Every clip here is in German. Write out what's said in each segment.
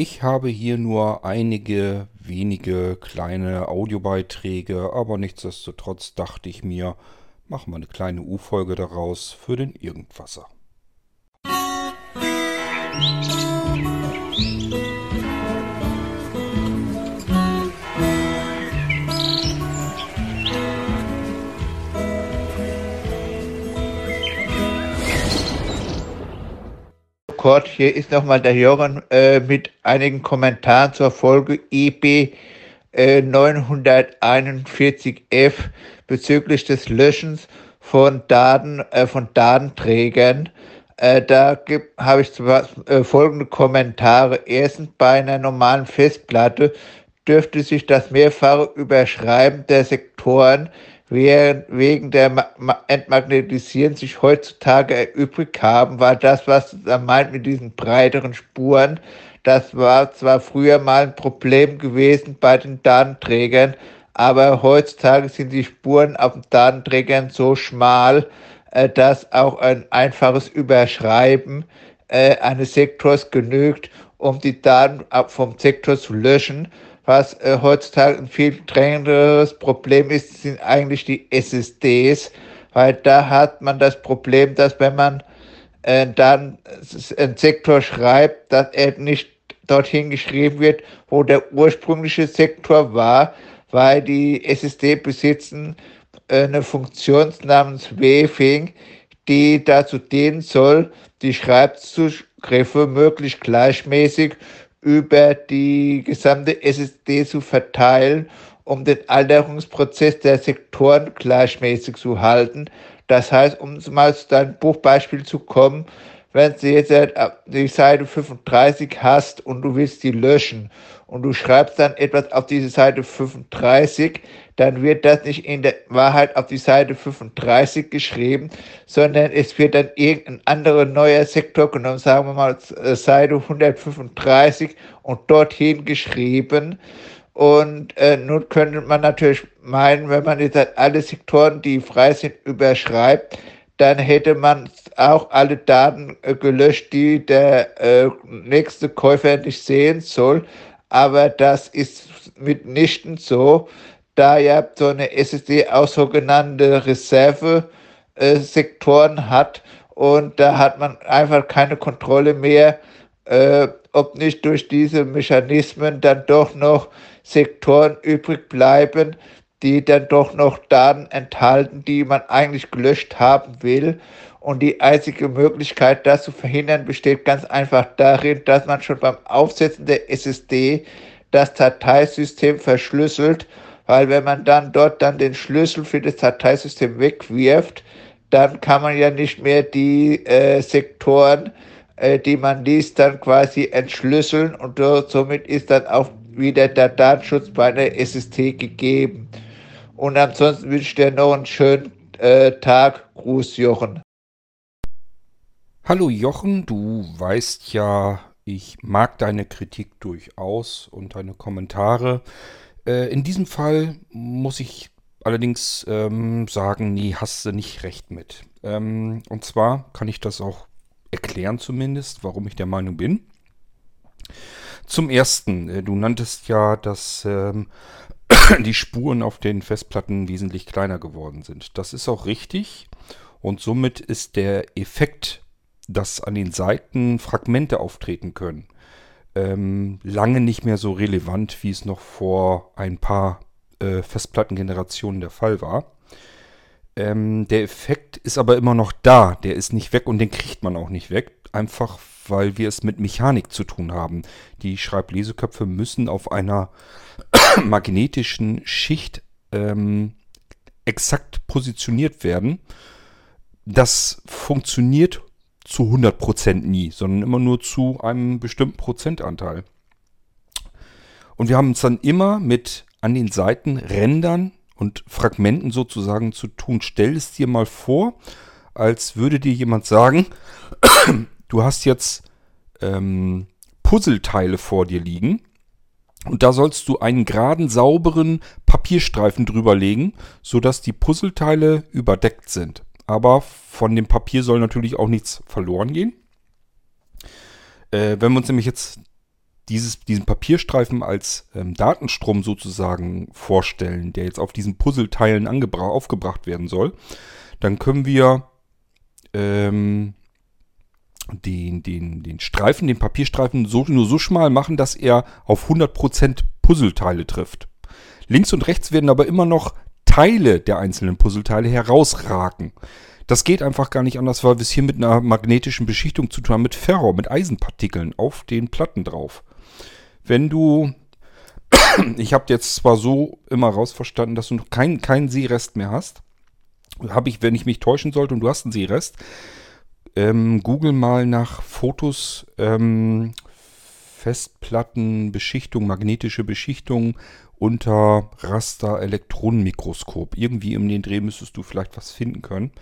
Ich habe hier nur einige wenige kleine Audiobeiträge, aber nichtsdestotrotz dachte ich mir, machen wir eine kleine U-Folge daraus für den Irgendwasser. Kurt, hier ist nochmal der Jörn äh, mit einigen Kommentaren zur Folge IB äh, 941F bezüglich des Löschens von Daten, äh, von Datenträgern. Äh, da habe ich äh, folgende Kommentare. Erstens, bei einer normalen Festplatte dürfte sich das mehrfache Überschreiben der Sektoren wegen der Entmagnetisierung sich heutzutage erübrigt haben, war das, was er meint mit diesen breiteren Spuren. Das war zwar früher mal ein Problem gewesen bei den Datenträgern, aber heutzutage sind die Spuren auf den Datenträgern so schmal, äh, dass auch ein einfaches Überschreiben äh, eines Sektors genügt, um die Daten vom Sektor zu löschen. Was äh, heutzutage ein viel drängenderes Problem ist, sind eigentlich die SSDs, weil da hat man das Problem, dass wenn man äh, dann einen Sektor schreibt, dass er nicht dorthin geschrieben wird, wo der ursprüngliche Sektor war, weil die SSD besitzen äh, eine Funktion namens Waving, die dazu dienen soll, die Schreibzugriffe möglichst gleichmäßig über die gesamte SSD zu verteilen, um den Alterungsprozess der Sektoren gleichmäßig zu halten. Das heißt, um mal zu deinem Buchbeispiel zu kommen, wenn du jetzt die Seite 35 hast und du willst die löschen und du schreibst dann etwas auf diese Seite 35, dann wird das nicht in der Wahrheit auf die Seite 35 geschrieben, sondern es wird dann irgendein anderer neuer Sektor genommen, sagen wir mal äh, Seite 135 und dorthin geschrieben. Und äh, nun könnte man natürlich meinen, wenn man jetzt alle Sektoren, die frei sind, überschreibt, dann hätte man auch alle Daten äh, gelöscht, die der äh, nächste Käufer nicht sehen soll. Aber das ist mitnichten so, da ja so eine SSD auch sogenannte Reserve-Sektoren äh, hat und da hat man einfach keine Kontrolle mehr, äh, ob nicht durch diese Mechanismen dann doch noch Sektoren übrig bleiben, die dann doch noch Daten enthalten, die man eigentlich gelöscht haben will. Und die einzige Möglichkeit, das zu verhindern, besteht ganz einfach darin, dass man schon beim Aufsetzen der SSD das Dateisystem verschlüsselt, weil wenn man dann dort dann den Schlüssel für das Dateisystem wegwirft, dann kann man ja nicht mehr die äh, Sektoren, äh, die man liest, dann quasi entschlüsseln und somit ist dann auch wieder der Datenschutz bei einer SST gegeben. Und ansonsten wünsche ich dir noch einen schönen äh, Tag. Gruß, Jochen. Hallo Jochen, du weißt ja, ich mag deine Kritik durchaus und deine Kommentare. Äh, in diesem Fall muss ich allerdings ähm, sagen, nee, hast du nicht recht mit. Ähm, und zwar kann ich das auch erklären zumindest, warum ich der Meinung bin. Zum Ersten, äh, du nanntest ja, dass ähm, die Spuren auf den Festplatten wesentlich kleiner geworden sind. Das ist auch richtig und somit ist der Effekt, dass an den Seiten Fragmente auftreten können, ähm, lange nicht mehr so relevant, wie es noch vor ein paar äh, Festplattengenerationen der Fall war. Ähm, der Effekt ist aber immer noch da, der ist nicht weg und den kriegt man auch nicht weg, einfach weil wir es mit Mechanik zu tun haben. Die Schreibleseköpfe müssen auf einer magnetischen Schicht ähm, exakt positioniert werden. Das funktioniert zu 100% nie, sondern immer nur zu einem bestimmten Prozentanteil. Und wir haben uns dann immer mit an den Seiten Rändern und Fragmenten sozusagen zu tun. Stell es dir mal vor, als würde dir jemand sagen, du hast jetzt ähm, Puzzleteile vor dir liegen und da sollst du einen geraden, sauberen Papierstreifen drüber legen, sodass die Puzzleteile überdeckt sind. Aber von dem Papier soll natürlich auch nichts verloren gehen. Äh, wenn wir uns nämlich jetzt dieses, diesen Papierstreifen als ähm, Datenstrom sozusagen vorstellen, der jetzt auf diesen Puzzleteilen aufgebracht werden soll, dann können wir ähm, den, den, den Streifen, den Papierstreifen so, nur so schmal machen, dass er auf 100% Puzzleteile trifft. Links und rechts werden aber immer noch Teile der einzelnen Puzzleteile herausragen. Das geht einfach gar nicht anders, weil wir es hier mit einer magnetischen Beschichtung zu tun haben, mit Ferro, mit Eisenpartikeln auf den Platten drauf. Wenn du, ich habe jetzt zwar so immer rausverstanden, dass du noch keinen kein Seerest mehr hast, habe ich, wenn ich mich täuschen sollte und du hast einen Seerest, ähm, google mal nach Fotos, ähm, Festplattenbeschichtung, magnetische Beschichtung unter Raster-Elektronenmikroskop. Irgendwie den Dreh müsstest du vielleicht was finden können.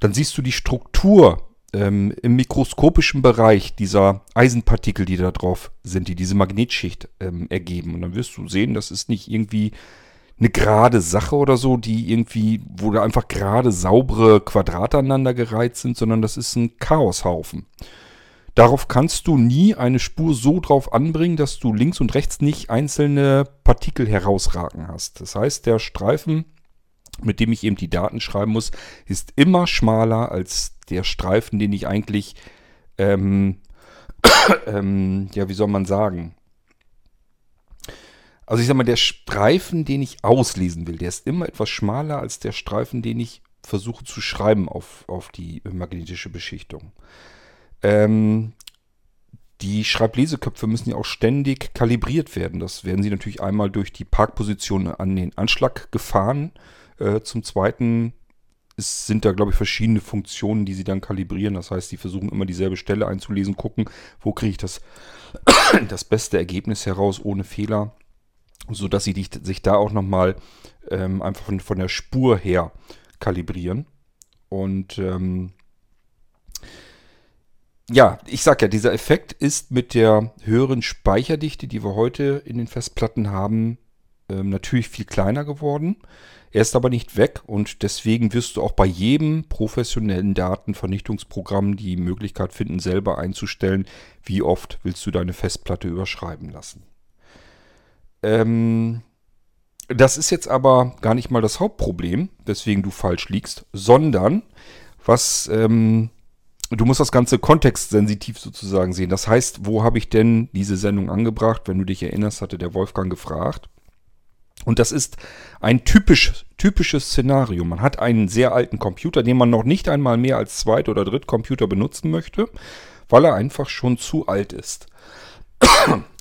Dann siehst du die Struktur ähm, im mikroskopischen Bereich dieser Eisenpartikel, die da drauf sind, die diese Magnetschicht ähm, ergeben. Und dann wirst du sehen, das ist nicht irgendwie eine gerade Sache oder so, die irgendwie, wo da einfach gerade saubere Quadrate aneinander gereiht sind, sondern das ist ein Chaoshaufen. Darauf kannst du nie eine Spur so drauf anbringen, dass du links und rechts nicht einzelne Partikel herausragen hast. Das heißt, der Streifen, mit dem ich eben die Daten schreiben muss, ist immer schmaler als der Streifen, den ich eigentlich, ähm, ähm, ja, wie soll man sagen? Also ich sag mal, der Streifen, den ich auslesen will, der ist immer etwas schmaler als der Streifen, den ich versuche zu schreiben auf, auf die magnetische Beschichtung. Ähm, die Schreibleseköpfe müssen ja auch ständig kalibriert werden. Das werden sie natürlich einmal durch die Parkposition an den Anschlag gefahren. Äh, zum Zweiten es sind da, glaube ich, verschiedene Funktionen, die sie dann kalibrieren. Das heißt, sie versuchen immer dieselbe Stelle einzulesen, gucken, wo kriege ich das, das beste Ergebnis heraus ohne Fehler, sodass sie dich, sich da auch nochmal ähm, einfach von, von der Spur her kalibrieren. Und ähm, ja, ich sag ja, dieser Effekt ist mit der höheren Speicherdichte, die wir heute in den Festplatten haben, ähm, natürlich viel kleiner geworden. Er ist aber nicht weg und deswegen wirst du auch bei jedem professionellen Datenvernichtungsprogramm die Möglichkeit finden, selber einzustellen, wie oft willst du deine Festplatte überschreiben lassen. Ähm, das ist jetzt aber gar nicht mal das Hauptproblem, weswegen du falsch liegst, sondern was ähm, du musst das Ganze kontextsensitiv sozusagen sehen. Das heißt, wo habe ich denn diese Sendung angebracht? Wenn du dich erinnerst, hatte der Wolfgang gefragt. Und das ist ein typisch, typisches Szenario. Man hat einen sehr alten Computer, den man noch nicht einmal mehr als Zweit- oder Drittcomputer benutzen möchte, weil er einfach schon zu alt ist.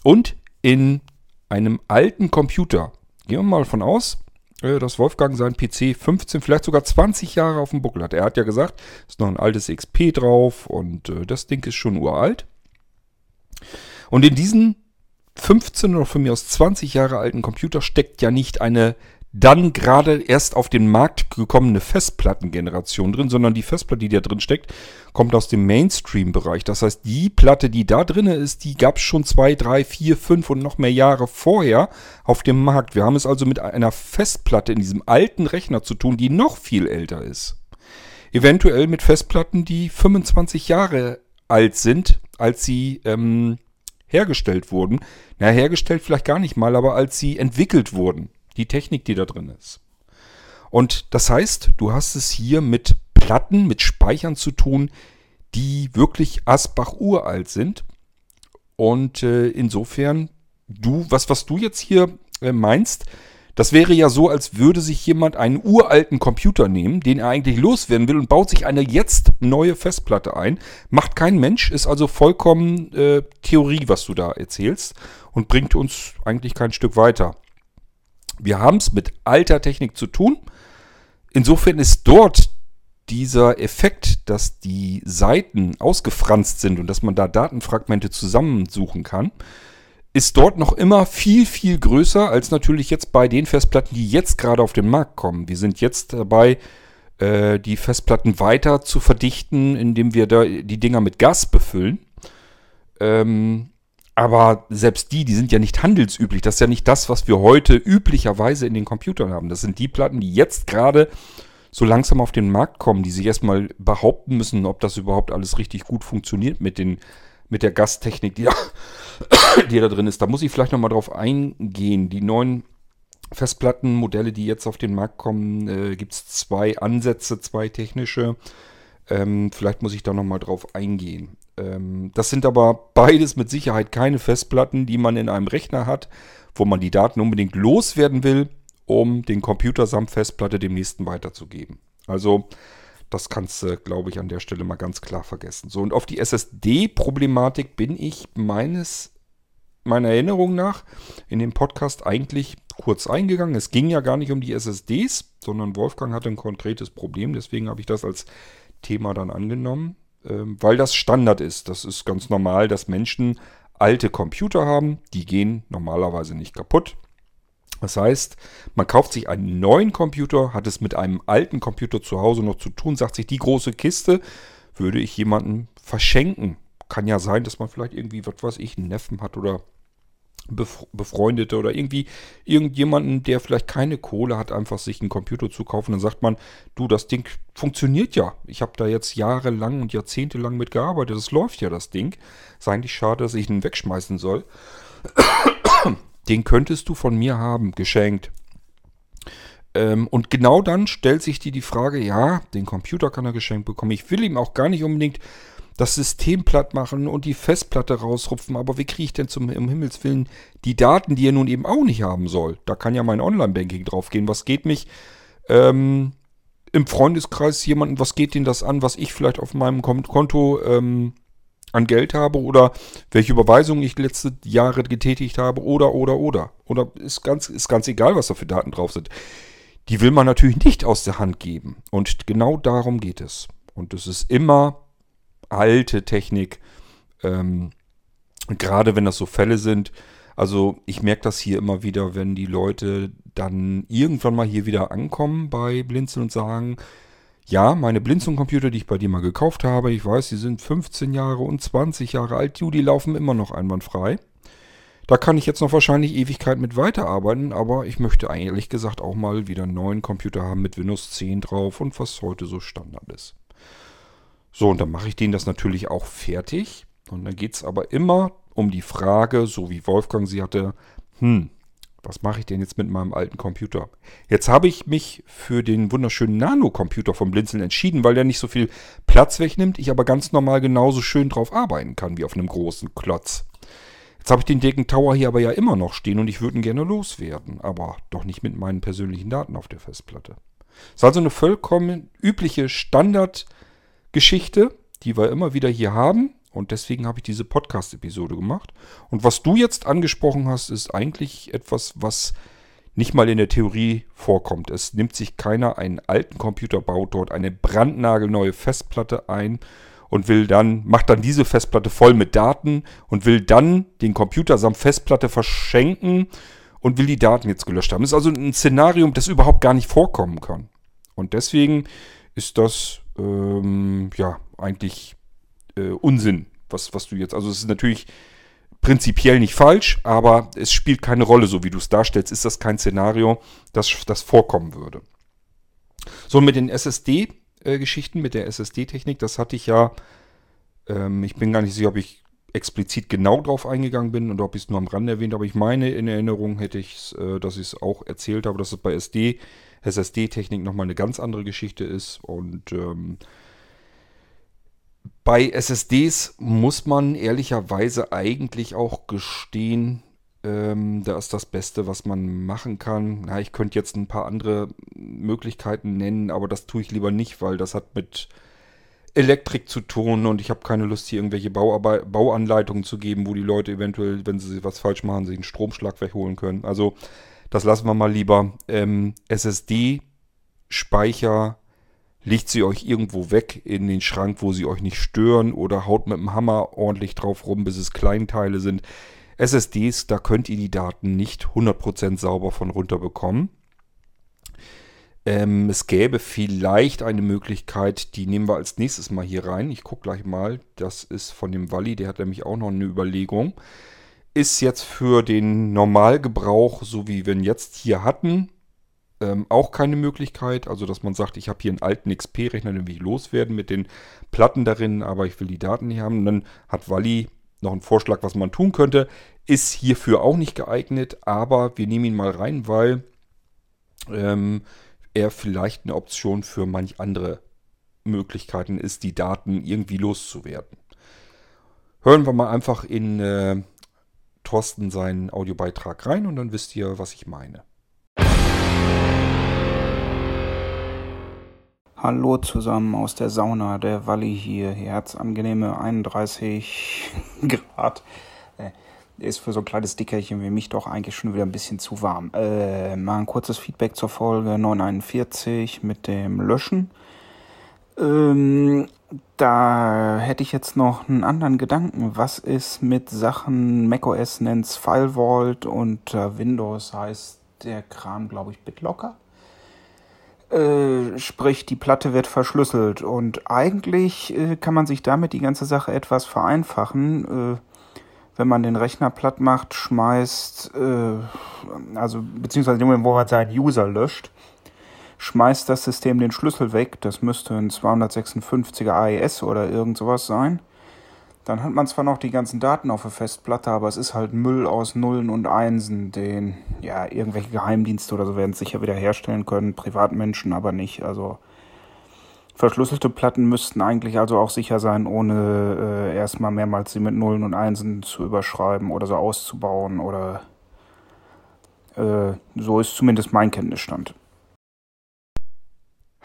Und in einem alten Computer, gehen wir mal von aus, dass Wolfgang seinen PC 15, vielleicht sogar 20 Jahre auf dem Buckel hat. Er hat ja gesagt, ist noch ein altes XP drauf und äh, das Ding ist schon uralt. Und in diesen 15 oder von mir aus 20 Jahre alten Computer steckt ja nicht eine dann gerade erst auf den Markt gekommene Festplattengeneration drin, sondern die Festplatte, die da drin steckt, kommt aus dem Mainstream-Bereich. Das heißt, die Platte, die da drin ist, die gab es schon zwei, drei, vier, fünf und noch mehr Jahre vorher auf dem Markt. Wir haben es also mit einer Festplatte in diesem alten Rechner zu tun, die noch viel älter ist. Eventuell mit Festplatten, die 25 Jahre alt sind, als sie ähm, hergestellt wurden. Na, hergestellt vielleicht gar nicht mal, aber als sie entwickelt wurden. Die Technik, die da drin ist. Und das heißt, du hast es hier mit Platten, mit Speichern zu tun, die wirklich Asbach uralt sind. Und äh, insofern, du, was, was du jetzt hier äh, meinst, das wäre ja so, als würde sich jemand einen uralten Computer nehmen, den er eigentlich loswerden will und baut sich eine jetzt neue Festplatte ein. Macht kein Mensch, ist also vollkommen äh, Theorie, was du da erzählst und bringt uns eigentlich kein Stück weiter. Wir haben es mit alter Technik zu tun. Insofern ist dort dieser Effekt, dass die Seiten ausgefranst sind und dass man da Datenfragmente zusammensuchen kann, ist dort noch immer viel, viel größer als natürlich jetzt bei den Festplatten, die jetzt gerade auf den Markt kommen. Wir sind jetzt dabei, äh, die Festplatten weiter zu verdichten, indem wir da die Dinger mit Gas befüllen. Ähm, aber selbst die, die sind ja nicht handelsüblich. Das ist ja nicht das, was wir heute üblicherweise in den Computern haben. Das sind die Platten, die jetzt gerade so langsam auf den Markt kommen, die sich erstmal behaupten müssen, ob das überhaupt alles richtig gut funktioniert mit den mit der Gastechnik, die da, die da drin ist. Da muss ich vielleicht nochmal drauf eingehen. Die neuen Festplattenmodelle, die jetzt auf den Markt kommen, äh, gibt es zwei Ansätze, zwei technische. Ähm, vielleicht muss ich da nochmal drauf eingehen. Ähm, das sind aber beides mit Sicherheit keine Festplatten, die man in einem Rechner hat, wo man die Daten unbedingt loswerden will, um den Computer samt Festplatte dem nächsten weiterzugeben. Also das kannst du, glaube ich, an der Stelle mal ganz klar vergessen. So, und auf die SSD-Problematik bin ich meines, meiner Erinnerung nach in dem Podcast eigentlich kurz eingegangen. Es ging ja gar nicht um die SSDs, sondern Wolfgang hatte ein konkretes Problem. Deswegen habe ich das als Thema dann angenommen, weil das Standard ist. Das ist ganz normal, dass Menschen alte Computer haben. Die gehen normalerweise nicht kaputt. Das heißt, man kauft sich einen neuen Computer, hat es mit einem alten Computer zu Hause noch zu tun, sagt sich, die große Kiste würde ich jemandem verschenken. Kann ja sein, dass man vielleicht irgendwie, was weiß ich, einen Neffen hat oder Befreundete oder irgendwie irgendjemanden, der vielleicht keine Kohle hat, einfach sich einen Computer zu kaufen. Dann sagt man, du, das Ding funktioniert ja. Ich habe da jetzt jahrelang und jahrzehntelang mit gearbeitet. Das läuft ja, das Ding. Ist eigentlich schade, dass ich ihn wegschmeißen soll. Den könntest du von mir haben, geschenkt. Ähm, und genau dann stellt sich dir die Frage, ja, den Computer kann er geschenkt bekommen. Ich will ihm auch gar nicht unbedingt das System platt machen und die Festplatte rausrupfen. Aber wie kriege ich denn zum um Himmels Willen die Daten, die er nun eben auch nicht haben soll? Da kann ja mein Online-Banking draufgehen. Was geht mich ähm, im Freundeskreis jemanden, was geht denn das an, was ich vielleicht auf meinem Konto ähm, an Geld habe oder welche Überweisungen ich letzte Jahre getätigt habe oder, oder, oder. Oder ist ganz, ist ganz egal, was da für Daten drauf sind. Die will man natürlich nicht aus der Hand geben. Und genau darum geht es. Und es ist immer alte Technik. Ähm, gerade wenn das so Fälle sind. Also ich merke das hier immer wieder, wenn die Leute dann irgendwann mal hier wieder ankommen bei Blinzeln und sagen, ja, meine Blinzeln-Computer, die ich bei dir mal gekauft habe, ich weiß, die sind 15 Jahre und 20 Jahre alt, die laufen immer noch einwandfrei. Da kann ich jetzt noch wahrscheinlich Ewigkeit mit weiterarbeiten, aber ich möchte ehrlich gesagt auch mal wieder einen neuen Computer haben mit Windows 10 drauf und was heute so Standard ist. So, und dann mache ich denen das natürlich auch fertig. Und dann geht es aber immer um die Frage, so wie Wolfgang sie hatte, hm, was mache ich denn jetzt mit meinem alten Computer? Jetzt habe ich mich für den wunderschönen Nano-Computer vom Blinzeln entschieden, weil der nicht so viel Platz wegnimmt, ich aber ganz normal genauso schön drauf arbeiten kann wie auf einem großen Klotz. Jetzt habe ich den dicken Tower hier aber ja immer noch stehen und ich würde ihn gerne loswerden, aber doch nicht mit meinen persönlichen Daten auf der Festplatte. Das ist also eine vollkommen übliche Standard- Geschichte, die wir immer wieder hier haben. Und deswegen habe ich diese Podcast-Episode gemacht. Und was du jetzt angesprochen hast, ist eigentlich etwas, was nicht mal in der Theorie vorkommt. Es nimmt sich keiner einen alten Computer, baut dort eine brandnagelneue Festplatte ein und will dann, macht dann diese Festplatte voll mit Daten und will dann den Computer samt Festplatte verschenken und will die Daten jetzt gelöscht haben. Das ist also ein Szenario, das überhaupt gar nicht vorkommen kann. Und deswegen ist das ähm, ja eigentlich äh, Unsinn, was, was du jetzt. Also es ist natürlich prinzipiell nicht falsch, aber es spielt keine Rolle, so wie du es darstellst, ist das kein Szenario, das, das vorkommen würde. So, mit den SSD-Geschichten, äh, mit der SSD-Technik, das hatte ich ja, ähm, ich bin gar nicht sicher, ob ich explizit genau drauf eingegangen bin und ob ich es nur am Rande erwähnt habe. Ich meine, in Erinnerung hätte ich äh, dass ich es auch erzählt habe, dass es bei SD SSD-Technik nochmal eine ganz andere Geschichte ist. Und ähm, bei SSDs muss man ehrlicherweise eigentlich auch gestehen, ähm, da ist das Beste, was man machen kann. Na, ich könnte jetzt ein paar andere Möglichkeiten nennen, aber das tue ich lieber nicht, weil das hat mit Elektrik zu tun und ich habe keine Lust, hier irgendwelche Bauarbeit Bauanleitungen zu geben, wo die Leute eventuell, wenn sie was falsch machen, sich einen Stromschlag wegholen können. Also das lassen wir mal lieber. Ähm, SSD-Speicher legt sie euch irgendwo weg in den Schrank, wo sie euch nicht stören oder haut mit dem Hammer ordentlich drauf rum, bis es Kleinteile sind. SSDs, da könnt ihr die Daten nicht 100% sauber von runter bekommen. Ähm, es gäbe vielleicht eine Möglichkeit, die nehmen wir als nächstes mal hier rein. Ich gucke gleich mal. Das ist von dem Walli, der hat nämlich auch noch eine Überlegung ist jetzt für den Normalgebrauch, so wie wir ihn jetzt hier hatten, ähm, auch keine Möglichkeit. Also, dass man sagt, ich habe hier einen alten XP-Rechner, den will ich loswerden mit den Platten darin, aber ich will die Daten hier haben. Und dann hat Wally noch ein Vorschlag, was man tun könnte. Ist hierfür auch nicht geeignet, aber wir nehmen ihn mal rein, weil ähm, er vielleicht eine Option für manch andere Möglichkeiten ist, die Daten irgendwie loszuwerden. Hören wir mal einfach in äh, Thorsten seinen Audiobeitrag rein und dann wisst ihr, was ich meine. Hallo zusammen aus der Sauna der Walli hier. Herzangenehme 31 Grad. Äh, ist für so ein kleines Dickerchen wie mich doch eigentlich schon wieder ein bisschen zu warm. Äh, mal ein kurzes Feedback zur Folge 941 mit dem Löschen. Ähm, da hätte ich jetzt noch einen anderen Gedanken. Was ist mit Sachen macOS nennt's File Vault und äh, Windows heißt der Kram, glaube ich, BitLocker? Äh, sprich, die Platte wird verschlüsselt und eigentlich äh, kann man sich damit die ganze Sache etwas vereinfachen. Äh, wenn man den Rechner platt macht, schmeißt, also beziehungsweise in Moment, wo man seinen User löscht, schmeißt das System den Schlüssel weg. Das müsste ein 256er AES oder irgend sowas sein. Dann hat man zwar noch die ganzen Daten auf der Festplatte, aber es ist halt Müll aus Nullen und Einsen, den ja irgendwelche Geheimdienste oder so werden es sicher wieder herstellen können, Privatmenschen aber nicht. Also verschlüsselte Platten müssten eigentlich also auch sicher sein, ohne äh, erstmal mehrmals sie mit Nullen und Einsen zu überschreiben oder so auszubauen oder äh, so ist zumindest mein Kenntnisstand.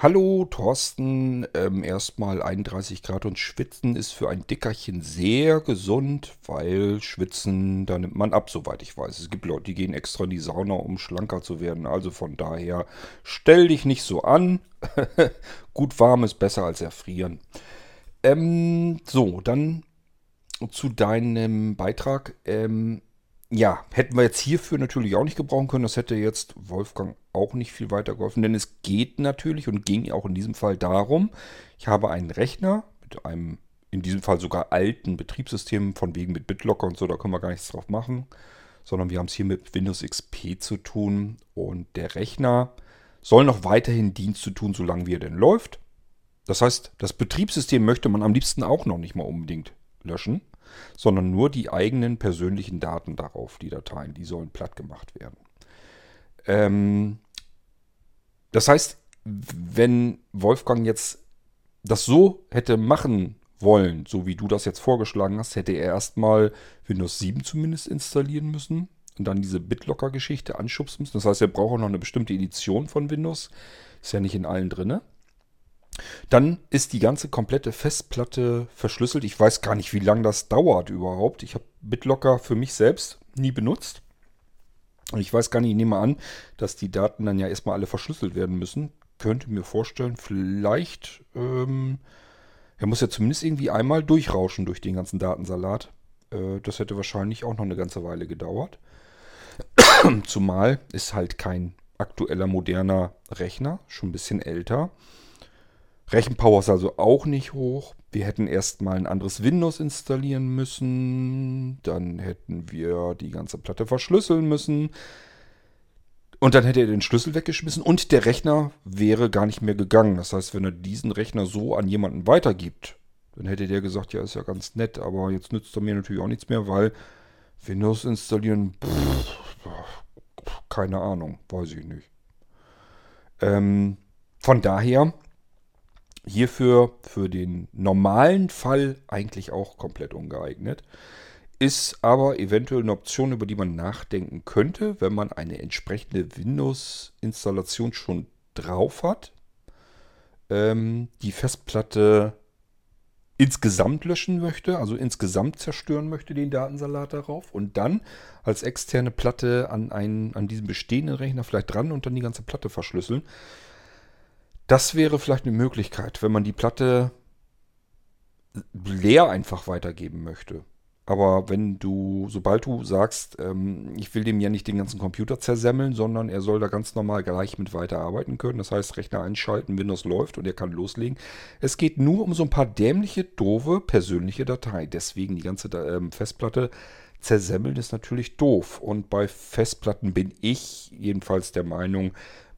Hallo Thorsten, ähm, erstmal 31 Grad und Schwitzen ist für ein Dickerchen sehr gesund, weil Schwitzen, da nimmt man ab, soweit ich weiß. Es gibt Leute, die gehen extra in die Sauna, um schlanker zu werden. Also von daher, stell dich nicht so an. Gut warm ist besser als erfrieren. Ähm, so, dann zu deinem Beitrag. Ähm, ja, hätten wir jetzt hierfür natürlich auch nicht gebrauchen können. Das hätte jetzt Wolfgang auch nicht viel weitergeholfen, denn es geht natürlich und ging auch in diesem Fall darum, ich habe einen Rechner mit einem, in diesem Fall sogar alten Betriebssystem, von wegen mit BitLocker und so, da können wir gar nichts drauf machen, sondern wir haben es hier mit Windows XP zu tun und der Rechner soll noch weiterhin Dienst zu tun, solange wie er denn läuft. Das heißt, das Betriebssystem möchte man am liebsten auch noch nicht mal unbedingt löschen sondern nur die eigenen persönlichen Daten darauf, die Dateien, die sollen platt gemacht werden. Ähm, das heißt, wenn Wolfgang jetzt das so hätte machen wollen, so wie du das jetzt vorgeschlagen hast, hätte er erstmal Windows 7 zumindest installieren müssen und dann diese BitLocker-Geschichte anschubsen müssen. Das heißt, er braucht auch noch eine bestimmte Edition von Windows. Ist ja nicht in allen drinne. Dann ist die ganze komplette Festplatte verschlüsselt. Ich weiß gar nicht, wie lange das dauert überhaupt. Ich habe BitLocker für mich selbst nie benutzt. Und ich weiß gar nicht, ich nehme an, dass die Daten dann ja erstmal alle verschlüsselt werden müssen. Könnte mir vorstellen, vielleicht, ähm, er muss ja zumindest irgendwie einmal durchrauschen durch den ganzen Datensalat. Äh, das hätte wahrscheinlich auch noch eine ganze Weile gedauert. Zumal ist halt kein aktueller, moderner Rechner, schon ein bisschen älter. Rechenpower ist also auch nicht hoch. Wir hätten erstmal ein anderes Windows installieren müssen. Dann hätten wir die ganze Platte verschlüsseln müssen. Und dann hätte er den Schlüssel weggeschmissen und der Rechner wäre gar nicht mehr gegangen. Das heißt, wenn er diesen Rechner so an jemanden weitergibt, dann hätte der gesagt, ja, ist ja ganz nett, aber jetzt nützt er mir natürlich auch nichts mehr, weil Windows installieren, pff, keine Ahnung, weiß ich nicht. Ähm, von daher hierfür für den normalen Fall eigentlich auch komplett ungeeignet. Ist aber eventuell eine Option, über die man nachdenken könnte, wenn man eine entsprechende Windows-Installation schon drauf hat. Ähm, die Festplatte insgesamt löschen möchte, also insgesamt zerstören möchte, den Datensalat darauf und dann als externe Platte an, einen, an diesen bestehenden Rechner vielleicht dran und dann die ganze Platte verschlüsseln. Das wäre vielleicht eine Möglichkeit, wenn man die Platte leer einfach weitergeben möchte. Aber wenn du, sobald du sagst, ähm, ich will dem ja nicht den ganzen Computer zersemmeln, sondern er soll da ganz normal gleich mit weiterarbeiten können. Das heißt, Rechner einschalten, Windows läuft und er kann loslegen. Es geht nur um so ein paar dämliche, doofe, persönliche Dateien. Deswegen die ganze ähm, Festplatte zersemmeln ist natürlich doof. Und bei Festplatten bin ich jedenfalls der Meinung,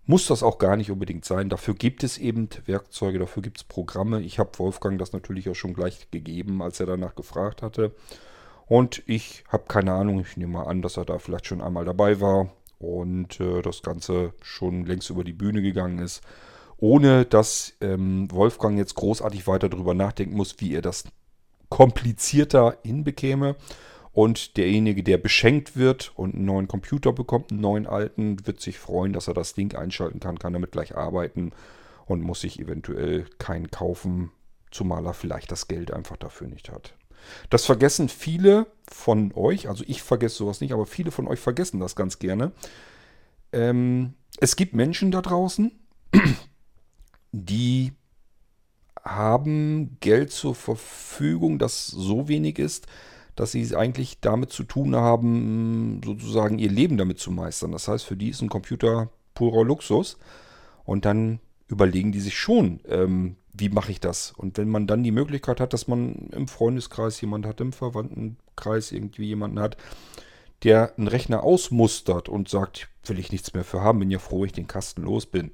muss das auch gar nicht unbedingt sein. Dafür gibt es eben Werkzeuge, dafür gibt es Programme. Ich habe Wolfgang das natürlich auch schon gleich gegeben, als er danach gefragt hatte. Und ich habe keine Ahnung, ich nehme mal an, dass er da vielleicht schon einmal dabei war und äh, das Ganze schon längst über die Bühne gegangen ist, ohne dass ähm, Wolfgang jetzt großartig weiter darüber nachdenken muss, wie er das komplizierter hinbekäme. Und derjenige, der beschenkt wird und einen neuen Computer bekommt, einen neuen alten, wird sich freuen, dass er das Ding einschalten kann, kann damit gleich arbeiten und muss sich eventuell keinen kaufen, zumal er vielleicht das Geld einfach dafür nicht hat. Das vergessen viele von euch, also ich vergesse sowas nicht, aber viele von euch vergessen das ganz gerne. Ähm, es gibt Menschen da draußen, die haben Geld zur Verfügung, das so wenig ist, dass sie eigentlich damit zu tun haben, sozusagen ihr Leben damit zu meistern. Das heißt, für die ist ein Computer purer Luxus. Und dann überlegen die sich schon, ähm, wie mache ich das? Und wenn man dann die Möglichkeit hat, dass man im Freundeskreis jemanden hat, im Verwandtenkreis irgendwie jemanden hat, der einen Rechner ausmustert und sagt, will ich nichts mehr für haben, bin ja froh, ich den Kasten los bin,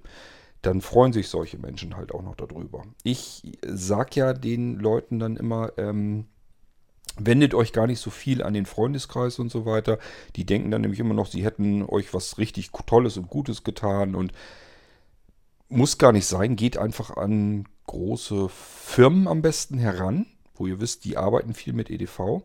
dann freuen sich solche Menschen halt auch noch darüber. Ich sag ja den Leuten dann immer, ähm, wendet euch gar nicht so viel an den Freundeskreis und so weiter. Die denken dann nämlich immer noch, sie hätten euch was richtig Tolles und Gutes getan und muss gar nicht sein. Geht einfach an große Firmen am besten heran, wo ihr wisst, die arbeiten viel mit EDV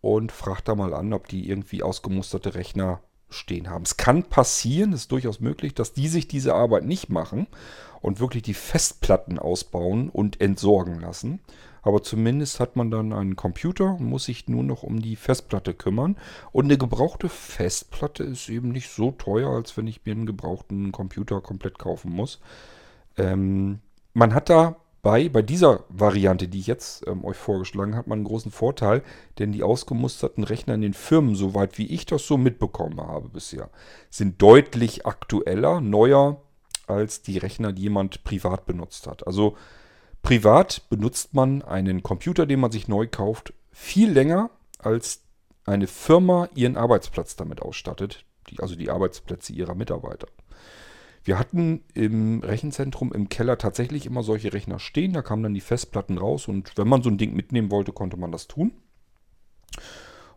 und fragt da mal an, ob die irgendwie ausgemusterte Rechner stehen haben. Es kann passieren, es ist durchaus möglich, dass die sich diese Arbeit nicht machen und wirklich die Festplatten ausbauen und entsorgen lassen. Aber zumindest hat man dann einen Computer und muss sich nur noch um die Festplatte kümmern. Und eine gebrauchte Festplatte ist eben nicht so teuer, als wenn ich mir einen gebrauchten Computer komplett kaufen muss. Ähm, man hat da bei, bei dieser Variante, die ich jetzt ähm, euch vorgeschlagen habe, einen großen Vorteil, denn die ausgemusterten Rechner in den Firmen, soweit wie ich das so mitbekommen habe bisher, sind deutlich aktueller, neuer als die Rechner, die jemand privat benutzt hat. Also privat benutzt man einen Computer, den man sich neu kauft, viel länger, als eine Firma ihren Arbeitsplatz damit ausstattet, die, also die Arbeitsplätze ihrer Mitarbeiter. Wir hatten im Rechenzentrum im Keller tatsächlich immer solche Rechner stehen. Da kamen dann die Festplatten raus und wenn man so ein Ding mitnehmen wollte, konnte man das tun.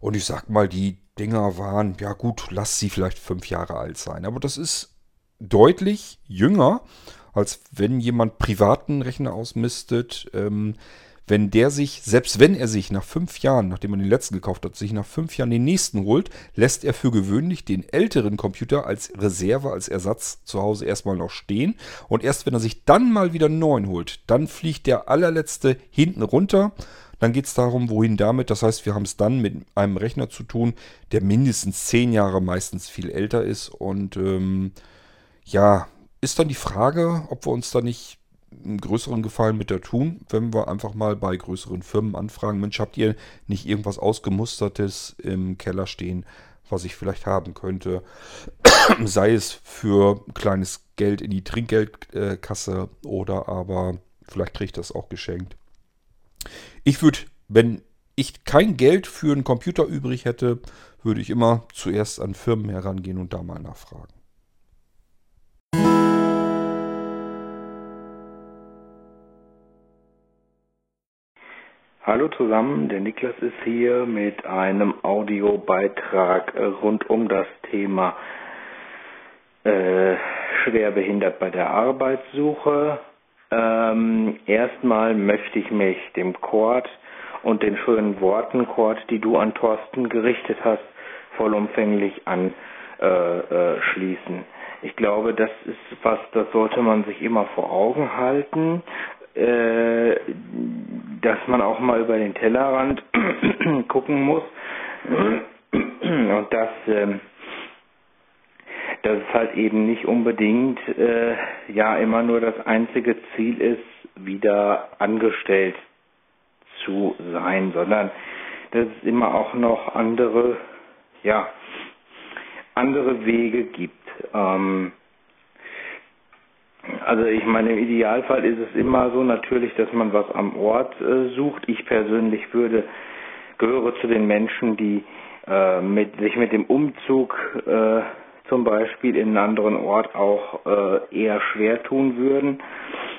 Und ich sag mal, die Dinger waren, ja gut, lass sie vielleicht fünf Jahre alt sein. Aber das ist deutlich jünger, als wenn jemand privaten Rechner ausmistet. Ähm, wenn der sich, selbst wenn er sich nach fünf Jahren, nachdem er den letzten gekauft hat, sich nach fünf Jahren den nächsten holt, lässt er für gewöhnlich den älteren Computer als Reserve, als Ersatz zu Hause erstmal noch stehen. Und erst wenn er sich dann mal wieder einen neuen holt, dann fliegt der allerletzte hinten runter. Dann geht es darum, wohin damit. Das heißt, wir haben es dann mit einem Rechner zu tun, der mindestens zehn Jahre meistens viel älter ist. Und ähm, ja, ist dann die Frage, ob wir uns da nicht einen größeren Gefallen mit der tun, wenn wir einfach mal bei größeren Firmen anfragen, Mensch, habt ihr nicht irgendwas ausgemustertes im Keller stehen, was ich vielleicht haben könnte? Sei es für kleines Geld in die Trinkgeldkasse oder aber vielleicht kriege ich das auch geschenkt. Ich würde, wenn ich kein Geld für einen Computer übrig hätte, würde ich immer zuerst an Firmen herangehen und da mal nachfragen. Hallo zusammen, der Niklas ist hier mit einem Audiobeitrag rund um das Thema äh, schwerbehindert bei der Arbeitssuche. Ähm, erstmal möchte ich mich dem Chord und den schönen Worten, Chord, die du an Thorsten gerichtet hast, vollumfänglich anschließen. Äh, äh, ich glaube, das ist was, das sollte man sich immer vor Augen halten. Äh, dass man auch mal über den Tellerrand gucken muss und dass, ähm, dass es halt eben nicht unbedingt äh, ja immer nur das einzige Ziel ist, wieder angestellt zu sein, sondern dass es immer auch noch andere, ja, andere Wege gibt. Ähm, also ich meine, im Idealfall ist es immer so natürlich, dass man was am Ort äh, sucht. Ich persönlich würde gehöre zu den Menschen, die äh, mit, sich mit dem Umzug äh, zum Beispiel in einen anderen Ort auch äh, eher schwer tun würden,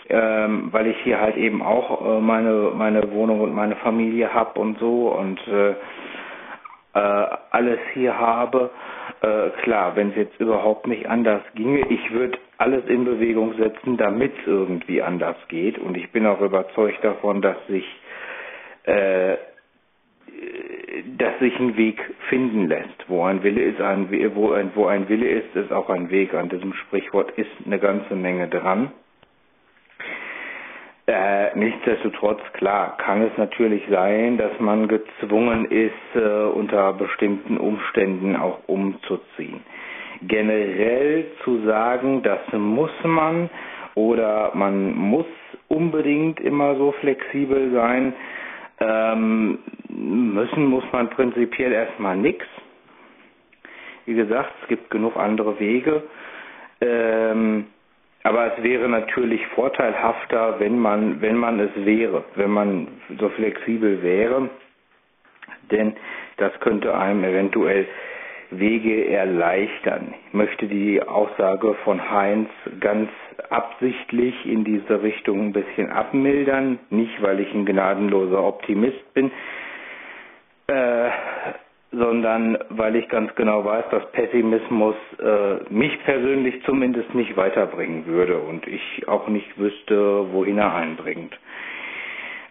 ähm, weil ich hier halt eben auch äh, meine meine Wohnung und meine Familie hab und so und äh, alles hier habe. Äh, klar, wenn es jetzt überhaupt nicht anders ginge, ich würde alles in Bewegung setzen, damit es irgendwie anders geht. Und ich bin auch überzeugt davon, dass sich äh, dass sich ein Weg finden lässt. Wo ein Wille ist, ein, wo, ein, wo ein Wille ist, ist auch ein Weg. An diesem Sprichwort ist eine ganze Menge dran. Äh, nichtsdestotrotz, klar, kann es natürlich sein, dass man gezwungen ist, äh, unter bestimmten Umständen auch umzuziehen. Generell zu sagen, das muss man oder man muss unbedingt immer so flexibel sein, ähm, müssen muss man prinzipiell erstmal nichts. Wie gesagt, es gibt genug andere Wege. Ähm, aber es wäre natürlich vorteilhafter, wenn man, wenn man es wäre, wenn man so flexibel wäre. Denn das könnte einem eventuell Wege erleichtern. Ich möchte die Aussage von Heinz ganz absichtlich in diese Richtung ein bisschen abmildern. Nicht, weil ich ein gnadenloser Optimist bin, äh, sondern weil ich ganz genau weiß, dass Pessimismus äh, mich persönlich zumindest nicht weiterbringen würde und ich auch nicht wüsste, wohin er einbringt.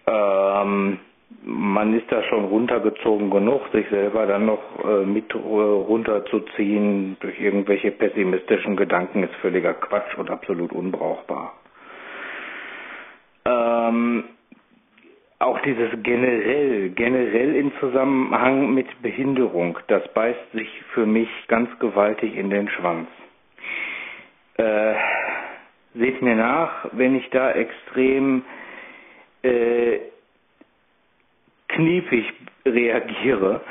Ähm, man ist da schon runtergezogen genug, sich selber dann noch äh, mit äh, runterzuziehen durch irgendwelche pessimistischen Gedanken ist völliger Quatsch und absolut unbrauchbar. Ähm, auch dieses generell, generell im Zusammenhang mit Behinderung, das beißt sich für mich ganz gewaltig in den Schwanz. Äh, seht mir nach, wenn ich da extrem äh, kniepig reagiere.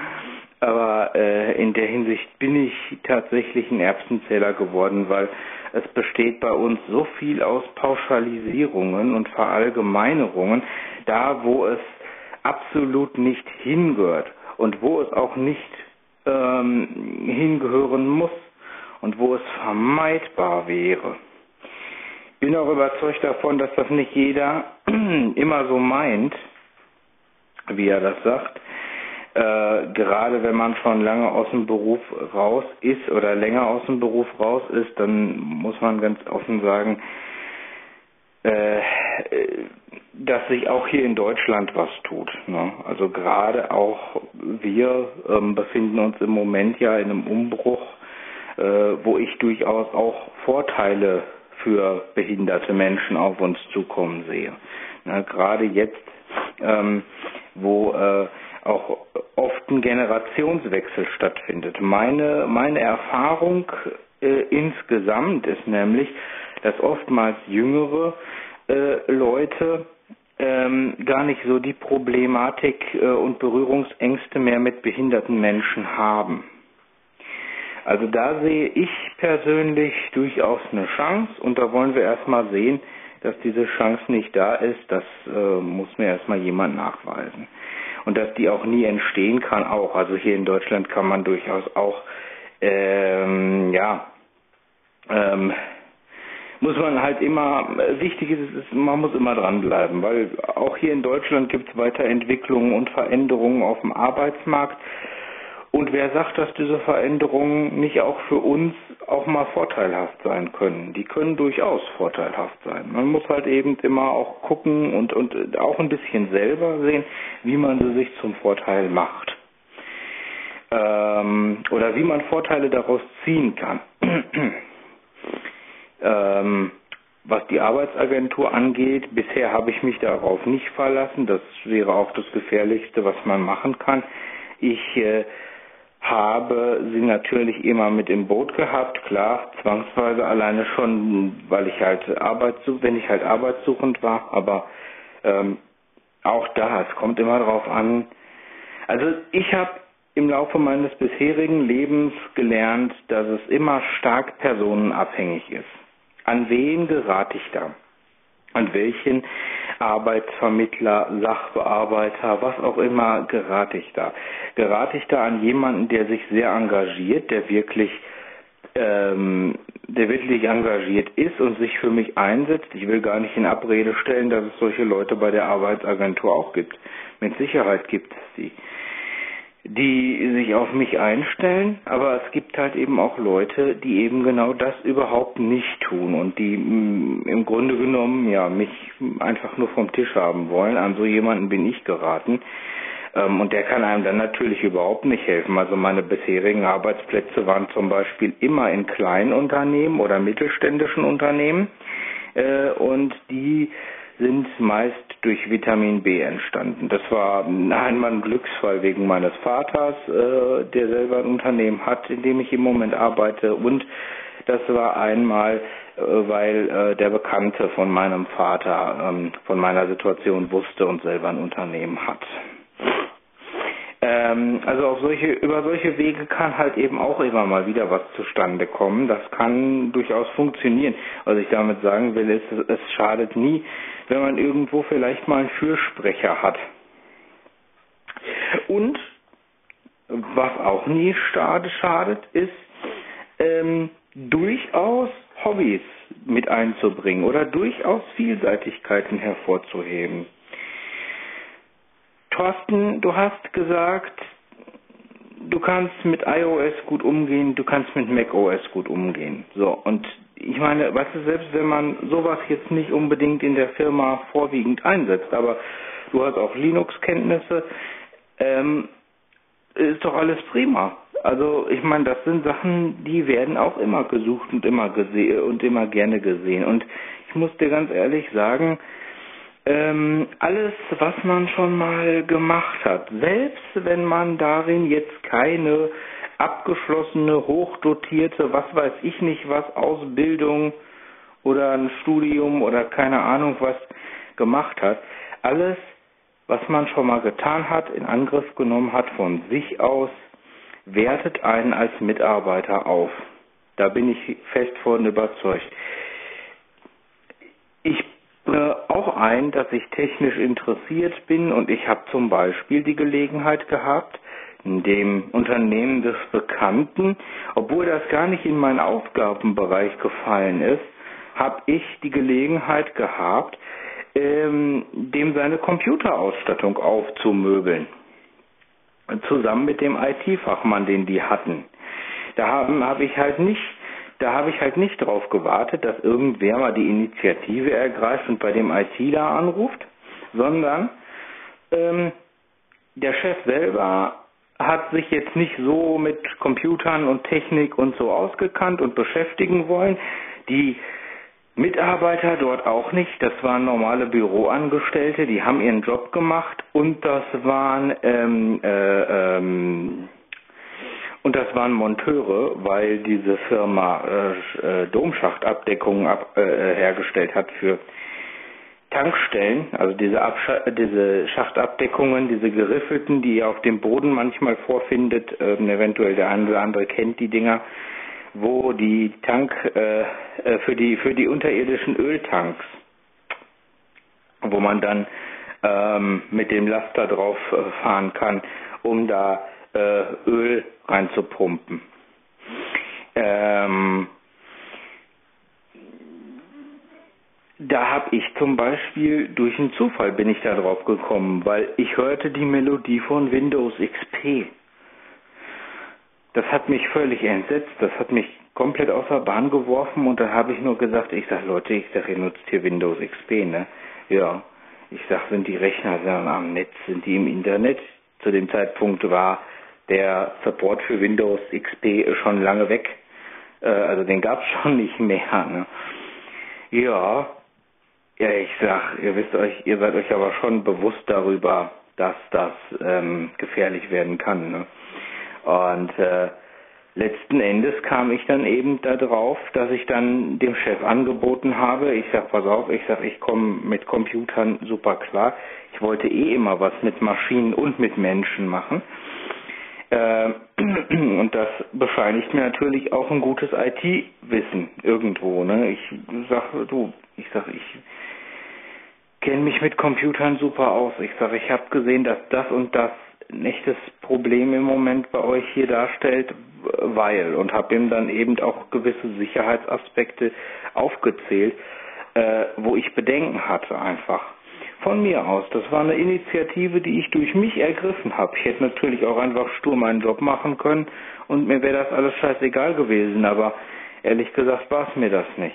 Aber äh, in der Hinsicht bin ich tatsächlich ein Erbsenzähler geworden, weil es besteht bei uns so viel aus Pauschalisierungen und Verallgemeinerungen, da wo es absolut nicht hingehört und wo es auch nicht ähm, hingehören muss und wo es vermeidbar wäre. Bin auch überzeugt davon, dass das nicht jeder immer so meint, wie er das sagt. Äh, gerade wenn man schon lange aus dem Beruf raus ist oder länger aus dem Beruf raus ist, dann muss man ganz offen sagen, äh, dass sich auch hier in Deutschland was tut. Ne? Also gerade auch wir ähm, befinden uns im Moment ja in einem Umbruch, äh, wo ich durchaus auch Vorteile für behinderte Menschen auf uns zukommen sehe. Ne? Gerade jetzt ähm, wo äh, auch oft ein Generationswechsel stattfindet. Meine, meine Erfahrung äh, insgesamt ist nämlich, dass oftmals jüngere äh, Leute ähm, gar nicht so die Problematik äh, und Berührungsängste mehr mit behinderten Menschen haben. Also da sehe ich persönlich durchaus eine Chance und da wollen wir erstmal sehen, dass diese Chance nicht da ist, das äh, muss mir erstmal jemand nachweisen. Und dass die auch nie entstehen kann, auch. Also hier in Deutschland kann man durchaus auch, ähm, ja, ähm, muss man halt immer, wichtig ist es, man muss immer dranbleiben, weil auch hier in Deutschland gibt es Weiterentwicklungen und Veränderungen auf dem Arbeitsmarkt. Und wer sagt, dass diese Veränderungen nicht auch für uns auch mal vorteilhaft sein können? Die können durchaus vorteilhaft sein. Man muss halt eben immer auch gucken und, und auch ein bisschen selber sehen, wie man sie sich zum Vorteil macht. Ähm, oder wie man Vorteile daraus ziehen kann. ähm, was die Arbeitsagentur angeht, bisher habe ich mich darauf nicht verlassen. Das wäre auch das Gefährlichste, was man machen kann. Ich äh, habe sie natürlich immer mit im Boot gehabt, klar, zwangsweise alleine schon, weil ich halt arbeitssuchend, wenn ich halt arbeitssuchend war, aber ähm, auch da, es kommt immer darauf an. Also ich habe im Laufe meines bisherigen Lebens gelernt, dass es immer stark personenabhängig ist. An wen gerate ich da? An welchen Arbeitsvermittler, Sachbearbeiter, was auch immer gerate ich da? Gerate ich da an jemanden, der sich sehr engagiert, der wirklich ähm, der wirklich engagiert ist und sich für mich einsetzt. Ich will gar nicht in Abrede stellen, dass es solche Leute bei der Arbeitsagentur auch gibt. Mit Sicherheit gibt es sie. Die sich auf mich einstellen, aber es gibt halt eben auch Leute, die eben genau das überhaupt nicht tun und die mh, im Grunde genommen ja mich einfach nur vom Tisch haben wollen. An so jemanden bin ich geraten. Ähm, und der kann einem dann natürlich überhaupt nicht helfen. Also meine bisherigen Arbeitsplätze waren zum Beispiel immer in kleinen Unternehmen oder mittelständischen Unternehmen. Äh, und die sind meist durch Vitamin B entstanden. Das war einmal ein Glücksfall wegen meines Vaters, äh, der selber ein Unternehmen hat, in dem ich im Moment arbeite. Und das war einmal, äh, weil äh, der Bekannte von meinem Vater ähm, von meiner Situation wusste und selber ein Unternehmen hat. Ähm, also solche, über solche Wege kann halt eben auch immer mal wieder was zustande kommen. Das kann durchaus funktionieren. Was ich damit sagen will, ist, es schadet nie, wenn man irgendwo vielleicht mal einen Fürsprecher hat. Und was auch nie schadet, ist ähm, durchaus Hobbys mit einzubringen oder durchaus Vielseitigkeiten hervorzuheben. Thorsten, du hast gesagt, du kannst mit iOS gut umgehen, du kannst mit macOS gut umgehen. So, und ich meine, weißt du, selbst wenn man sowas jetzt nicht unbedingt in der Firma vorwiegend einsetzt, aber du hast auch Linux-Kenntnisse, ähm, ist doch alles prima. Also ich meine, das sind Sachen, die werden auch immer gesucht und immer gesehen und immer gerne gesehen. Und ich muss dir ganz ehrlich sagen, ähm, alles, was man schon mal gemacht hat, selbst wenn man darin jetzt keine abgeschlossene, hochdotierte, was weiß ich nicht was, Ausbildung oder ein Studium oder keine Ahnung was gemacht hat, alles, was man schon mal getan hat, in Angriff genommen hat von sich aus, wertet einen als Mitarbeiter auf. Da bin ich fest von überzeugt. Ich bringe auch ein, dass ich technisch interessiert bin und ich habe zum Beispiel die Gelegenheit gehabt, dem Unternehmen des Bekannten, obwohl das gar nicht in meinen Aufgabenbereich gefallen ist, habe ich die Gelegenheit gehabt, ähm, dem seine Computerausstattung aufzumöbeln. Zusammen mit dem IT-Fachmann, den die hatten. Da habe hab ich halt nicht da habe ich halt nicht darauf gewartet, dass irgendwer mal die Initiative ergreift und bei dem ITler anruft, sondern ähm, der Chef selber hat sich jetzt nicht so mit Computern und Technik und so ausgekannt und beschäftigen wollen. Die Mitarbeiter dort auch nicht. Das waren normale Büroangestellte, die haben ihren Job gemacht und das waren ähm, äh, ähm, und das waren Monteure, weil diese Firma äh, Domschachtabdeckungen ab, äh, hergestellt hat für Tankstellen, also diese, Abscha diese Schachtabdeckungen, diese geriffelten, die ihr auf dem Boden manchmal vorfindet, äh, eventuell der eine oder andere kennt die Dinger, wo die Tank äh, äh, für die für die unterirdischen Öltanks, wo man dann ähm, mit dem Laster drauf äh, fahren kann, um da äh, Öl reinzupumpen. Ähm, da habe ich zum Beispiel durch einen Zufall bin ich da drauf gekommen, weil ich hörte die Melodie von Windows XP. Das hat mich völlig entsetzt, das hat mich komplett außer Bahn geworfen und dann habe ich nur gesagt, ich sag Leute, ich sag, ihr nutzt hier Windows XP, ne? Ja. Ich sag, sind die Rechner am Netz, sind die im Internet? Zu dem Zeitpunkt war der Support für Windows XP schon lange weg. Äh, also den gab es schon nicht mehr. Ne? Ja, ja, ich sag, ihr wisst euch, ihr seid euch aber schon bewusst darüber, dass das ähm, gefährlich werden kann. Ne? Und äh, letzten Endes kam ich dann eben darauf, dass ich dann dem Chef angeboten habe, ich sag, pass auf, ich sag, ich komme mit Computern super klar. Ich wollte eh immer was mit Maschinen und mit Menschen machen. Äh, und das bescheinigt mir natürlich auch ein gutes IT-Wissen irgendwo. Ne? Ich sag, du, ich sag, ich kenne mich mit Computern super aus. Ich sage, ich habe gesehen, dass das und das ein echtes Problem im Moment bei euch hier darstellt, weil und habe ihm dann eben auch gewisse Sicherheitsaspekte aufgezählt, äh, wo ich Bedenken hatte einfach. von mir aus. Das war eine Initiative, die ich durch mich ergriffen habe. Ich hätte natürlich auch einfach stur meinen Job machen können und mir wäre das alles scheißegal gewesen, aber ehrlich gesagt war es mir das nicht.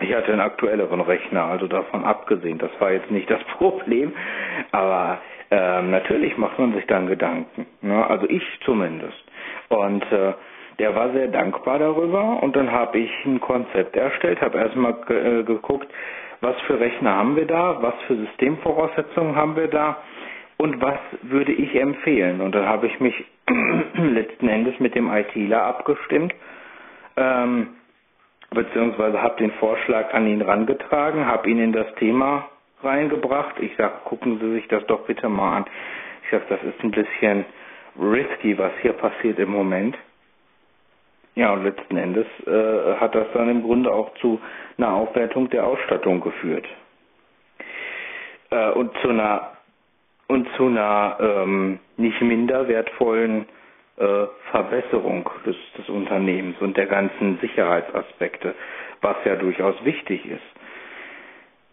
Ich hatte einen aktuelleren Rechner, also davon abgesehen. Das war jetzt nicht das Problem, aber ähm, natürlich macht man sich dann Gedanken. Ne? Also ich zumindest. Und äh, der war sehr dankbar darüber und dann habe ich ein Konzept erstellt, habe erstmal äh, geguckt, was für Rechner haben wir da, was für Systemvoraussetzungen haben wir da und was würde ich empfehlen. Und dann habe ich mich letzten Endes mit dem ITler abgestimmt. Ähm, beziehungsweise habe den Vorschlag an ihn rangetragen, habe ihn in das Thema reingebracht. Ich sage, gucken Sie sich das doch bitte mal an. Ich sage, das ist ein bisschen risky, was hier passiert im Moment. Ja, und letzten Endes äh, hat das dann im Grunde auch zu einer Aufwertung der Ausstattung geführt. Äh, und zu einer und zu einer ähm, nicht minder wertvollen Verbesserung des, des Unternehmens und der ganzen Sicherheitsaspekte, was ja durchaus wichtig ist.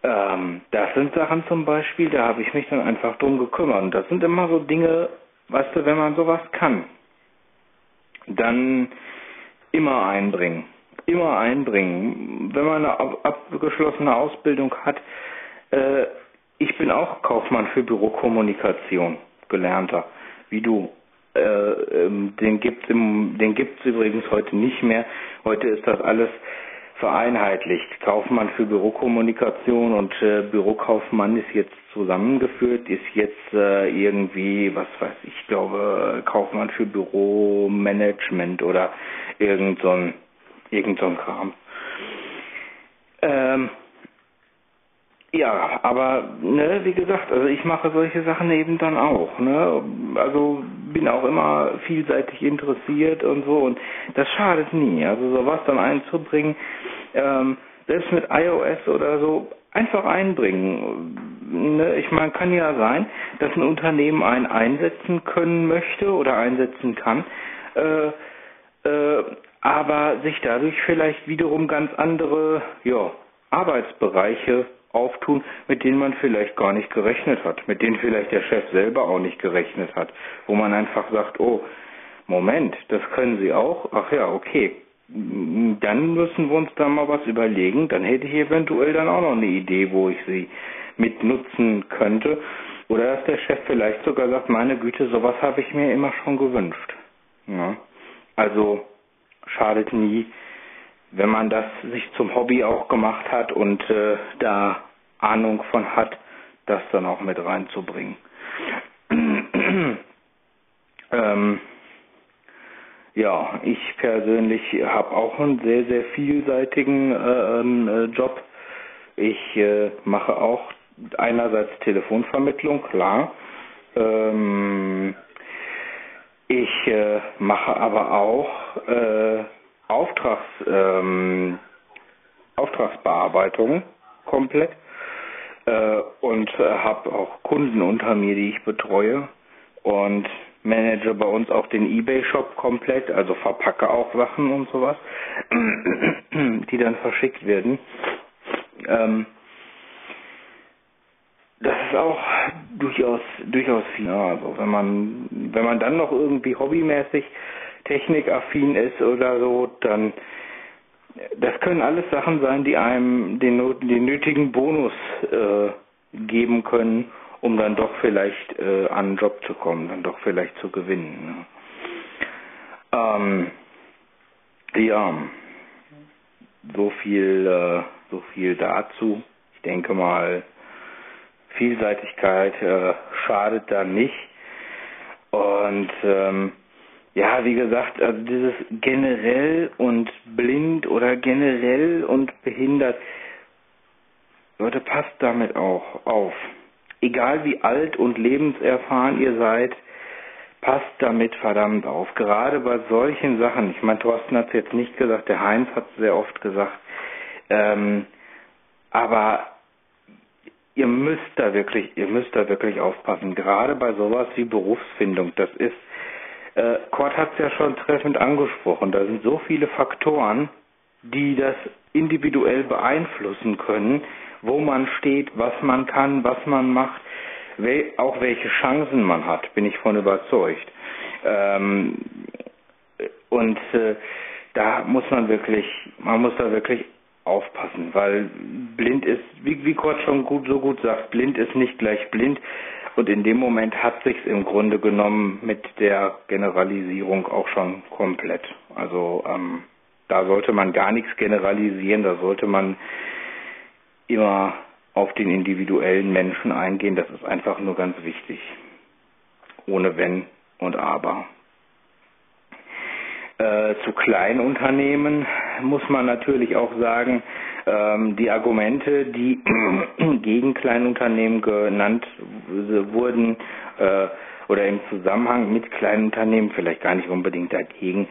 Ähm, das sind Sachen zum Beispiel, da habe ich mich dann einfach drum gekümmert. Und das sind immer so Dinge, weißt du, wenn man sowas kann, dann immer einbringen. Immer einbringen. Wenn man eine abgeschlossene Ausbildung hat, äh, ich bin auch Kaufmann für Bürokommunikation, gelernter, wie du. Äh, ähm, den gibt's übrigens heute nicht mehr. Heute ist das alles vereinheitlicht. Kaufmann für Bürokommunikation und äh, Bürokaufmann ist jetzt zusammengeführt, ist jetzt äh, irgendwie, was weiß ich, glaube Kaufmann für Büromanagement oder irgend so ein, irgend so ein Kram. Ähm, ja, aber ne, wie gesagt, also ich mache solche Sachen eben dann auch, ne? Also bin auch immer vielseitig interessiert und so und das schadet nie. Also sowas dann einzubringen, ähm, selbst mit iOS oder so, einfach einbringen. Ne? Ich meine, kann ja sein, dass ein Unternehmen einen einsetzen können möchte oder einsetzen kann, äh, äh, aber sich dadurch vielleicht wiederum ganz andere ja, Arbeitsbereiche auftun, mit denen man vielleicht gar nicht gerechnet hat, mit denen vielleicht der Chef selber auch nicht gerechnet hat, wo man einfach sagt, oh, Moment, das können Sie auch? Ach ja, okay. Dann müssen wir uns da mal was überlegen. Dann hätte ich eventuell dann auch noch eine Idee, wo ich sie mit nutzen könnte. Oder dass der Chef vielleicht sogar sagt, meine Güte, sowas habe ich mir immer schon gewünscht. Ja. Also schadet nie, wenn man das sich zum Hobby auch gemacht hat und äh, da Ahnung von hat, das dann auch mit reinzubringen. ähm, ja, ich persönlich habe auch einen sehr, sehr vielseitigen äh, ähm, äh, Job. Ich äh, mache auch einerseits Telefonvermittlung, klar. Ähm, ich äh, mache aber auch äh, Auftrags, ähm, Auftragsbearbeitung komplett äh, und äh, habe auch Kunden unter mir, die ich betreue und manage bei uns auch den eBay-Shop komplett, also verpacke auch Sachen und sowas, die dann verschickt werden. Ähm, das ist auch durchaus durchaus viel. Also wenn man wenn man dann noch irgendwie hobbymäßig technikaffin ist oder so, dann das können alles Sachen sein, die einem den, den nötigen Bonus äh, geben können, um dann doch vielleicht äh, an einen Job zu kommen, dann doch vielleicht zu gewinnen. Ne? Ähm, ja, so viel, äh, so viel dazu. Ich denke mal, Vielseitigkeit äh, schadet da nicht. Und ähm, ja, wie gesagt, also dieses generell und blind oder generell und behindert, Leute, passt damit auch auf. Egal wie alt und lebenserfahren ihr seid, passt damit verdammt auf. Gerade bei solchen Sachen, ich meine, Thorsten hat es jetzt nicht gesagt, der Heinz hat es sehr oft gesagt, ähm, aber ihr müsst da wirklich, ihr müsst da wirklich aufpassen. Gerade bei sowas wie Berufsfindung, das ist äh, Kurt hat es ja schon treffend angesprochen. Da sind so viele Faktoren, die das individuell beeinflussen können wo man steht, was man kann, was man macht, wel auch welche Chancen man hat, bin ich von überzeugt. Ähm, und äh, da muss man wirklich, man muss da wirklich aufpassen, weil blind ist, wie, wie Kurt schon gut, so gut sagt, blind ist nicht gleich blind. Und in dem Moment hat sich's im Grunde genommen mit der Generalisierung auch schon komplett. Also ähm, da sollte man gar nichts generalisieren, da sollte man immer auf den individuellen Menschen eingehen. Das ist einfach nur ganz wichtig. Ohne Wenn und Aber. Äh, zu Kleinunternehmen muss man natürlich auch sagen, ähm, die Argumente, die gegen Kleinunternehmen genannt wurden äh, oder im Zusammenhang mit Kleinunternehmen, vielleicht gar nicht unbedingt dagegen,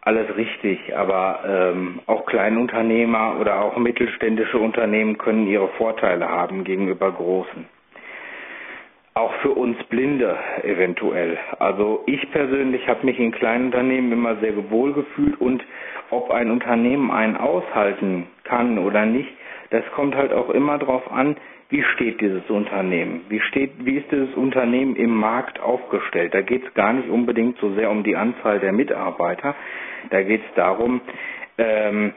alles richtig, aber ähm, auch Kleinunternehmer oder auch mittelständische Unternehmen können ihre Vorteile haben gegenüber großen auch für uns Blinde eventuell. Also ich persönlich habe mich in kleinen Unternehmen immer sehr wohl gefühlt und ob ein Unternehmen einen aushalten kann oder nicht, das kommt halt auch immer darauf an, wie steht dieses Unternehmen, wie steht, wie ist dieses Unternehmen im Markt aufgestellt. Da geht es gar nicht unbedingt so sehr um die Anzahl der Mitarbeiter, da geht es darum, ähm,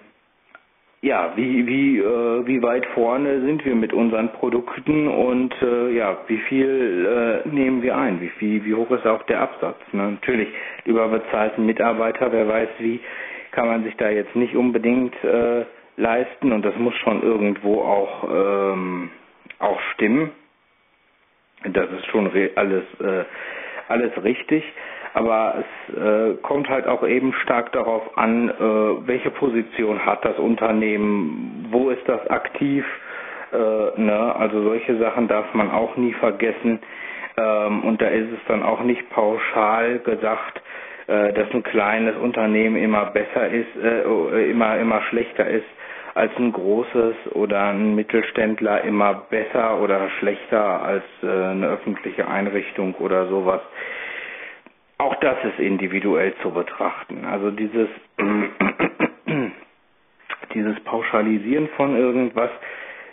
ja, wie, wie, äh, wie weit vorne sind wir mit unseren Produkten und äh, ja, wie viel äh, nehmen wir ein, wie viel, wie hoch ist auch der Absatz. Ne? Natürlich, überbezahlten Mitarbeiter, wer weiß wie, kann man sich da jetzt nicht unbedingt äh, leisten und das muss schon irgendwo auch, ähm, auch stimmen. Das ist schon alles, äh, alles richtig aber es äh, kommt halt auch eben stark darauf an, äh, welche Position hat das Unternehmen, wo ist das aktiv, äh, ne? also solche Sachen darf man auch nie vergessen ähm, und da ist es dann auch nicht pauschal gesagt, äh, dass ein kleines Unternehmen immer besser ist, äh, immer immer schlechter ist als ein großes oder ein Mittelständler immer besser oder schlechter als äh, eine öffentliche Einrichtung oder sowas auch das ist individuell zu betrachten. Also dieses, dieses Pauschalisieren von irgendwas,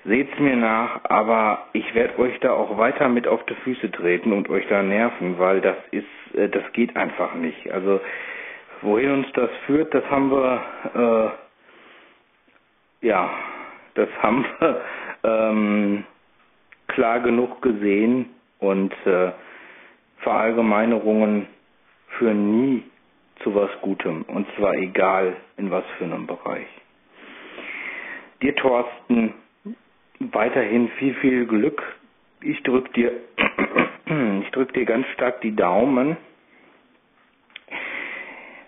seht's mir nach, aber ich werde euch da auch weiter mit auf die Füße treten und euch da nerven, weil das ist, äh, das geht einfach nicht. Also wohin uns das führt, das haben wir, äh, ja, das haben wir ähm, klar genug gesehen und äh, Verallgemeinerungen führen nie zu was Gutem und zwar egal in was für einem Bereich. Dir Thorsten weiterhin viel viel Glück. Ich drück dir ich drück dir ganz stark die Daumen.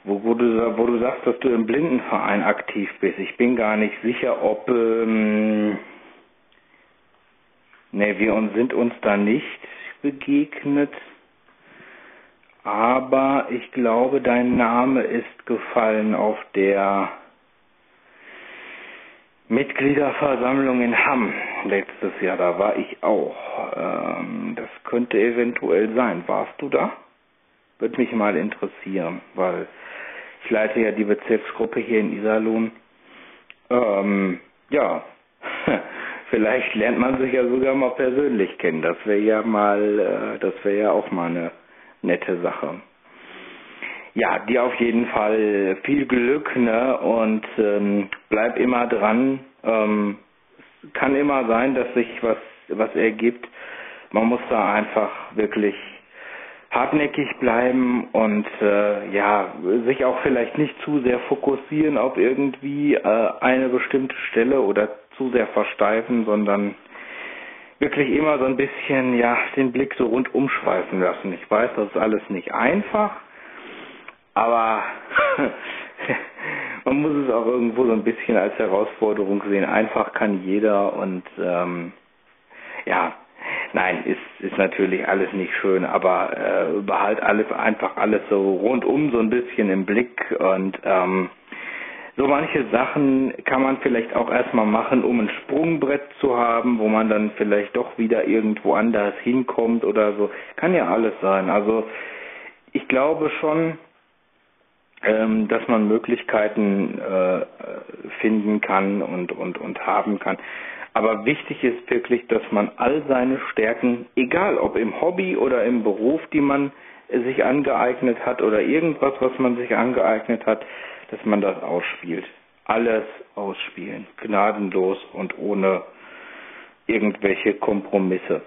Wo, wo, du, wo du sagst, dass du im Blindenverein aktiv bist. Ich bin gar nicht sicher, ob ähm, ne, wir uns sind uns da nicht begegnet aber ich glaube, dein Name ist gefallen auf der Mitgliederversammlung in Hamm letztes Jahr. Da war ich auch. Ähm, das könnte eventuell sein. Warst du da? Würde mich mal interessieren, weil ich leite ja die Bezirksgruppe hier in Iserlohn. Ähm, ja, vielleicht lernt man sich ja sogar mal persönlich kennen. Das wäre ja mal, äh, das wäre ja auch mal eine nette Sache. Ja, dir auf jeden Fall viel Glück ne? und ähm, bleib immer dran. Ähm, kann immer sein, dass sich was, was ergibt. Man muss da einfach wirklich hartnäckig bleiben und äh, ja, sich auch vielleicht nicht zu sehr fokussieren auf irgendwie äh, eine bestimmte Stelle oder zu sehr versteifen, sondern wirklich immer so ein bisschen, ja, den Blick so rundum schweifen lassen. Ich weiß, das ist alles nicht einfach, aber man muss es auch irgendwo so ein bisschen als Herausforderung sehen. Einfach kann jeder und ähm, ja, nein, ist ist natürlich alles nicht schön, aber äh, behalt alles einfach alles so rundum so ein bisschen im Blick und ähm, so manche Sachen kann man vielleicht auch erstmal machen, um ein Sprungbrett zu haben, wo man dann vielleicht doch wieder irgendwo anders hinkommt oder so. Kann ja alles sein. Also ich glaube schon, ähm, dass man Möglichkeiten äh, finden kann und, und, und haben kann. Aber wichtig ist wirklich, dass man all seine Stärken, egal ob im Hobby oder im Beruf, die man sich angeeignet hat oder irgendwas, was man sich angeeignet hat, dass man das ausspielt. Alles ausspielen, gnadenlos und ohne irgendwelche Kompromisse.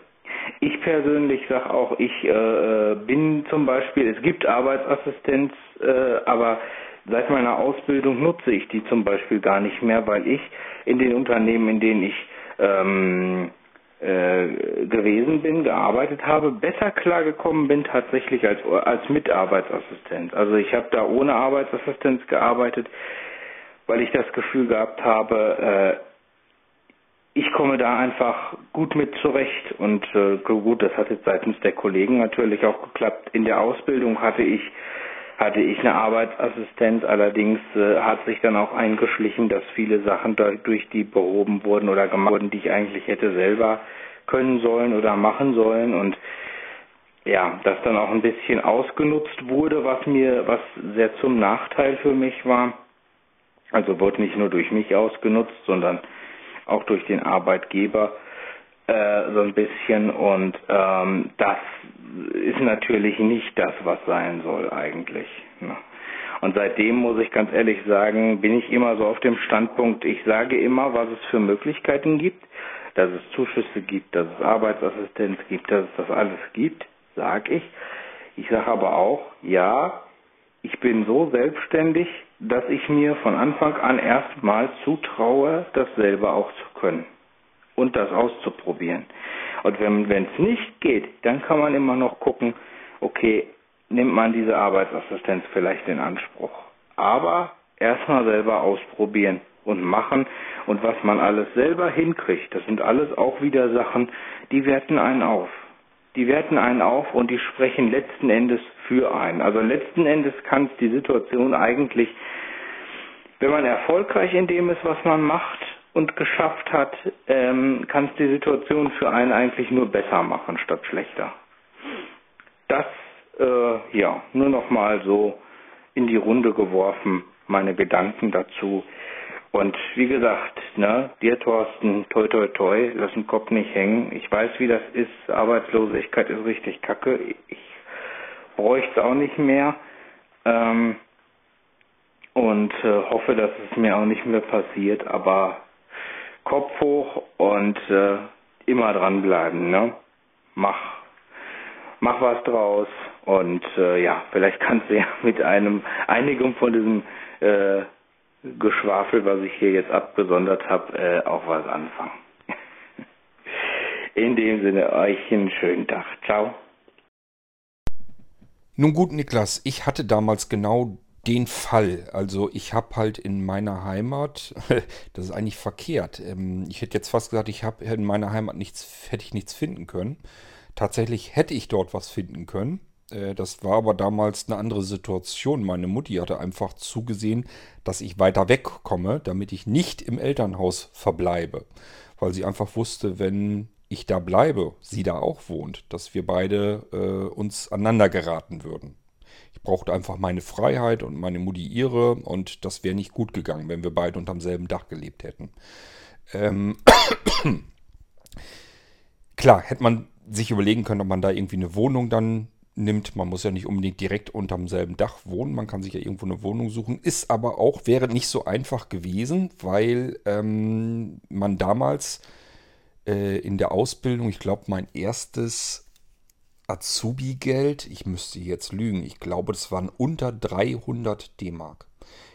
Ich persönlich sage auch, ich äh, bin zum Beispiel, es gibt Arbeitsassistenz, äh, aber seit meiner Ausbildung nutze ich die zum Beispiel gar nicht mehr, weil ich in den Unternehmen, in denen ich ähm, äh, gewesen bin, gearbeitet habe, besser klargekommen bin tatsächlich als, als Mitarbeitsassistent. Also ich habe da ohne Arbeitsassistenz gearbeitet, weil ich das Gefühl gehabt habe, äh, ich komme da einfach gut mit zurecht und äh, gut, das hat jetzt seitens der Kollegen natürlich auch geklappt. In der Ausbildung hatte ich hatte ich eine Arbeitsassistenz, allerdings äh, hat sich dann auch eingeschlichen, dass viele Sachen durch die behoben wurden oder gemacht wurden, die ich eigentlich hätte selber können sollen oder machen sollen. Und ja, das dann auch ein bisschen ausgenutzt wurde, was mir, was sehr zum Nachteil für mich war. Also wurde nicht nur durch mich ausgenutzt, sondern auch durch den Arbeitgeber äh, so ein bisschen und ähm, das ist natürlich nicht das, was sein soll eigentlich. Ne? Und seitdem muss ich ganz ehrlich sagen, bin ich immer so auf dem Standpunkt, ich sage immer, was es für Möglichkeiten gibt, dass es Zuschüsse gibt, dass es Arbeitsassistenz gibt, dass es das alles gibt, sage ich. Ich sage aber auch, ja, ich bin so selbstständig, dass ich mir von Anfang an erstmal zutraue, das selber auch zu können und das auszuprobieren. Und wenn es nicht geht, dann kann man immer noch gucken, okay, nimmt man diese Arbeitsassistenz vielleicht in Anspruch. Aber erstmal selber ausprobieren und machen und was man alles selber hinkriegt, das sind alles auch wieder Sachen, die werten einen auf. Die werten einen auf und die sprechen letzten Endes für einen. Also letzten Endes kann es die Situation eigentlich, wenn man erfolgreich in dem ist, was man macht, und geschafft hat, ähm, kann es die Situation für einen eigentlich nur besser machen statt schlechter. Das, äh, ja, nur noch mal so in die Runde geworfen, meine Gedanken dazu. Und wie gesagt, ne, dir Thorsten, toi toi toi, lass den Kopf nicht hängen. Ich weiß, wie das ist. Arbeitslosigkeit ist richtig kacke. Ich bräuchte es auch nicht mehr. Ähm, und äh, hoffe, dass es mir auch nicht mehr passiert. Aber Kopf hoch und äh, immer dranbleiben. Ne? Mach, mach was draus und äh, ja, vielleicht kannst du ja mit einem einigung von diesem äh, Geschwafel, was ich hier jetzt abgesondert habe, äh, auch was anfangen. In dem Sinne, euch einen schönen Tag. Ciao. Nun gut, Niklas, ich hatte damals genau den Fall. Also ich habe halt in meiner Heimat, das ist eigentlich verkehrt. Ähm, ich hätte jetzt fast gesagt, ich habe in meiner Heimat nichts, hätte ich nichts finden können. Tatsächlich hätte ich dort was finden können. Äh, das war aber damals eine andere Situation. Meine Mutti hatte einfach zugesehen, dass ich weiter wegkomme, damit ich nicht im Elternhaus verbleibe. Weil sie einfach wusste, wenn ich da bleibe, sie da auch wohnt, dass wir beide äh, uns aneinander geraten würden. Ich brauchte einfach meine Freiheit und meine Mutti ihre und das wäre nicht gut gegangen, wenn wir beide unterm selben Dach gelebt hätten. Ähm Klar, hätte man sich überlegen können, ob man da irgendwie eine Wohnung dann nimmt. Man muss ja nicht unbedingt direkt unterm selben Dach wohnen. Man kann sich ja irgendwo eine Wohnung suchen. Ist aber auch, wäre nicht so einfach gewesen, weil ähm, man damals äh, in der Ausbildung, ich glaube, mein erstes Azubi-Geld, ich müsste jetzt lügen, ich glaube, das waren unter 300 D-Mark.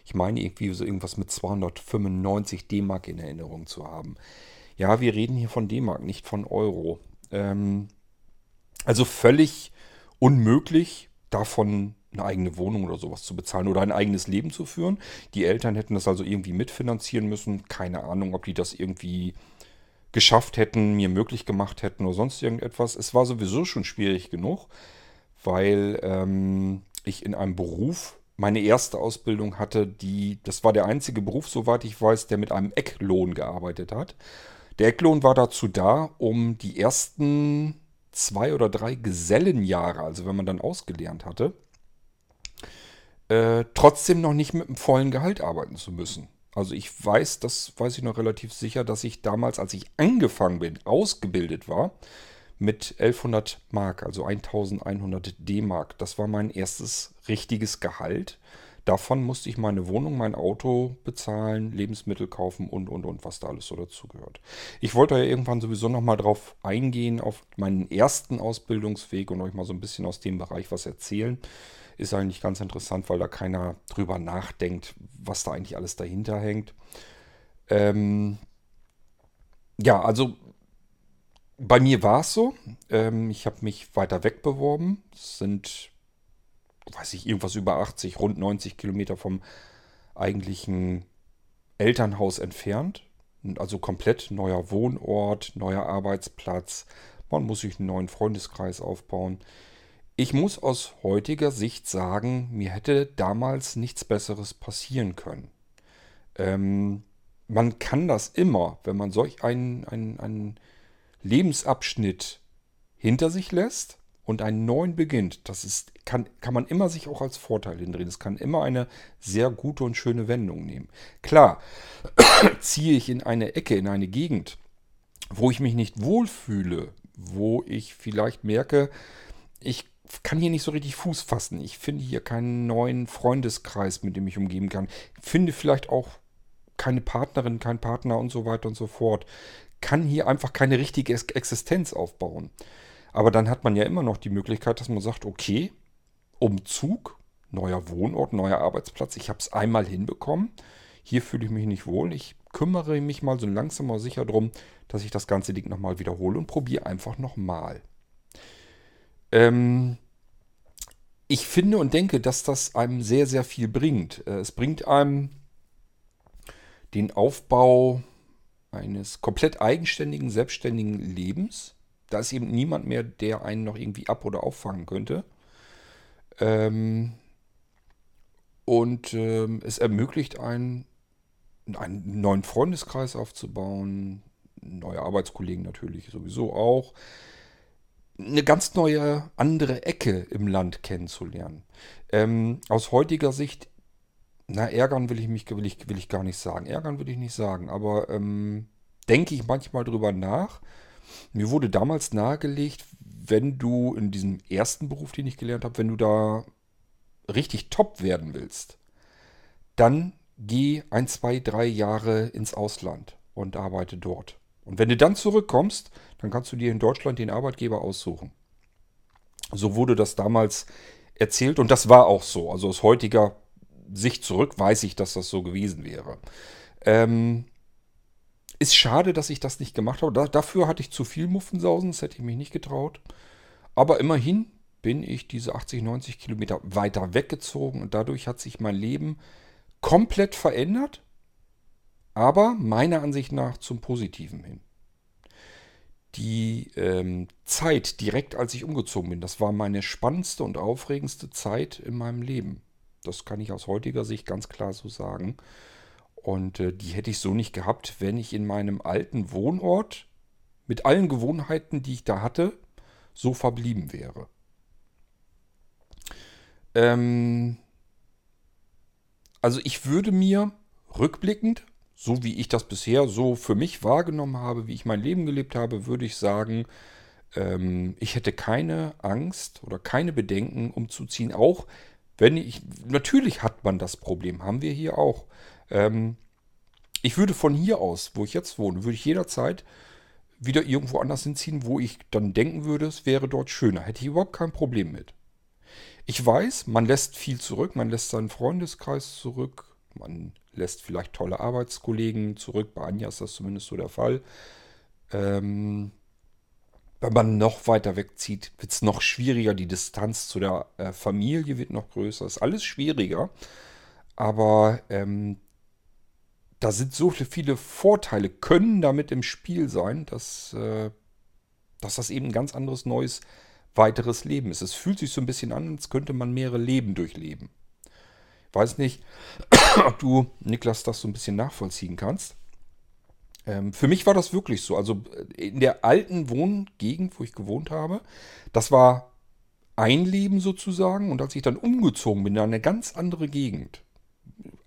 Ich meine irgendwie so irgendwas mit 295 D-Mark in Erinnerung zu haben. Ja, wir reden hier von D-Mark, nicht von Euro. Ähm, also völlig unmöglich, davon eine eigene Wohnung oder sowas zu bezahlen oder ein eigenes Leben zu führen. Die Eltern hätten das also irgendwie mitfinanzieren müssen. Keine Ahnung, ob die das irgendwie geschafft hätten, mir möglich gemacht hätten oder sonst irgendetwas. Es war sowieso schon schwierig genug, weil ähm, ich in einem Beruf meine erste Ausbildung hatte, die, das war der einzige Beruf, soweit ich weiß, der mit einem Ecklohn gearbeitet hat. Der Ecklohn war dazu da, um die ersten zwei oder drei Gesellenjahre, also wenn man dann ausgelernt hatte, äh, trotzdem noch nicht mit einem vollen Gehalt arbeiten zu müssen. Also ich weiß, das weiß ich noch relativ sicher, dass ich damals, als ich angefangen bin, ausgebildet war, mit 1100 Mark, also 1100 D-Mark. Das war mein erstes richtiges Gehalt. Davon musste ich meine Wohnung, mein Auto bezahlen, Lebensmittel kaufen und, und, und, was da alles so dazugehört. Ich wollte ja irgendwann sowieso nochmal drauf eingehen, auf meinen ersten Ausbildungsweg und euch mal so ein bisschen aus dem Bereich was erzählen. Ist eigentlich ganz interessant, weil da keiner drüber nachdenkt, was da eigentlich alles dahinter hängt. Ähm ja, also bei mir war es so. Ähm, ich habe mich weiter weg beworben. Es sind, weiß ich, irgendwas über 80, rund 90 Kilometer vom eigentlichen Elternhaus entfernt. Also komplett neuer Wohnort, neuer Arbeitsplatz. Man muss sich einen neuen Freundeskreis aufbauen. Ich muss aus heutiger Sicht sagen, mir hätte damals nichts Besseres passieren können. Ähm, man kann das immer, wenn man solch einen, einen, einen Lebensabschnitt hinter sich lässt und einen neuen beginnt, das ist, kann, kann man immer sich auch als Vorteil hindrehen. Es kann immer eine sehr gute und schöne Wendung nehmen. Klar, ziehe ich in eine Ecke, in eine Gegend, wo ich mich nicht wohlfühle, wo ich vielleicht merke, ich kann hier nicht so richtig Fuß fassen. Ich finde hier keinen neuen Freundeskreis, mit dem ich umgeben kann. Finde vielleicht auch keine Partnerin, keinen Partner und so weiter und so fort kann hier einfach keine richtige Existenz aufbauen. Aber dann hat man ja immer noch die Möglichkeit, dass man sagt, okay, Umzug, neuer Wohnort, neuer Arbeitsplatz, ich habe es einmal hinbekommen, hier fühle ich mich nicht wohl, ich kümmere mich mal so langsam mal sicher darum, dass ich das ganze Ding nochmal wiederhole und probiere einfach nochmal. Ähm, ich finde und denke, dass das einem sehr, sehr viel bringt. Äh, es bringt einem den Aufbau eines komplett eigenständigen, selbstständigen Lebens. Da ist eben niemand mehr, der einen noch irgendwie ab- oder auffangen könnte. Ähm, und ähm, es ermöglicht einen, einen neuen Freundeskreis aufzubauen, neue Arbeitskollegen natürlich sowieso auch, eine ganz neue, andere Ecke im Land kennenzulernen. Ähm, aus heutiger Sicht na, ärgern will ich mich will ich, will ich gar nicht sagen. Ärgern will ich nicht sagen, aber ähm, denke ich manchmal drüber nach. Mir wurde damals nahegelegt, wenn du in diesem ersten Beruf, den ich gelernt habe, wenn du da richtig top werden willst, dann geh ein, zwei, drei Jahre ins Ausland und arbeite dort. Und wenn du dann zurückkommst, dann kannst du dir in Deutschland den Arbeitgeber aussuchen. So wurde das damals erzählt und das war auch so. Also aus heutiger Sicht zurück weiß ich, dass das so gewesen wäre. Ähm, ist schade, dass ich das nicht gemacht habe. Da, dafür hatte ich zu viel Muffensausen, das hätte ich mich nicht getraut. Aber immerhin bin ich diese 80, 90 Kilometer weiter weggezogen und dadurch hat sich mein Leben komplett verändert, aber meiner Ansicht nach zum Positiven hin. Die ähm, Zeit direkt als ich umgezogen bin, das war meine spannendste und aufregendste Zeit in meinem Leben. Das kann ich aus heutiger Sicht ganz klar so sagen. Und äh, die hätte ich so nicht gehabt, wenn ich in meinem alten Wohnort mit allen Gewohnheiten, die ich da hatte, so verblieben wäre. Ähm also ich würde mir rückblickend, so wie ich das bisher so für mich wahrgenommen habe, wie ich mein Leben gelebt habe, würde ich sagen, ähm, ich hätte keine Angst oder keine Bedenken umzuziehen, auch wenn ich, natürlich hat man das Problem, haben wir hier auch. Ähm, ich würde von hier aus, wo ich jetzt wohne, würde ich jederzeit wieder irgendwo anders hinziehen, wo ich dann denken würde, es wäre dort schöner. Hätte ich überhaupt kein Problem mit. Ich weiß, man lässt viel zurück, man lässt seinen Freundeskreis zurück, man lässt vielleicht tolle Arbeitskollegen zurück. Bei Anja ist das zumindest so der Fall. Ähm, wenn man noch weiter wegzieht, wird es noch schwieriger. Die Distanz zu der äh, Familie wird noch größer. Ist alles schwieriger. Aber ähm, da sind so viele Vorteile, können damit im Spiel sein, dass, äh, dass das eben ein ganz anderes, neues, weiteres Leben ist. Es fühlt sich so ein bisschen an, als könnte man mehrere Leben durchleben. Weiß nicht, ob du, Niklas, das so ein bisschen nachvollziehen kannst. Ähm, für mich war das wirklich so. Also äh, in der alten Wohngegend, wo ich gewohnt habe, das war einleben sozusagen. Und als ich dann umgezogen bin in eine ganz andere Gegend,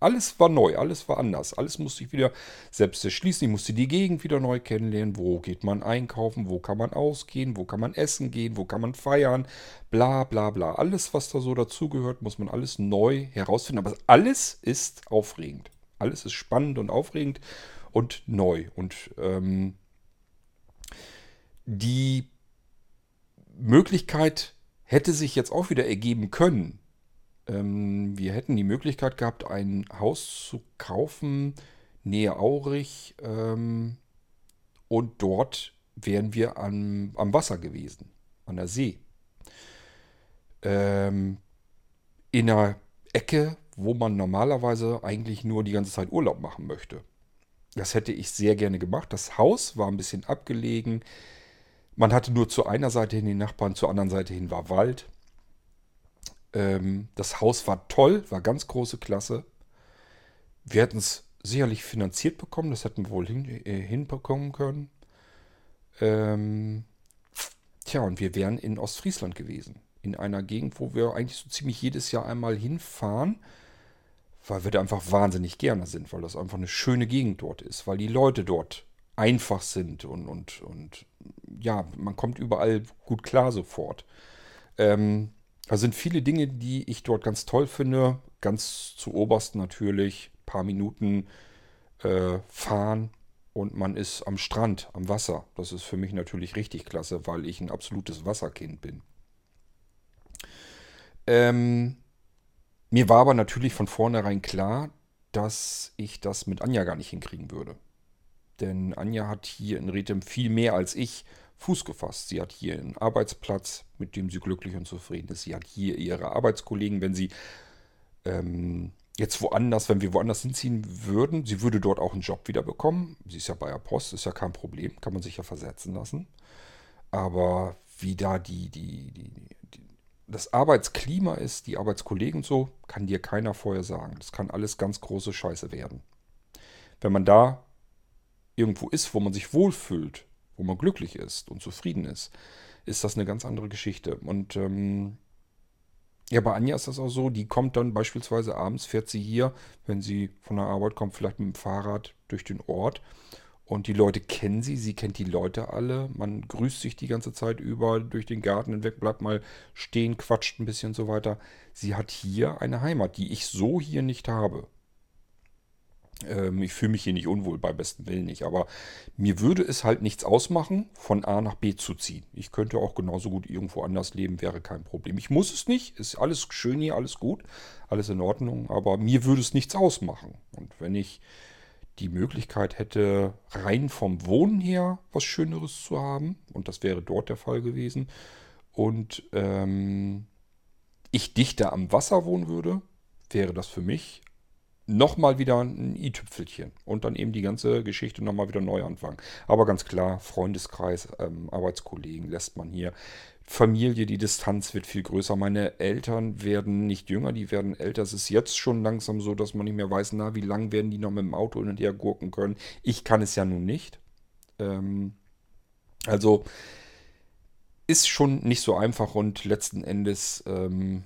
alles war neu, alles war anders. Alles musste ich wieder selbst erschließen. Ich musste die Gegend wieder neu kennenlernen. Wo geht man einkaufen? Wo kann man ausgehen? Wo kann man essen gehen? Wo kann man feiern? Bla bla bla. Alles, was da so dazugehört, muss man alles neu herausfinden. Aber alles ist aufregend. Alles ist spannend und aufregend und neu. Und ähm, die Möglichkeit hätte sich jetzt auch wieder ergeben können, ähm, wir hätten die Möglichkeit gehabt, ein Haus zu kaufen, Nähe Aurich. Ähm, und dort wären wir am, am Wasser gewesen, an der See. Ähm, in einer Ecke, wo man normalerweise eigentlich nur die ganze Zeit Urlaub machen möchte. Das hätte ich sehr gerne gemacht. Das Haus war ein bisschen abgelegen. Man hatte nur zu einer Seite hin die Nachbarn, zur anderen Seite hin war Wald. Ähm, das Haus war toll, war ganz große Klasse. Wir hätten es sicherlich finanziert bekommen, das hätten wir wohl hin, äh, hinbekommen können. Ähm, tja, und wir wären in Ostfriesland gewesen. In einer Gegend, wo wir eigentlich so ziemlich jedes Jahr einmal hinfahren, weil wir da einfach wahnsinnig gerne sind, weil das einfach eine schöne Gegend dort ist, weil die Leute dort einfach sind und, und, und ja, man kommt überall gut klar sofort. Ähm, da sind viele Dinge, die ich dort ganz toll finde. Ganz zu oberst natürlich. Ein paar Minuten äh, fahren und man ist am Strand, am Wasser. Das ist für mich natürlich richtig klasse, weil ich ein absolutes Wasserkind bin. Ähm, mir war aber natürlich von vornherein klar, dass ich das mit Anja gar nicht hinkriegen würde. Denn Anja hat hier in Rethem viel mehr als ich Fuß gefasst. Sie hat hier einen Arbeitsplatz, mit dem sie glücklich und zufrieden ist. Sie hat hier ihre Arbeitskollegen, wenn sie ähm, jetzt woanders, wenn wir woanders hinziehen würden, sie würde dort auch einen Job wieder bekommen. Sie ist ja bei der Post, ist ja kein Problem, kann man sich ja versetzen lassen. Aber wie da die, die, die, die das Arbeitsklima ist, die Arbeitskollegen und so, kann dir keiner vorher sagen. Das kann alles ganz große Scheiße werden. Wenn man da irgendwo ist, wo man sich wohlfühlt, wo man glücklich ist und zufrieden ist, ist das eine ganz andere Geschichte. Und ähm, ja, bei Anja ist das auch so, die kommt dann beispielsweise abends, fährt sie hier, wenn sie von der Arbeit kommt, vielleicht mit dem Fahrrad durch den Ort. Und die Leute kennen sie, sie kennt die Leute alle. Man grüßt sich die ganze Zeit über durch den Garten hinweg, bleibt mal stehen, quatscht ein bisschen und so weiter. Sie hat hier eine Heimat, die ich so hier nicht habe. Ähm, ich fühle mich hier nicht unwohl, bei besten Willen nicht. Aber mir würde es halt nichts ausmachen, von A nach B zu ziehen. Ich könnte auch genauso gut irgendwo anders leben, wäre kein Problem. Ich muss es nicht, ist alles schön hier, alles gut, alles in Ordnung. Aber mir würde es nichts ausmachen. Und wenn ich die Möglichkeit hätte, rein vom Wohnen her was Schöneres zu haben, und das wäre dort der Fall gewesen, und ähm, ich dichter am Wasser wohnen würde, wäre das für mich nochmal wieder ein i-Tüpfelchen und dann eben die ganze Geschichte nochmal wieder neu anfangen. Aber ganz klar, Freundeskreis, ähm, Arbeitskollegen lässt man hier. Familie, die Distanz wird viel größer. Meine Eltern werden nicht jünger, die werden älter. Es ist jetzt schon langsam so, dass man nicht mehr weiß, na, wie lange werden die noch mit dem Auto hin und her gurken können. Ich kann es ja nun nicht. Ähm, also ist schon nicht so einfach und letzten Endes ähm,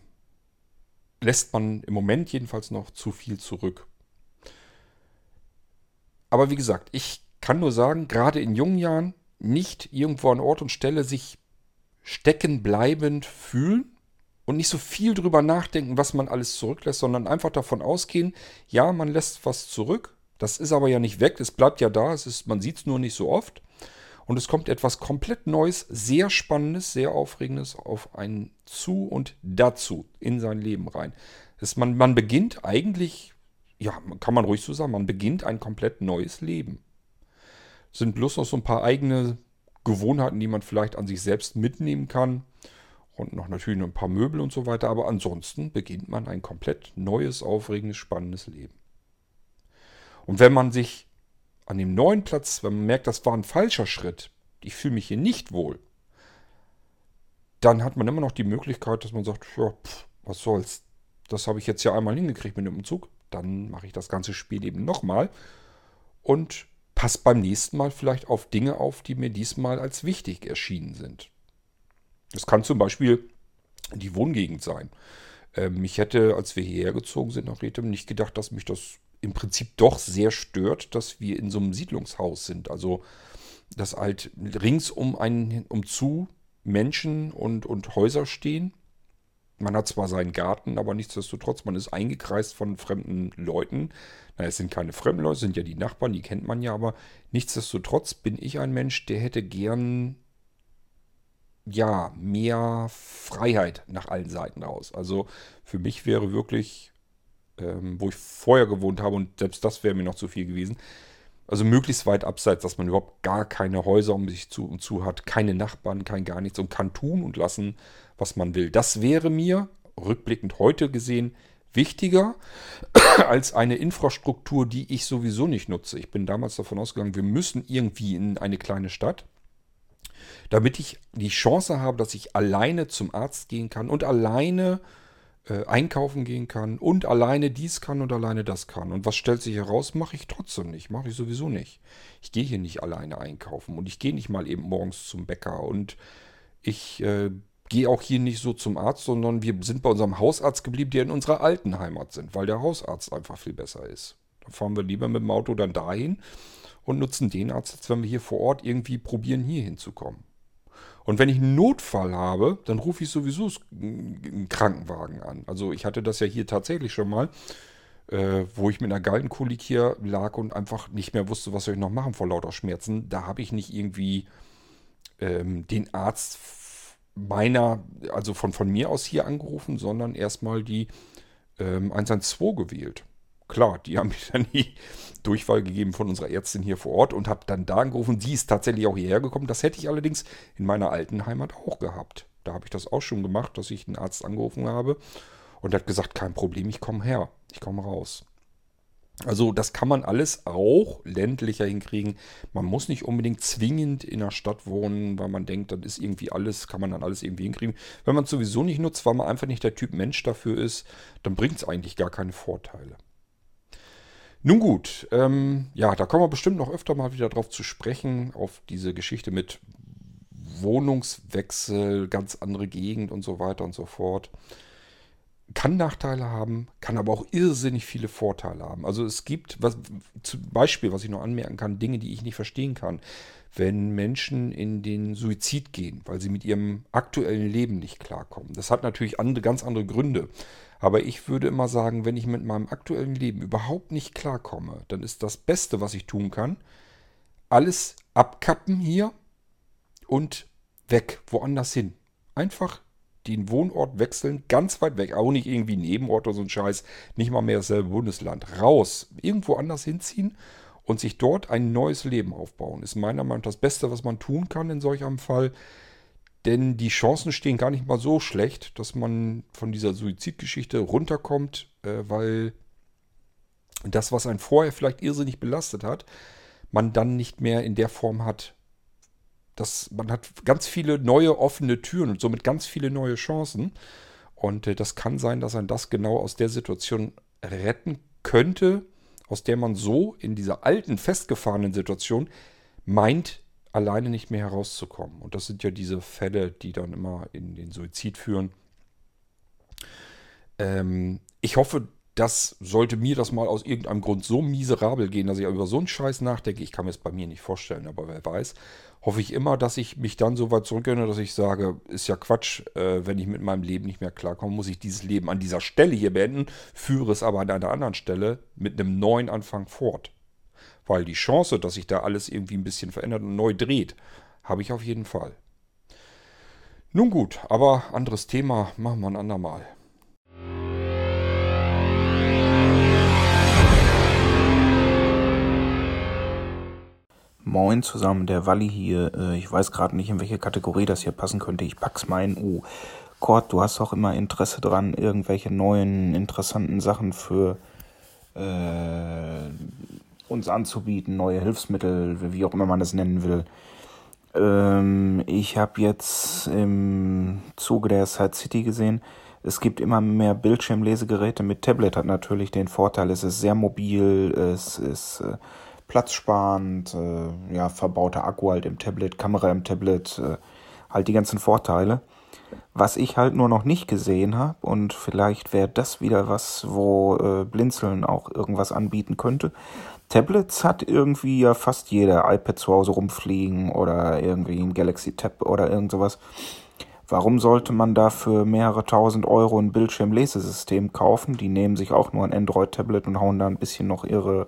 lässt man im Moment jedenfalls noch zu viel zurück. Aber wie gesagt, ich kann nur sagen, gerade in jungen Jahren nicht irgendwo an Ort und Stelle sich stecken bleibend fühlen und nicht so viel drüber nachdenken, was man alles zurücklässt, sondern einfach davon ausgehen, ja, man lässt was zurück. Das ist aber ja nicht weg, es bleibt ja da, es ist, man sieht es nur nicht so oft. Und es kommt etwas komplett Neues, sehr Spannendes, sehr Aufregendes auf einen zu und dazu in sein Leben rein. Das man, man beginnt eigentlich, ja, kann man ruhig so sagen, man beginnt ein komplett neues Leben. Es sind bloß noch so ein paar eigene Gewohnheiten, die man vielleicht an sich selbst mitnehmen kann. Und noch natürlich ein paar Möbel und so weiter. Aber ansonsten beginnt man ein komplett neues, aufregendes, spannendes Leben. Und wenn man sich an dem neuen Platz, wenn man merkt, das war ein falscher Schritt, ich fühle mich hier nicht wohl, dann hat man immer noch die Möglichkeit, dass man sagt, ja, pff, was soll's. Das habe ich jetzt ja einmal hingekriegt mit dem Umzug. Dann mache ich das ganze Spiel eben nochmal und passe beim nächsten Mal vielleicht auf Dinge auf, die mir diesmal als wichtig erschienen sind. Es kann zum Beispiel die Wohngegend sein. Ähm, ich hätte, als wir hierher gezogen sind nach Rethem, nicht gedacht, dass mich das im Prinzip doch sehr stört, dass wir in so einem Siedlungshaus sind. Also, dass halt rings um einen, um zu Menschen und, und Häuser stehen. Man hat zwar seinen Garten, aber nichtsdestotrotz, man ist eingekreist von fremden Leuten. Na, es sind keine fremden Leute, es sind ja die Nachbarn, die kennt man ja, aber nichtsdestotrotz bin ich ein Mensch, der hätte gern ja, mehr Freiheit nach allen Seiten raus. Also für mich wäre wirklich, ähm, wo ich vorher gewohnt habe, und selbst das wäre mir noch zu viel gewesen, also möglichst weit abseits, dass man überhaupt gar keine Häuser um sich zu und zu hat, keine Nachbarn, kein gar nichts und kann tun und lassen, was man will. Das wäre mir, rückblickend heute gesehen, wichtiger als eine Infrastruktur, die ich sowieso nicht nutze. Ich bin damals davon ausgegangen, wir müssen irgendwie in eine kleine Stadt damit ich die Chance habe, dass ich alleine zum Arzt gehen kann und alleine äh, einkaufen gehen kann und alleine dies kann und alleine das kann. Und was stellt sich heraus? Mache ich trotzdem nicht. Mache ich sowieso nicht. Ich gehe hier nicht alleine einkaufen und ich gehe nicht mal eben morgens zum Bäcker und ich äh, gehe auch hier nicht so zum Arzt, sondern wir sind bei unserem Hausarzt geblieben, der in unserer alten Heimat sind, weil der Hausarzt einfach viel besser ist. Da fahren wir lieber mit dem Auto dann dahin und nutzen den Arzt, als wenn wir hier vor Ort irgendwie probieren, hier hinzukommen. Und wenn ich einen Notfall habe, dann rufe ich sowieso einen Krankenwagen an. Also ich hatte das ja hier tatsächlich schon mal, äh, wo ich mit einer Gallenkolik hier lag und einfach nicht mehr wusste, was soll ich noch machen vor lauter Schmerzen. Da habe ich nicht irgendwie ähm, den Arzt meiner, also von, von mir aus hier angerufen, sondern erstmal die ähm, 112 gewählt. Klar, die haben mir dann die Durchfall gegeben von unserer Ärztin hier vor Ort und habe dann da angerufen. Die ist tatsächlich auch hierher gekommen. Das hätte ich allerdings in meiner alten Heimat auch gehabt. Da habe ich das auch schon gemacht, dass ich einen Arzt angerufen habe und hat gesagt, kein Problem, ich komme her, ich komme raus. Also das kann man alles auch ländlicher hinkriegen. Man muss nicht unbedingt zwingend in der Stadt wohnen, weil man denkt, das ist irgendwie alles, kann man dann alles irgendwie hinkriegen. Wenn man es sowieso nicht nutzt, weil man einfach nicht der Typ Mensch dafür ist, dann bringt es eigentlich gar keine Vorteile. Nun gut, ähm, ja, da kommen wir bestimmt noch öfter mal wieder drauf zu sprechen, auf diese Geschichte mit Wohnungswechsel, ganz andere Gegend und so weiter und so fort. Kann Nachteile haben, kann aber auch irrsinnig viele Vorteile haben. Also es gibt, was, zum Beispiel, was ich noch anmerken kann, Dinge, die ich nicht verstehen kann. Wenn Menschen in den Suizid gehen, weil sie mit ihrem aktuellen Leben nicht klarkommen. Das hat natürlich andere, ganz andere Gründe. Aber ich würde immer sagen, wenn ich mit meinem aktuellen Leben überhaupt nicht klarkomme, dann ist das Beste, was ich tun kann, alles abkappen hier und weg, woanders hin. Einfach den Wohnort wechseln, ganz weit weg, auch nicht irgendwie Nebenort oder so ein Scheiß, nicht mal mehr dasselbe Bundesland. Raus, irgendwo anders hinziehen und sich dort ein neues Leben aufbauen. Ist meiner Meinung nach das Beste, was man tun kann in solch einem Fall. Denn die Chancen stehen gar nicht mal so schlecht, dass man von dieser Suizidgeschichte runterkommt, äh, weil das, was einen vorher vielleicht irrsinnig belastet hat, man dann nicht mehr in der Form hat. dass man hat ganz viele neue offene Türen und somit ganz viele neue Chancen. Und äh, das kann sein, dass ein das genau aus der Situation retten könnte, aus der man so in dieser alten, festgefahrenen Situation meint, alleine nicht mehr herauszukommen. Und das sind ja diese Fälle, die dann immer in den Suizid führen. Ähm, ich hoffe, das sollte mir das mal aus irgendeinem Grund so miserabel gehen, dass ich über so einen Scheiß nachdenke. Ich kann mir es bei mir nicht vorstellen, aber wer weiß. Hoffe ich immer, dass ich mich dann so weit zurückerinnere, dass ich sage, ist ja Quatsch, äh, wenn ich mit meinem Leben nicht mehr klarkomme, muss ich dieses Leben an dieser Stelle hier beenden, führe es aber an einer anderen Stelle mit einem neuen Anfang fort. Weil die Chance, dass sich da alles irgendwie ein bisschen verändert und neu dreht, habe ich auf jeden Fall. Nun gut, aber anderes Thema machen wir ein andermal. Moin zusammen, der Walli hier. Äh, ich weiß gerade nicht, in welche Kategorie das hier passen könnte. Ich pack's mal in U. Kurt, du hast auch immer Interesse dran, irgendwelche neuen, interessanten Sachen für äh, uns anzubieten, neue Hilfsmittel, wie auch immer man das nennen will. Ähm, ich habe jetzt im Zuge der Side City gesehen, es gibt immer mehr Bildschirmlesegeräte mit Tablet, hat natürlich den Vorteil, es ist sehr mobil, es ist äh, platzsparend, äh, ja, verbauter Akku halt im Tablet, Kamera im Tablet, äh, halt die ganzen Vorteile. Was ich halt nur noch nicht gesehen habe, und vielleicht wäre das wieder was, wo äh, Blinzeln auch irgendwas anbieten könnte. Tablets hat irgendwie ja fast jeder iPad zu Hause rumfliegen oder irgendwie ein Galaxy Tab oder irgend sowas. Warum sollte man dafür mehrere tausend Euro ein Bildschirmlesesystem kaufen? Die nehmen sich auch nur ein Android-Tablet und hauen da ein bisschen noch ihre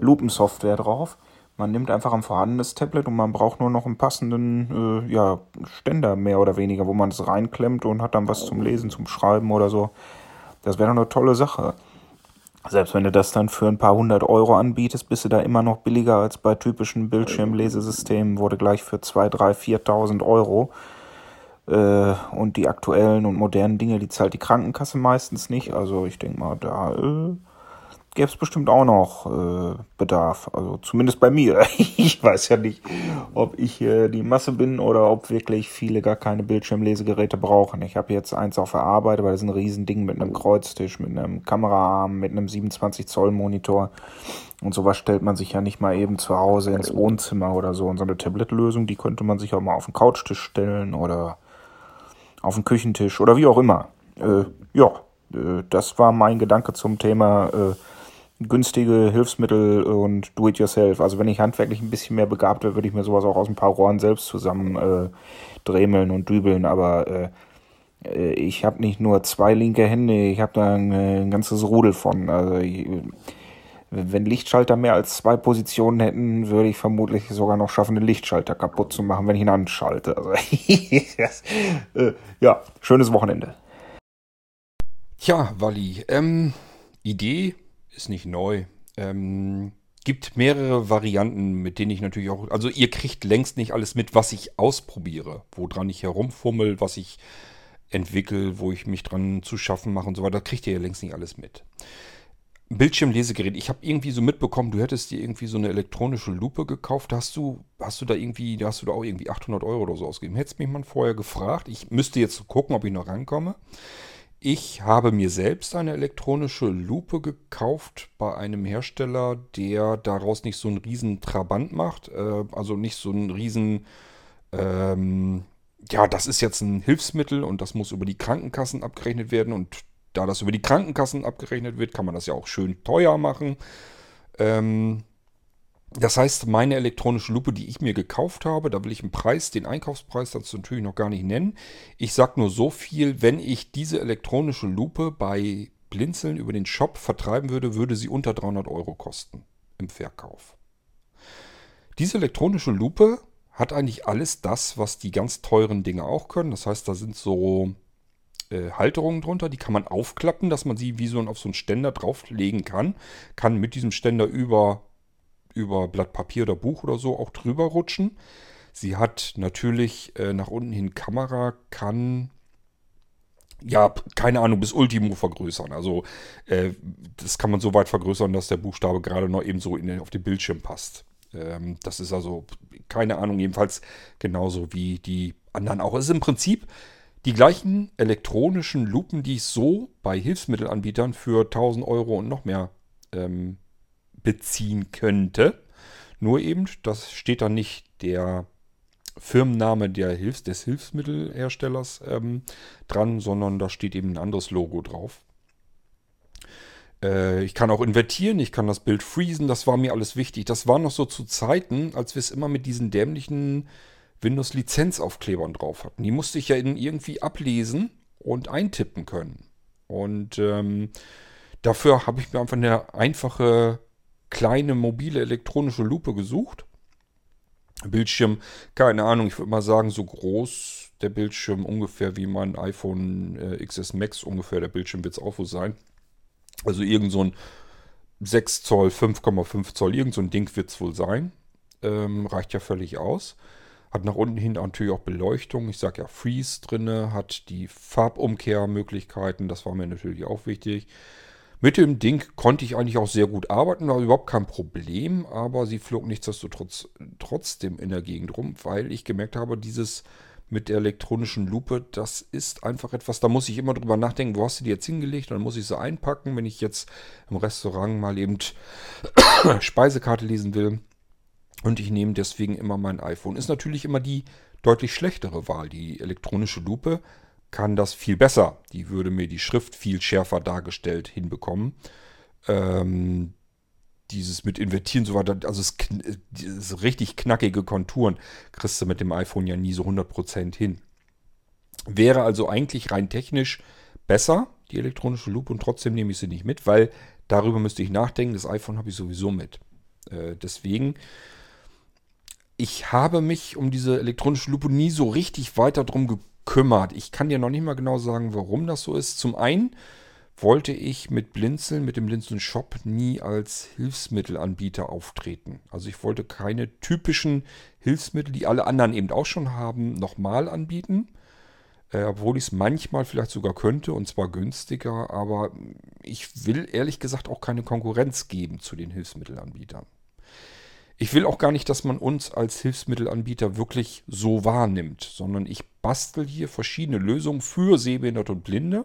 Lupensoftware drauf. Man nimmt einfach ein vorhandenes Tablet und man braucht nur noch einen passenden äh, ja, Ständer mehr oder weniger, wo man es reinklemmt und hat dann was zum Lesen, zum Schreiben oder so. Das wäre doch eine tolle Sache. Selbst wenn du das dann für ein paar hundert Euro anbietest, bist du da immer noch billiger als bei typischen Bildschirmlesesystemen, wurde gleich für zwei, drei, viertausend Euro äh, und die aktuellen und modernen Dinge, die zahlt die Krankenkasse meistens nicht. Also ich denke mal, da äh, gäbe es bestimmt auch noch äh, Bedarf. Also zumindest bei mir. ich weiß ja nicht, ob ich äh, die Masse bin oder ob wirklich viele gar keine Bildschirmlesegeräte brauchen. Ich habe jetzt eins auf der Arbeit, aber das ist ein Riesending mit einem Kreuztisch, mit einem Kameraarm, mit einem 27 Zoll Monitor. Und sowas stellt man sich ja nicht mal eben zu Hause ins Wohnzimmer oder so. Und so eine Tablet-Lösung, die könnte man sich auch mal auf den Couchtisch stellen oder auf den Küchentisch oder wie auch immer. Äh, ja, äh, das war mein Gedanke zum Thema äh, günstige Hilfsmittel und Do-it-yourself. Also wenn ich handwerklich ein bisschen mehr begabt wäre, würde ich mir sowas auch aus ein paar Rohren selbst zusammen äh, dremeln und dübeln. Aber äh, äh, ich habe nicht nur zwei linke Hände, ich habe da ein, ein, ganzes Rudel von. Also ich, wenn Lichtschalter mehr als zwei Positionen hätten, würde ich vermutlich sogar noch schaffen, den Lichtschalter kaputt zu machen, wenn ich ihn anschalte. Also, äh, ja, schönes Wochenende. Tja, Wally, ähm, Idee ist nicht neu. Ähm, gibt mehrere Varianten, mit denen ich natürlich auch. Also, ihr kriegt längst nicht alles mit, was ich ausprobiere, woran ich herumfummel, was ich entwickle, wo ich mich dran zu schaffen mache und so weiter. Da kriegt ihr ja längst nicht alles mit. Bildschirmlesegerät. Ich habe irgendwie so mitbekommen, du hättest dir irgendwie so eine elektronische Lupe gekauft. Hast du, hast du da irgendwie, hast du da auch irgendwie 800 Euro oder so ausgegeben? Hättest mich mal vorher gefragt. Ich müsste jetzt gucken, ob ich noch rankomme. Ich habe mir selbst eine elektronische Lupe gekauft bei einem Hersteller, der daraus nicht so einen riesen Trabant macht. Äh, also nicht so einen riesen, ähm, ja, das ist jetzt ein Hilfsmittel und das muss über die Krankenkassen abgerechnet werden und da das über die Krankenkassen abgerechnet wird, kann man das ja auch schön teuer machen. Ähm, das heißt, meine elektronische Lupe, die ich mir gekauft habe, da will ich einen Preis, den Einkaufspreis dazu natürlich noch gar nicht nennen. Ich sage nur so viel, wenn ich diese elektronische Lupe bei Blinzeln über den Shop vertreiben würde, würde sie unter 300 Euro kosten im Verkauf. Diese elektronische Lupe hat eigentlich alles das, was die ganz teuren Dinge auch können. Das heißt, da sind so äh, Halterungen drunter, die kann man aufklappen, dass man sie wie so auf so einen Ständer drauflegen kann. Kann mit diesem Ständer über, über Blatt Papier oder Buch oder so auch drüber rutschen. Sie hat natürlich äh, nach unten hin Kamera, kann ja, keine Ahnung, bis Ultimo vergrößern. Also äh, das kann man so weit vergrößern, dass der Buchstabe gerade noch eben so in, auf den Bildschirm passt. Ähm, das ist also, keine Ahnung, jedenfalls genauso wie die anderen auch. Es ist im Prinzip die gleichen elektronischen Lupen, die ich so bei Hilfsmittelanbietern für 1000 Euro und noch mehr ähm, beziehen könnte. Nur eben, das steht da nicht der Firmenname der Hilfs-, des Hilfsmittelherstellers ähm, dran, sondern da steht eben ein anderes Logo drauf. Äh, ich kann auch invertieren, ich kann das Bild freezen, das war mir alles wichtig. Das war noch so zu Zeiten, als wir es immer mit diesen dämlichen Windows-Lizenzaufklebern drauf hatten. Die musste ich ja irgendwie ablesen und eintippen können. Und ähm, dafür habe ich mir einfach eine einfache kleine mobile elektronische Lupe gesucht. Bildschirm, keine Ahnung, ich würde mal sagen, so groß der Bildschirm ungefähr wie mein iPhone äh, XS Max ungefähr. Der Bildschirm wird es auch wohl sein. Also irgend so ein 6 Zoll, 5,5 Zoll, irgend so ein Ding wird es wohl sein. Ähm, reicht ja völlig aus. Hat nach unten hin natürlich auch Beleuchtung. Ich sage ja Freeze drinne, hat die Farbumkehrmöglichkeiten. Das war mir natürlich auch wichtig. Mit dem Ding konnte ich eigentlich auch sehr gut arbeiten, war überhaupt kein Problem, aber sie flog nichtsdestotrotz trotzdem in der Gegend rum, weil ich gemerkt habe, dieses mit der elektronischen Lupe, das ist einfach etwas, da muss ich immer drüber nachdenken, wo hast du die jetzt hingelegt, dann muss ich sie einpacken, wenn ich jetzt im Restaurant mal eben Speisekarte lesen will und ich nehme deswegen immer mein iPhone. Ist natürlich immer die deutlich schlechtere Wahl. Die elektronische Lupe kann das viel besser. Die würde mir die Schrift viel schärfer dargestellt hinbekommen. Ähm, dieses mit Invertieren so weiter, also es, dieses richtig knackige Konturen kriegst du mit dem iPhone ja nie so 100% hin. Wäre also eigentlich rein technisch besser, die elektronische Lupe, und trotzdem nehme ich sie nicht mit, weil darüber müsste ich nachdenken. Das iPhone habe ich sowieso mit. Äh, deswegen, ich habe mich um diese elektronische Lupe nie so richtig weiter drum gekümmert. Ich kann dir noch nicht mal genau sagen, warum das so ist. Zum einen wollte ich mit Blinzeln, mit dem Blinzeln Shop nie als Hilfsmittelanbieter auftreten. Also ich wollte keine typischen Hilfsmittel, die alle anderen eben auch schon haben, nochmal anbieten. Äh, obwohl ich es manchmal vielleicht sogar könnte und zwar günstiger, aber ich will ehrlich gesagt auch keine Konkurrenz geben zu den Hilfsmittelanbietern. Ich will auch gar nicht, dass man uns als Hilfsmittelanbieter wirklich so wahrnimmt, sondern ich bastel hier verschiedene Lösungen für Sehbehinderte und Blinde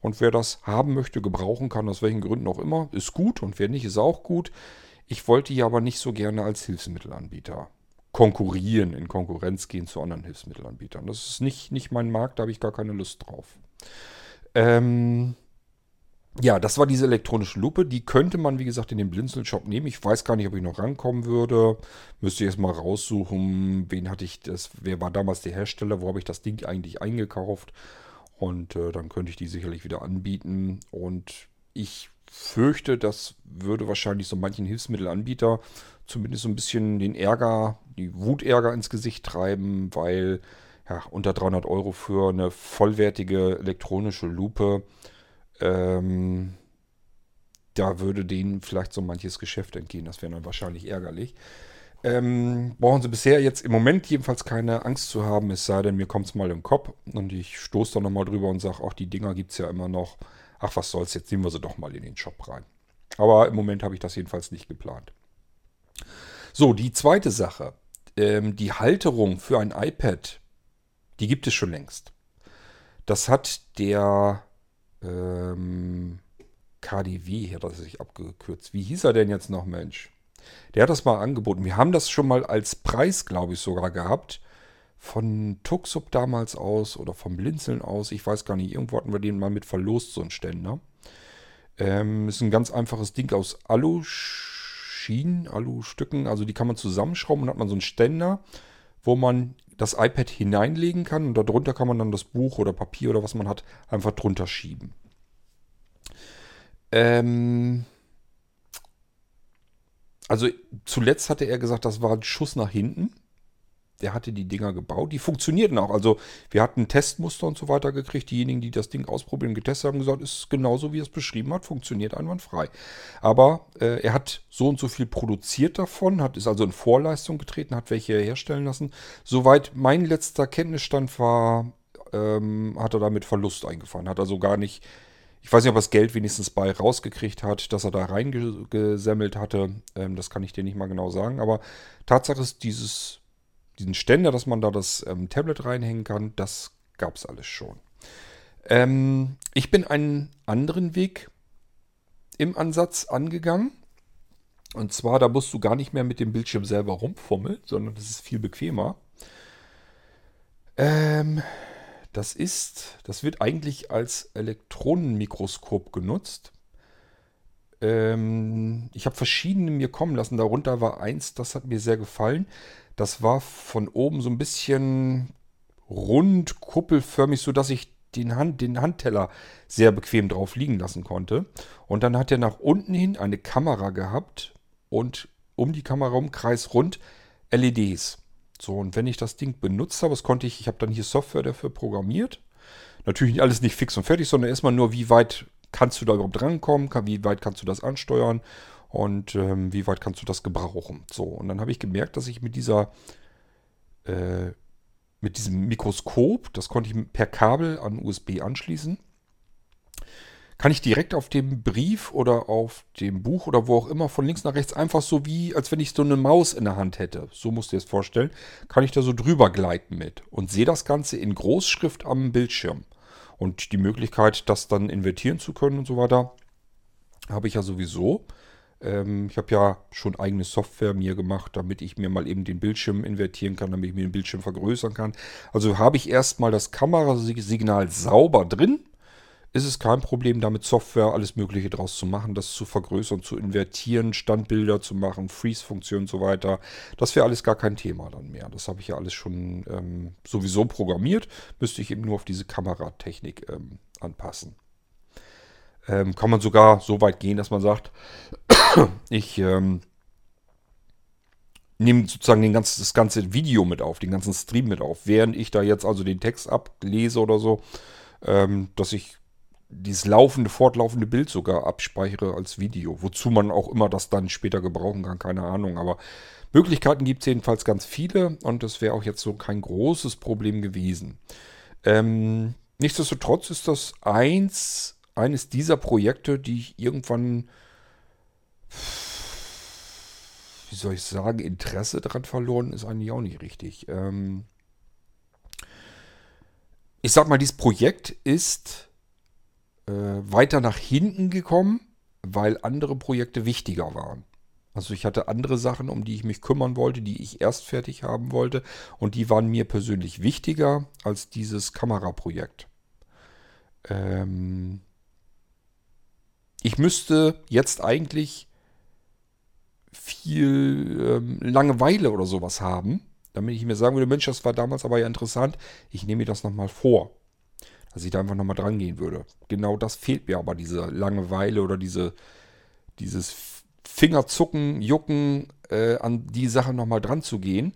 und wer das haben möchte, gebrauchen kann, aus welchen Gründen auch immer, ist gut. Und wer nicht, ist auch gut. Ich wollte hier aber nicht so gerne als Hilfsmittelanbieter konkurrieren, in Konkurrenz gehen zu anderen Hilfsmittelanbietern. Das ist nicht, nicht mein Markt, da habe ich gar keine Lust drauf. Ähm, ja, das war diese elektronische Lupe. Die könnte man, wie gesagt, in den Blinzeln-Shop nehmen. Ich weiß gar nicht, ob ich noch rankommen würde. Müsste ich erst mal raussuchen, wen hatte ich das, wer war damals der Hersteller, wo habe ich das Ding eigentlich eingekauft. Und äh, dann könnte ich die sicherlich wieder anbieten. Und ich fürchte, das würde wahrscheinlich so manchen Hilfsmittelanbieter zumindest so ein bisschen den Ärger, die Wutärger ins Gesicht treiben, weil ja, unter 300 Euro für eine vollwertige elektronische Lupe, ähm, da würde denen vielleicht so manches Geschäft entgehen. Das wäre dann wahrscheinlich ärgerlich. Ähm, brauchen Sie bisher jetzt im Moment jedenfalls keine Angst zu haben, es sei denn, mir kommt es mal im Kopf und ich stoße dann nochmal drüber und sage, auch die Dinger gibt es ja immer noch. Ach, was soll's, jetzt nehmen wir sie doch mal in den Shop rein. Aber im Moment habe ich das jedenfalls nicht geplant. So, die zweite Sache. Ähm, die Halterung für ein iPad, die gibt es schon längst. Das hat der ähm, KDW, hat er sich abgekürzt. Wie hieß er denn jetzt noch, Mensch? Der hat das mal angeboten. Wir haben das schon mal als Preis, glaube ich, sogar gehabt. Von Tuxup damals aus oder vom Blinzeln aus. Ich weiß gar nicht. Irgendwo hatten wir den mal mit verlost, so einen Ständer. Ähm, ist ein ganz einfaches Ding aus Alu-Schienen, Alu-Stücken. Also die kann man zusammenschrauben und hat man so einen Ständer, wo man das iPad hineinlegen kann. Und darunter kann man dann das Buch oder Papier oder was man hat, einfach drunter schieben. Ähm, also zuletzt hatte er gesagt, das war ein Schuss nach hinten. Der hatte die Dinger gebaut. Die funktionierten auch. Also wir hatten Testmuster und so weiter gekriegt. Diejenigen, die das Ding ausprobieren, getestet haben, gesagt, ist genauso, wie er es beschrieben hat, funktioniert einwandfrei. Aber äh, er hat so und so viel produziert davon, hat ist also in Vorleistung getreten, hat welche herstellen lassen. Soweit mein letzter Kenntnisstand war, ähm, hat er damit Verlust eingefahren. Hat also gar nicht ich weiß nicht, ob er das Geld wenigstens bei rausgekriegt hat, dass er da reingesemmelt hatte. Ähm, das kann ich dir nicht mal genau sagen. Aber Tatsache ist, dieses, diesen Ständer, dass man da das ähm, Tablet reinhängen kann, das gab es alles schon. Ähm, ich bin einen anderen Weg im Ansatz angegangen. Und zwar, da musst du gar nicht mehr mit dem Bildschirm selber rumfummeln, sondern das ist viel bequemer. Ähm, das ist, das wird eigentlich als Elektronenmikroskop genutzt. Ähm, ich habe verschiedene mir kommen lassen. Darunter war eins, das hat mir sehr gefallen. Das war von oben so ein bisschen rund, kuppelförmig, sodass ich den, Hand, den Handteller sehr bequem drauf liegen lassen konnte. Und dann hat er nach unten hin eine Kamera gehabt und um die Kamera um kreisrund LEDs. So, und wenn ich das Ding benutzt habe, das konnte ich, ich habe dann hier Software dafür programmiert. Natürlich alles nicht fix und fertig, sondern erstmal nur, wie weit kannst du da überhaupt rankommen, wie weit kannst du das ansteuern und ähm, wie weit kannst du das gebrauchen. So, und dann habe ich gemerkt, dass ich mit dieser, äh, mit diesem Mikroskop, das konnte ich per Kabel an USB anschließen, kann ich direkt auf dem Brief oder auf dem Buch oder wo auch immer von links nach rechts einfach so wie, als wenn ich so eine Maus in der Hand hätte, so musst du dir das vorstellen, kann ich da so drüber gleiten mit und sehe das Ganze in Großschrift am Bildschirm. Und die Möglichkeit, das dann invertieren zu können und so weiter, habe ich ja sowieso. Ähm, ich habe ja schon eigene Software mir gemacht, damit ich mir mal eben den Bildschirm invertieren kann, damit ich mir den Bildschirm vergrößern kann. Also habe ich erstmal das Kamerasignal sauber drin. Ist es kein Problem, damit Software alles Mögliche draus zu machen, das zu vergrößern, zu invertieren, Standbilder zu machen, Freeze-Funktionen und so weiter. Das wäre alles gar kein Thema dann mehr. Das habe ich ja alles schon ähm, sowieso programmiert. Müsste ich eben nur auf diese Kameratechnik ähm, anpassen. Ähm, kann man sogar so weit gehen, dass man sagt, ich ähm, nehme sozusagen den ganzen, das ganze Video mit auf, den ganzen Stream mit auf, während ich da jetzt also den Text ablese oder so, ähm, dass ich dieses laufende, fortlaufende Bild sogar abspeichere als Video. Wozu man auch immer das dann später gebrauchen kann, keine Ahnung. Aber Möglichkeiten gibt es jedenfalls ganz viele und das wäre auch jetzt so kein großes Problem gewesen. Ähm, nichtsdestotrotz ist das eins eines dieser Projekte, die ich irgendwann, wie soll ich sagen, Interesse daran verloren, ist eigentlich auch nicht richtig. Ähm ich sag mal, dieses Projekt ist äh, weiter nach hinten gekommen, weil andere Projekte wichtiger waren. Also ich hatte andere Sachen, um die ich mich kümmern wollte, die ich erst fertig haben wollte und die waren mir persönlich wichtiger als dieses Kameraprojekt. Ähm, ich müsste jetzt eigentlich viel ähm, Langeweile oder sowas haben, damit ich mir sagen würde, Mensch, das war damals aber ja interessant, ich nehme mir das nochmal vor. Dass ich da einfach nochmal dran gehen würde. Genau das fehlt mir aber, diese Langeweile oder diese, dieses Fingerzucken, Jucken, äh, an die Sache nochmal dran zu gehen,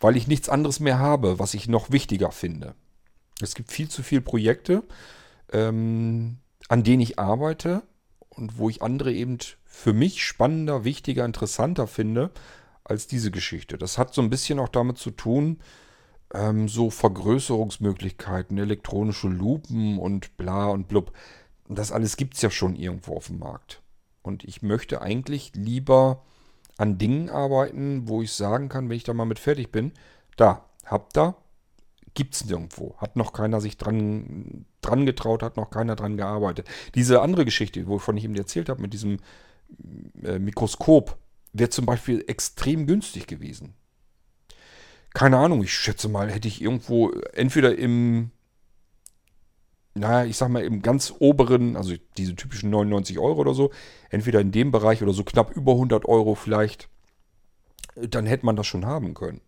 weil ich nichts anderes mehr habe, was ich noch wichtiger finde. Es gibt viel zu viele Projekte, ähm, an denen ich arbeite, und wo ich andere eben für mich spannender, wichtiger, interessanter finde als diese Geschichte. Das hat so ein bisschen auch damit zu tun, ähm, so Vergrößerungsmöglichkeiten, elektronische Lupen und bla und blub. Das alles gibt es ja schon irgendwo auf dem Markt. Und ich möchte eigentlich lieber an Dingen arbeiten, wo ich sagen kann, wenn ich da mal mit fertig bin, da, habt da, gibt es nirgendwo. Hat noch keiner sich dran, dran getraut, hat noch keiner dran gearbeitet. Diese andere Geschichte, wovon ich eben erzählt habe, mit diesem äh, Mikroskop, wäre zum Beispiel extrem günstig gewesen. Keine Ahnung, ich schätze mal, hätte ich irgendwo entweder im, naja, ich sag mal, im ganz oberen, also diese typischen 99 Euro oder so, entweder in dem Bereich oder so knapp über 100 Euro vielleicht, dann hätte man das schon haben können.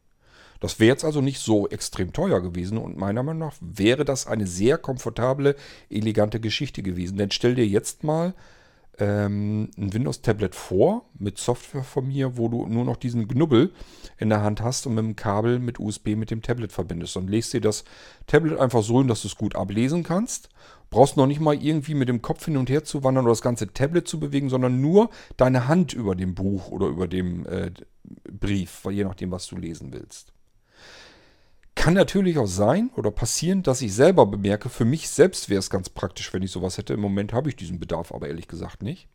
Das wäre jetzt also nicht so extrem teuer gewesen und meiner Meinung nach wäre das eine sehr komfortable, elegante Geschichte gewesen. Denn stell dir jetzt mal ähm, ein Windows-Tablet vor mit Software von mir, wo du nur noch diesen Knubbel in der Hand hast und mit dem Kabel mit USB mit dem Tablet verbindest. Und legst dir das Tablet einfach so hin, dass du es gut ablesen kannst. Brauchst noch nicht mal irgendwie mit dem Kopf hin und her zu wandern oder das ganze Tablet zu bewegen, sondern nur deine Hand über dem Buch oder über dem äh, Brief, je nachdem, was du lesen willst. Kann natürlich auch sein oder passieren, dass ich selber bemerke, für mich selbst wäre es ganz praktisch, wenn ich sowas hätte. Im Moment habe ich diesen Bedarf aber ehrlich gesagt nicht.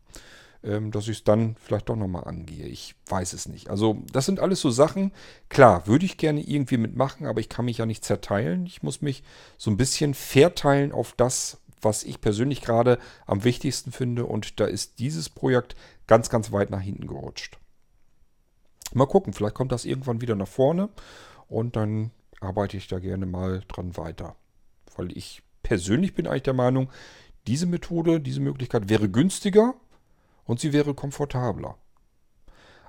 Ähm, dass ich es dann vielleicht doch nochmal angehe. Ich weiß es nicht. Also das sind alles so Sachen. Klar, würde ich gerne irgendwie mitmachen, aber ich kann mich ja nicht zerteilen. Ich muss mich so ein bisschen verteilen auf das, was ich persönlich gerade am wichtigsten finde. Und da ist dieses Projekt ganz, ganz weit nach hinten gerutscht. Mal gucken, vielleicht kommt das irgendwann wieder nach vorne und dann arbeite ich da gerne mal dran weiter. Weil ich persönlich bin eigentlich der Meinung, diese Methode, diese Möglichkeit wäre günstiger und sie wäre komfortabler.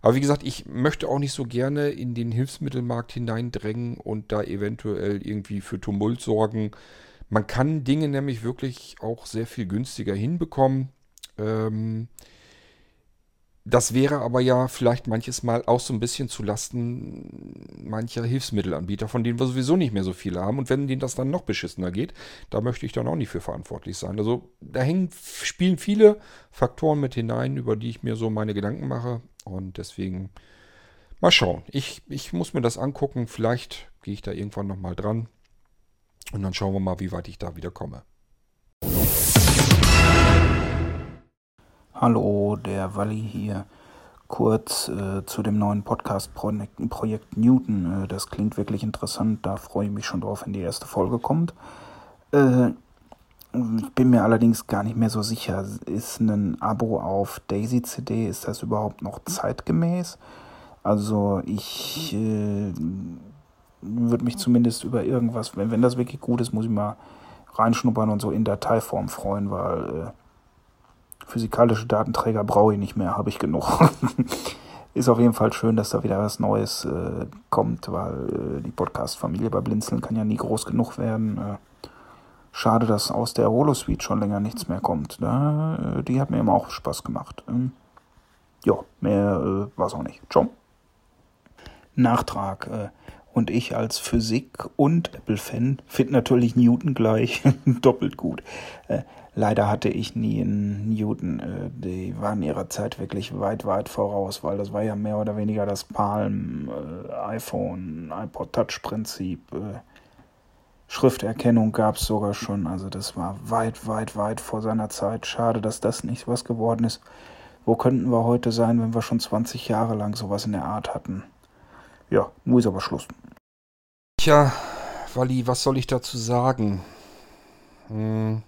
Aber wie gesagt, ich möchte auch nicht so gerne in den Hilfsmittelmarkt hineindrängen und da eventuell irgendwie für Tumult sorgen. Man kann Dinge nämlich wirklich auch sehr viel günstiger hinbekommen. Ähm, das wäre aber ja vielleicht manches Mal auch so ein bisschen zu Lasten mancher Hilfsmittelanbieter, von denen wir sowieso nicht mehr so viele haben. Und wenn denen das dann noch beschissener geht, da möchte ich dann auch nicht für verantwortlich sein. Also da hängen, spielen viele Faktoren mit hinein, über die ich mir so meine Gedanken mache. Und deswegen mal schauen. Ich, ich muss mir das angucken. Vielleicht gehe ich da irgendwann nochmal dran. Und dann schauen wir mal, wie weit ich da wieder komme. Hallo, der Walli hier. Kurz äh, zu dem neuen Podcast-Projekt Newton. Äh, das klingt wirklich interessant. Da freue ich mich schon drauf, wenn die erste Folge kommt. Äh, Ich bin mir allerdings gar nicht mehr so sicher. Ist ein Abo auf Daisy CD, ist das überhaupt noch zeitgemäß? Also ich äh, würde mich zumindest über irgendwas, wenn, wenn das wirklich gut ist, muss ich mal reinschnuppern und so in Dateiform freuen, weil äh, physikalische Datenträger brauche ich nicht mehr, habe ich genug. ist auf jeden Fall schön, dass da wieder was Neues äh, kommt, weil äh, die Podcast-Familie bei Blinzeln kann ja nie groß genug werden. Äh, schade, dass aus der Holosuite schon länger nichts mehr kommt. Ne? die hat mir immer auch Spaß gemacht. Ähm, ja, mehr äh, war es auch nicht. Ciao. Nachtrag. Äh, und ich als Physik- und Apple-Fan finde natürlich Newton gleich doppelt gut. Leider hatte ich nie einen Newton. Äh, die waren ihrer Zeit wirklich weit, weit voraus, weil das war ja mehr oder weniger das Palm, äh, iPhone, iPod Touch-Prinzip. Äh, Schrifterkennung gab es sogar schon. Also das war weit, weit, weit vor seiner Zeit. Schade, dass das nicht was geworden ist. Wo könnten wir heute sein, wenn wir schon 20 Jahre lang sowas in der Art hatten? Ja, nun ist aber Schluss. Tja, Wally, was soll ich dazu sagen? Hm.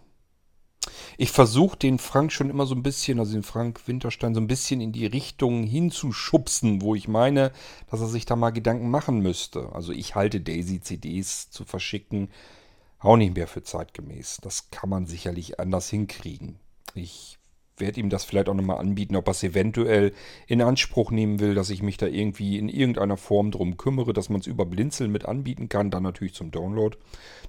Ich versuche den Frank schon immer so ein bisschen, also den Frank Winterstein, so ein bisschen in die Richtung hinzuschubsen, wo ich meine, dass er sich da mal Gedanken machen müsste. Also ich halte Daisy-CDs zu verschicken auch nicht mehr für zeitgemäß. Das kann man sicherlich anders hinkriegen. Ich werde ihm das vielleicht auch nochmal anbieten, ob er es eventuell in Anspruch nehmen will, dass ich mich da irgendwie in irgendeiner Form drum kümmere, dass man es über Blinzeln mit anbieten kann, dann natürlich zum Download.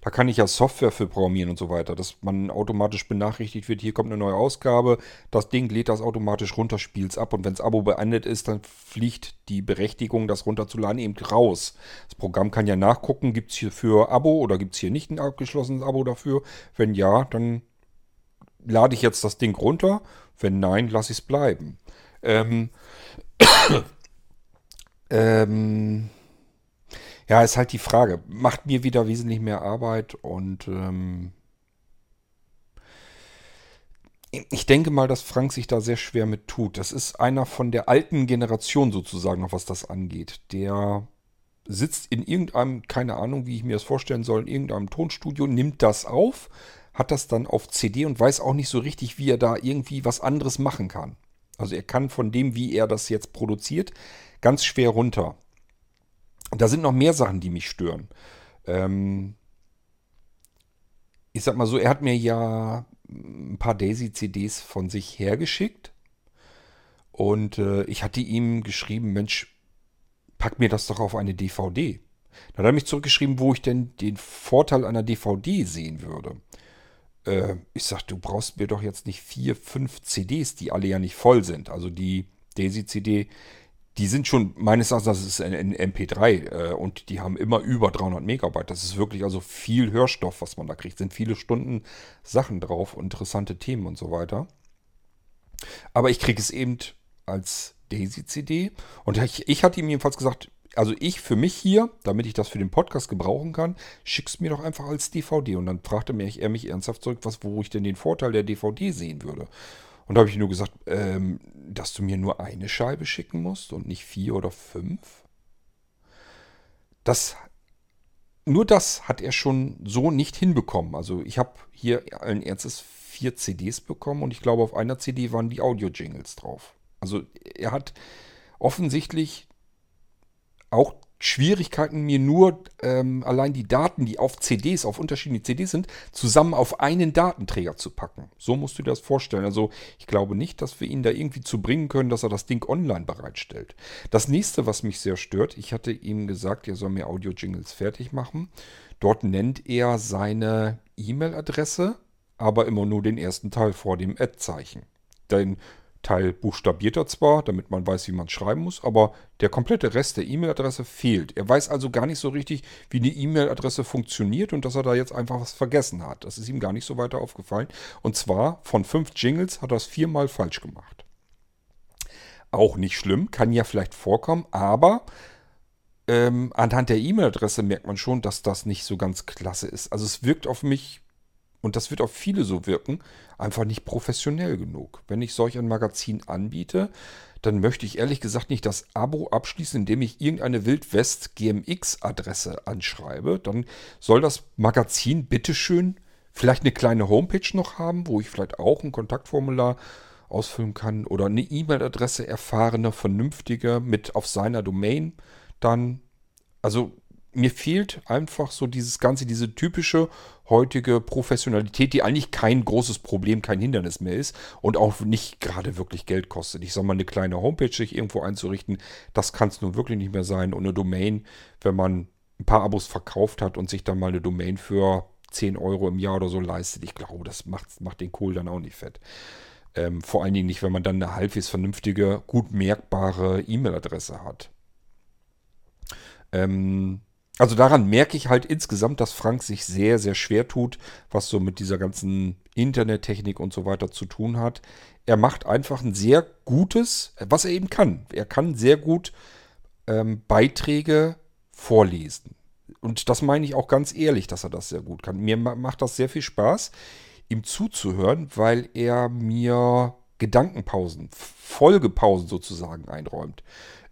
Da kann ich ja Software für programmieren und so weiter, dass man automatisch benachrichtigt wird, hier kommt eine neue Ausgabe, das Ding lädt das automatisch runter, spielt es ab und wenn das Abo beendet ist, dann fliegt die Berechtigung, das runterzuladen, eben raus. Das Programm kann ja nachgucken, gibt es hier für Abo oder gibt es hier nicht ein abgeschlossenes Abo dafür. Wenn ja, dann lade ich jetzt das Ding runter? Wenn nein, lasse ich es bleiben. Ähm, ähm, ja, ist halt die Frage. Macht mir wieder wesentlich mehr Arbeit und ähm, ich denke mal, dass Frank sich da sehr schwer mit tut. Das ist einer von der alten Generation sozusagen, noch was das angeht. Der sitzt in irgendeinem, keine Ahnung, wie ich mir das vorstellen soll, in irgendeinem Tonstudio, nimmt das auf, hat das dann auf CD und weiß auch nicht so richtig, wie er da irgendwie was anderes machen kann. Also er kann von dem, wie er das jetzt produziert, ganz schwer runter. Da sind noch mehr Sachen, die mich stören. Ähm ich sag mal so, er hat mir ja ein paar Daisy-CDs von sich hergeschickt. Und äh, ich hatte ihm geschrieben, Mensch, pack mir das doch auf eine DVD. Dann hat er mich zurückgeschrieben, wo ich denn den Vorteil einer DVD sehen würde. Äh, ich sag, du brauchst mir doch jetzt nicht vier, fünf CDs, die alle ja nicht voll sind. Also die Daisy-CD, die sind schon, meines Erachtens, das ist ein, MP3 äh, und die haben immer über 300 Megabyte. Das ist wirklich also viel Hörstoff, was man da kriegt. Sind viele Stunden Sachen drauf, interessante Themen und so weiter. Aber ich kriege es eben als Daisy-CD und ich, ich hatte ihm jedenfalls gesagt, also ich für mich hier, damit ich das für den Podcast gebrauchen kann, schick's mir doch einfach als DVD. Und dann fragte mich, er mich ernsthaft zurück, was, wo ich denn den Vorteil der DVD sehen würde. Und da habe ich nur gesagt, ähm, dass du mir nur eine Scheibe schicken musst und nicht vier oder fünf. Das, nur das hat er schon so nicht hinbekommen. Also ich habe hier ein erstes vier CDs bekommen und ich glaube, auf einer CD waren die Audio-Jingles drauf. Also er hat offensichtlich auch Schwierigkeiten, mir nur ähm, allein die Daten, die auf CDs, auf unterschiedlichen CDs sind, zusammen auf einen Datenträger zu packen. So musst du dir das vorstellen. Also ich glaube nicht, dass wir ihn da irgendwie zu bringen können, dass er das Ding online bereitstellt. Das nächste, was mich sehr stört, ich hatte ihm gesagt, er soll mir Audio-Jingles fertig machen. Dort nennt er seine E-Mail-Adresse, aber immer nur den ersten Teil vor dem Ad-Zeichen. Den Teil buchstabiert er zwar, damit man weiß, wie man schreiben muss, aber der komplette Rest der E-Mail-Adresse fehlt. Er weiß also gar nicht so richtig, wie die E-Mail-Adresse funktioniert und dass er da jetzt einfach was vergessen hat. Das ist ihm gar nicht so weiter aufgefallen. Und zwar von fünf Jingles hat er es viermal falsch gemacht. Auch nicht schlimm, kann ja vielleicht vorkommen, aber ähm, anhand der E-Mail-Adresse merkt man schon, dass das nicht so ganz klasse ist. Also es wirkt auf mich und das wird auf viele so wirken, einfach nicht professionell genug. Wenn ich solch ein Magazin anbiete, dann möchte ich ehrlich gesagt nicht das Abo abschließen, indem ich irgendeine Wildwest GMX-Adresse anschreibe. Dann soll das Magazin bitteschön vielleicht eine kleine Homepage noch haben, wo ich vielleicht auch ein Kontaktformular ausfüllen kann oder eine E-Mail-Adresse erfahrener, vernünftiger mit auf seiner Domain, dann, also mir fehlt einfach so dieses Ganze, diese typische heutige Professionalität, die eigentlich kein großes Problem, kein Hindernis mehr ist und auch nicht gerade wirklich Geld kostet. Ich sag mal, eine kleine Homepage sich irgendwo einzurichten, das kann es nun wirklich nicht mehr sein. Und eine Domain, wenn man ein paar Abos verkauft hat und sich dann mal eine Domain für 10 Euro im Jahr oder so leistet, ich glaube, das macht, macht den Kohl dann auch nicht fett. Ähm, vor allen Dingen nicht, wenn man dann eine halbwegs vernünftige, gut merkbare E-Mail-Adresse hat. Ähm, also daran merke ich halt insgesamt, dass Frank sich sehr, sehr schwer tut, was so mit dieser ganzen Internettechnik und so weiter zu tun hat. Er macht einfach ein sehr gutes, was er eben kann. Er kann sehr gut ähm, Beiträge vorlesen. Und das meine ich auch ganz ehrlich, dass er das sehr gut kann. Mir macht das sehr viel Spaß ihm zuzuhören, weil er mir Gedankenpausen, Folgepausen sozusagen einräumt.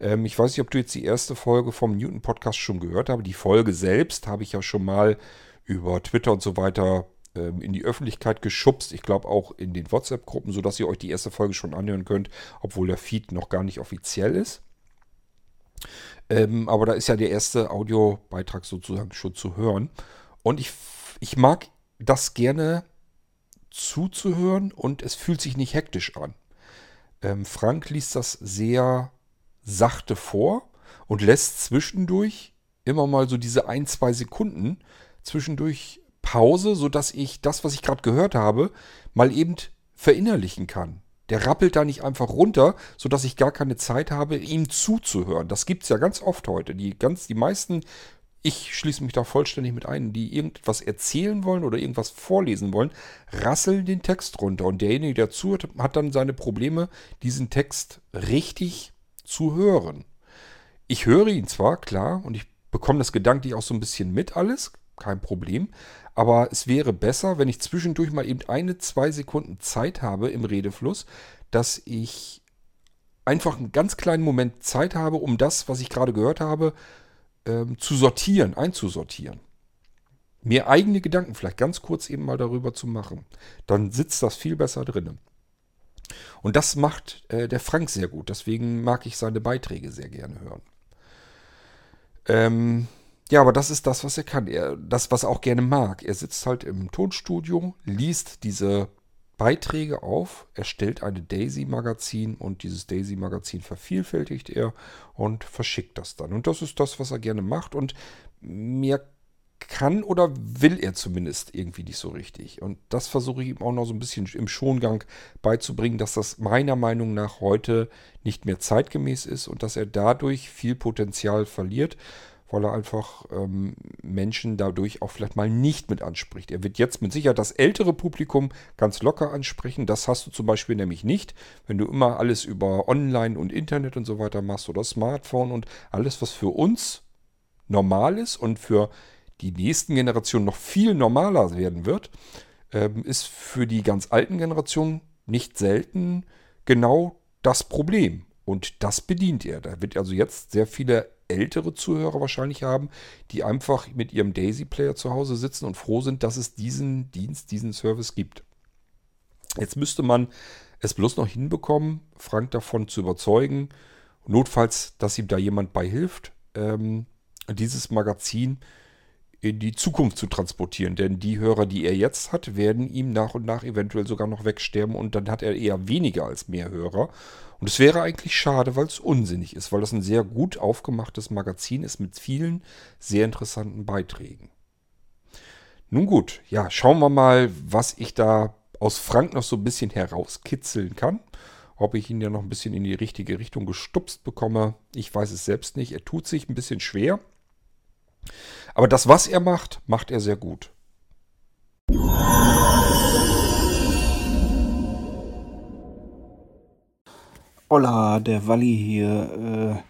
Ähm, ich weiß nicht, ob du jetzt die erste Folge vom Newton Podcast schon gehört hast. Die Folge selbst habe ich ja schon mal über Twitter und so weiter ähm, in die Öffentlichkeit geschubst. Ich glaube auch in den WhatsApp-Gruppen, sodass ihr euch die erste Folge schon anhören könnt, obwohl der Feed noch gar nicht offiziell ist. Ähm, aber da ist ja der erste Audiobeitrag sozusagen schon zu hören. Und ich, ich mag das gerne zuzuhören und es fühlt sich nicht hektisch an. Ähm, Frank liest das sehr sachte vor und lässt zwischendurch immer mal so diese ein, zwei Sekunden zwischendurch Pause, sodass ich das, was ich gerade gehört habe, mal eben verinnerlichen kann. Der rappelt da nicht einfach runter, sodass ich gar keine Zeit habe, ihm zuzuhören. Das gibt es ja ganz oft heute. Die, ganz, die meisten ich schließe mich da vollständig mit ein, die irgendwas erzählen wollen oder irgendwas vorlesen wollen, rasseln den Text runter. Und derjenige, der zuhört, hat dann seine Probleme, diesen Text richtig zu hören. Ich höre ihn zwar, klar, und ich bekomme das gedanklich auch so ein bisschen mit alles, kein Problem. Aber es wäre besser, wenn ich zwischendurch mal eben eine, zwei Sekunden Zeit habe im Redefluss, dass ich einfach einen ganz kleinen Moment Zeit habe, um das, was ich gerade gehört habe, ähm, zu sortieren, einzusortieren. Mir eigene Gedanken vielleicht ganz kurz eben mal darüber zu machen. Dann sitzt das viel besser drin. Und das macht äh, der Frank sehr gut. Deswegen mag ich seine Beiträge sehr gerne hören. Ähm, ja, aber das ist das, was er kann. Er, das, was er auch gerne mag. Er sitzt halt im Tonstudio, liest diese Beiträge auf, erstellt eine Daisy-Magazin und dieses Daisy-Magazin vervielfältigt er und verschickt das dann. Und das ist das, was er gerne macht und mir kann oder will er zumindest irgendwie nicht so richtig. Und das versuche ich ihm auch noch so ein bisschen im Schongang beizubringen, dass das meiner Meinung nach heute nicht mehr zeitgemäß ist und dass er dadurch viel Potenzial verliert weil er einfach ähm, Menschen dadurch auch vielleicht mal nicht mit anspricht. Er wird jetzt mit Sicherheit das ältere Publikum ganz locker ansprechen. Das hast du zum Beispiel nämlich nicht, wenn du immer alles über Online und Internet und so weiter machst oder Smartphone und alles, was für uns normal ist und für die nächsten Generationen noch viel normaler werden wird, ähm, ist für die ganz alten Generationen nicht selten genau das Problem. Und das bedient er. Da wird also jetzt sehr viele ältere Zuhörer wahrscheinlich haben, die einfach mit ihrem Daisy-Player zu Hause sitzen und froh sind, dass es diesen Dienst, diesen Service gibt. Jetzt müsste man es bloß noch hinbekommen, Frank davon zu überzeugen, notfalls, dass ihm da jemand bei hilft, ähm, dieses Magazin in die Zukunft zu transportieren. Denn die Hörer, die er jetzt hat, werden ihm nach und nach eventuell sogar noch wegsterben und dann hat er eher weniger als mehr Hörer. Und es wäre eigentlich schade, weil es unsinnig ist, weil das ein sehr gut aufgemachtes Magazin ist mit vielen sehr interessanten Beiträgen. Nun gut, ja, schauen wir mal, was ich da aus Frank noch so ein bisschen herauskitzeln kann. Ob ich ihn ja noch ein bisschen in die richtige Richtung gestupst bekomme, ich weiß es selbst nicht. Er tut sich ein bisschen schwer. Aber das, was er macht, macht er sehr gut. Hola, der Walli hier. Äh,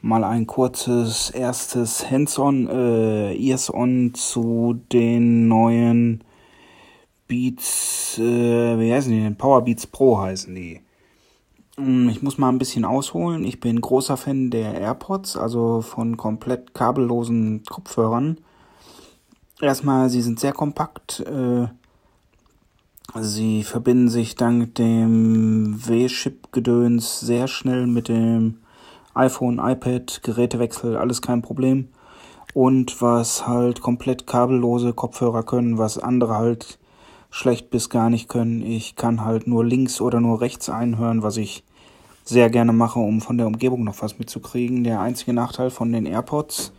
mal ein kurzes erstes Hands-on, äh, Ears-on zu den neuen Beats, äh, wie heißen die denn? Power Beats Pro heißen die. Hm, ich muss mal ein bisschen ausholen. Ich bin großer Fan der AirPods, also von komplett kabellosen Kopfhörern. Erstmal, sie sind sehr kompakt, äh, Sie verbinden sich dank dem W-Chip-Gedöns sehr schnell mit dem iPhone, iPad, Gerätewechsel, alles kein Problem. Und was halt komplett kabellose Kopfhörer können, was andere halt schlecht bis gar nicht können. Ich kann halt nur links oder nur rechts einhören, was ich sehr gerne mache, um von der Umgebung noch was mitzukriegen. Der einzige Nachteil von den AirPods,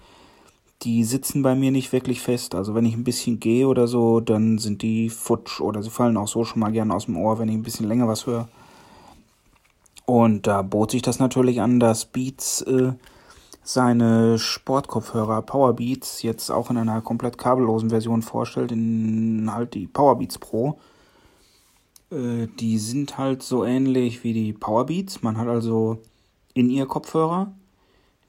die sitzen bei mir nicht wirklich fest. Also wenn ich ein bisschen gehe oder so, dann sind die futsch oder sie fallen auch so schon mal gerne aus dem Ohr, wenn ich ein bisschen länger was höre. Und da bot sich das natürlich an, dass Beats äh, seine Sportkopfhörer Powerbeats jetzt auch in einer komplett kabellosen Version vorstellt, in halt die Powerbeats Pro. Äh, die sind halt so ähnlich wie die Powerbeats. Man hat also in ihr Kopfhörer,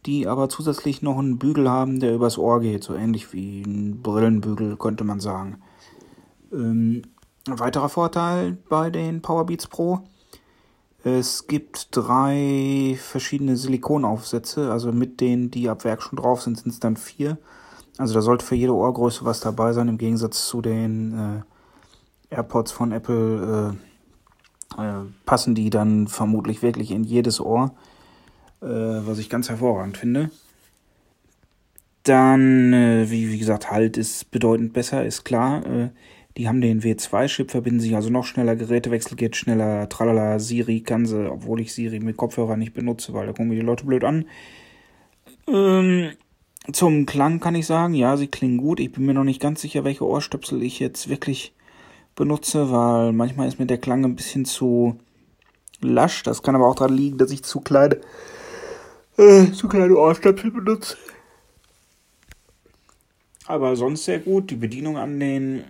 die aber zusätzlich noch einen Bügel haben, der übers Ohr geht, so ähnlich wie ein Brillenbügel, könnte man sagen. Ähm, ein weiterer Vorteil bei den Powerbeats Pro es gibt drei verschiedene Silikonaufsätze, also mit denen, die ab Werk schon drauf sind, sind es dann vier. Also da sollte für jede Ohrgröße was dabei sein, im Gegensatz zu den äh, AirPods von Apple äh, äh, passen die dann vermutlich wirklich in jedes Ohr, äh, was ich ganz hervorragend finde. Dann, äh, wie, wie gesagt, Halt ist bedeutend besser, ist klar. Äh, die haben den W2-Chip, verbinden sich also noch schneller, Gerätewechsel geht schneller, tralala, Siri kann sie, obwohl ich Siri mit Kopfhörer nicht benutze, weil da gucken mir die Leute blöd an. Ähm, zum Klang kann ich sagen, ja, sie klingen gut. Ich bin mir noch nicht ganz sicher, welche Ohrstöpsel ich jetzt wirklich benutze, weil manchmal ist mir der Klang ein bisschen zu lasch. Das kann aber auch daran liegen, dass ich zu kleine, äh, zu kleine Ohrstöpsel benutze. Aber sonst sehr gut. Die Bedienung an den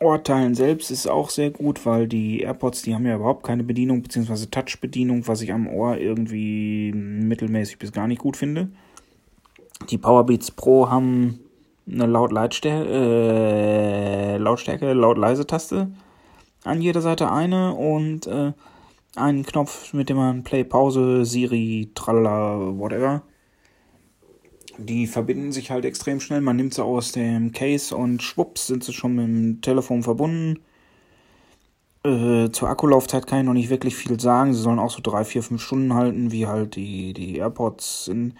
Ohrteilen selbst ist auch sehr gut, weil die AirPods, die haben ja überhaupt keine Bedienung, beziehungsweise Touch-Bedienung, was ich am Ohr irgendwie mittelmäßig bis gar nicht gut finde. Die Powerbeats Pro haben laut Lautstärke, äh, Lautstärke, laut-leise-Taste an jeder Seite eine und äh, einen Knopf, mit dem man Play, Pause, Siri, Tralla, whatever die verbinden sich halt extrem schnell. Man nimmt sie aus dem Case und schwupps sind sie schon mit dem Telefon verbunden. Äh, zur Akkulaufzeit kann ich noch nicht wirklich viel sagen. Sie sollen auch so drei, vier, fünf Stunden halten, wie halt die, die AirPods in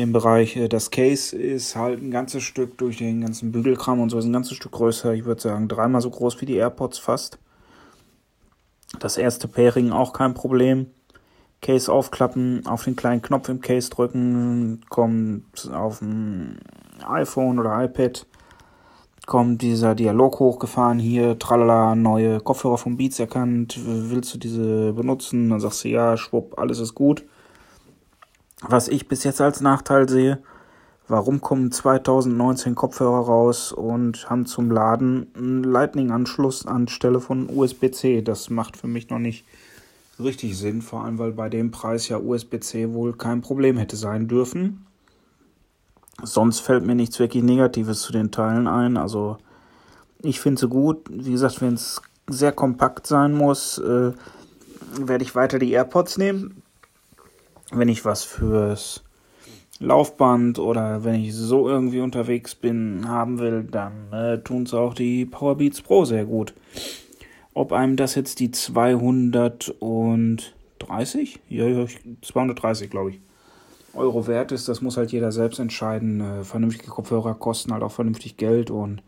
dem Bereich. Äh, das Case ist halt ein ganzes Stück durch den ganzen Bügelkram und so ist ein ganzes Stück größer. Ich würde sagen dreimal so groß wie die AirPods fast. Das erste Pairing auch kein Problem. Case aufklappen, auf den kleinen Knopf im Case drücken, kommt auf dem iPhone oder iPad, kommt dieser Dialog hochgefahren, hier, tralala, neue Kopfhörer von Beats erkannt, willst du diese benutzen? Dann sagst du ja, schwupp, alles ist gut. Was ich bis jetzt als Nachteil sehe, warum kommen 2019 Kopfhörer raus und haben zum Laden einen Lightning-Anschluss anstelle von USB-C? Das macht für mich noch nicht richtig Sinn, vor allem weil bei dem Preis ja USB-C wohl kein Problem hätte sein dürfen. Sonst fällt mir nichts wirklich Negatives zu den Teilen ein. Also ich finde sie gut. Wie gesagt, wenn es sehr kompakt sein muss, äh, werde ich weiter die AirPods nehmen. Wenn ich was fürs Laufband oder wenn ich so irgendwie unterwegs bin haben will, dann äh, tun es auch die Powerbeats Pro sehr gut. Ob einem das jetzt die 230, ja, 230 glaube ich, Euro wert ist, das muss halt jeder selbst entscheiden. Äh, vernünftige Kopfhörer kosten halt auch vernünftig Geld und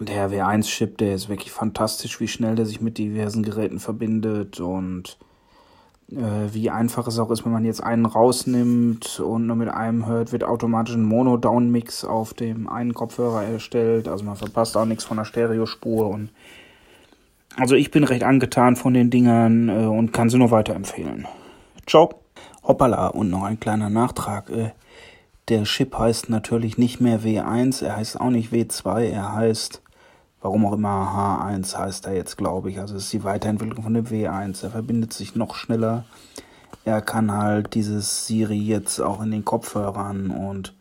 der W1-Chip, der ist wirklich fantastisch, wie schnell der sich mit diversen Geräten verbindet und wie einfach es auch ist, wenn man jetzt einen rausnimmt und nur mit einem hört, wird automatisch ein Mono-Down-Mix auf dem einen Kopfhörer erstellt. Also man verpasst auch nichts von der Stereospur und also ich bin recht angetan von den Dingern äh, und kann sie nur weiterempfehlen. Ciao. Hoppala, und noch ein kleiner Nachtrag. Äh, der Chip heißt natürlich nicht mehr W1, er heißt auch nicht W2, er heißt, warum auch immer, H1 heißt er jetzt, glaube ich. Also es ist die Weiterentwicklung von dem W1. Er verbindet sich noch schneller. Er kann halt dieses Siri jetzt auch in den Kopfhörern und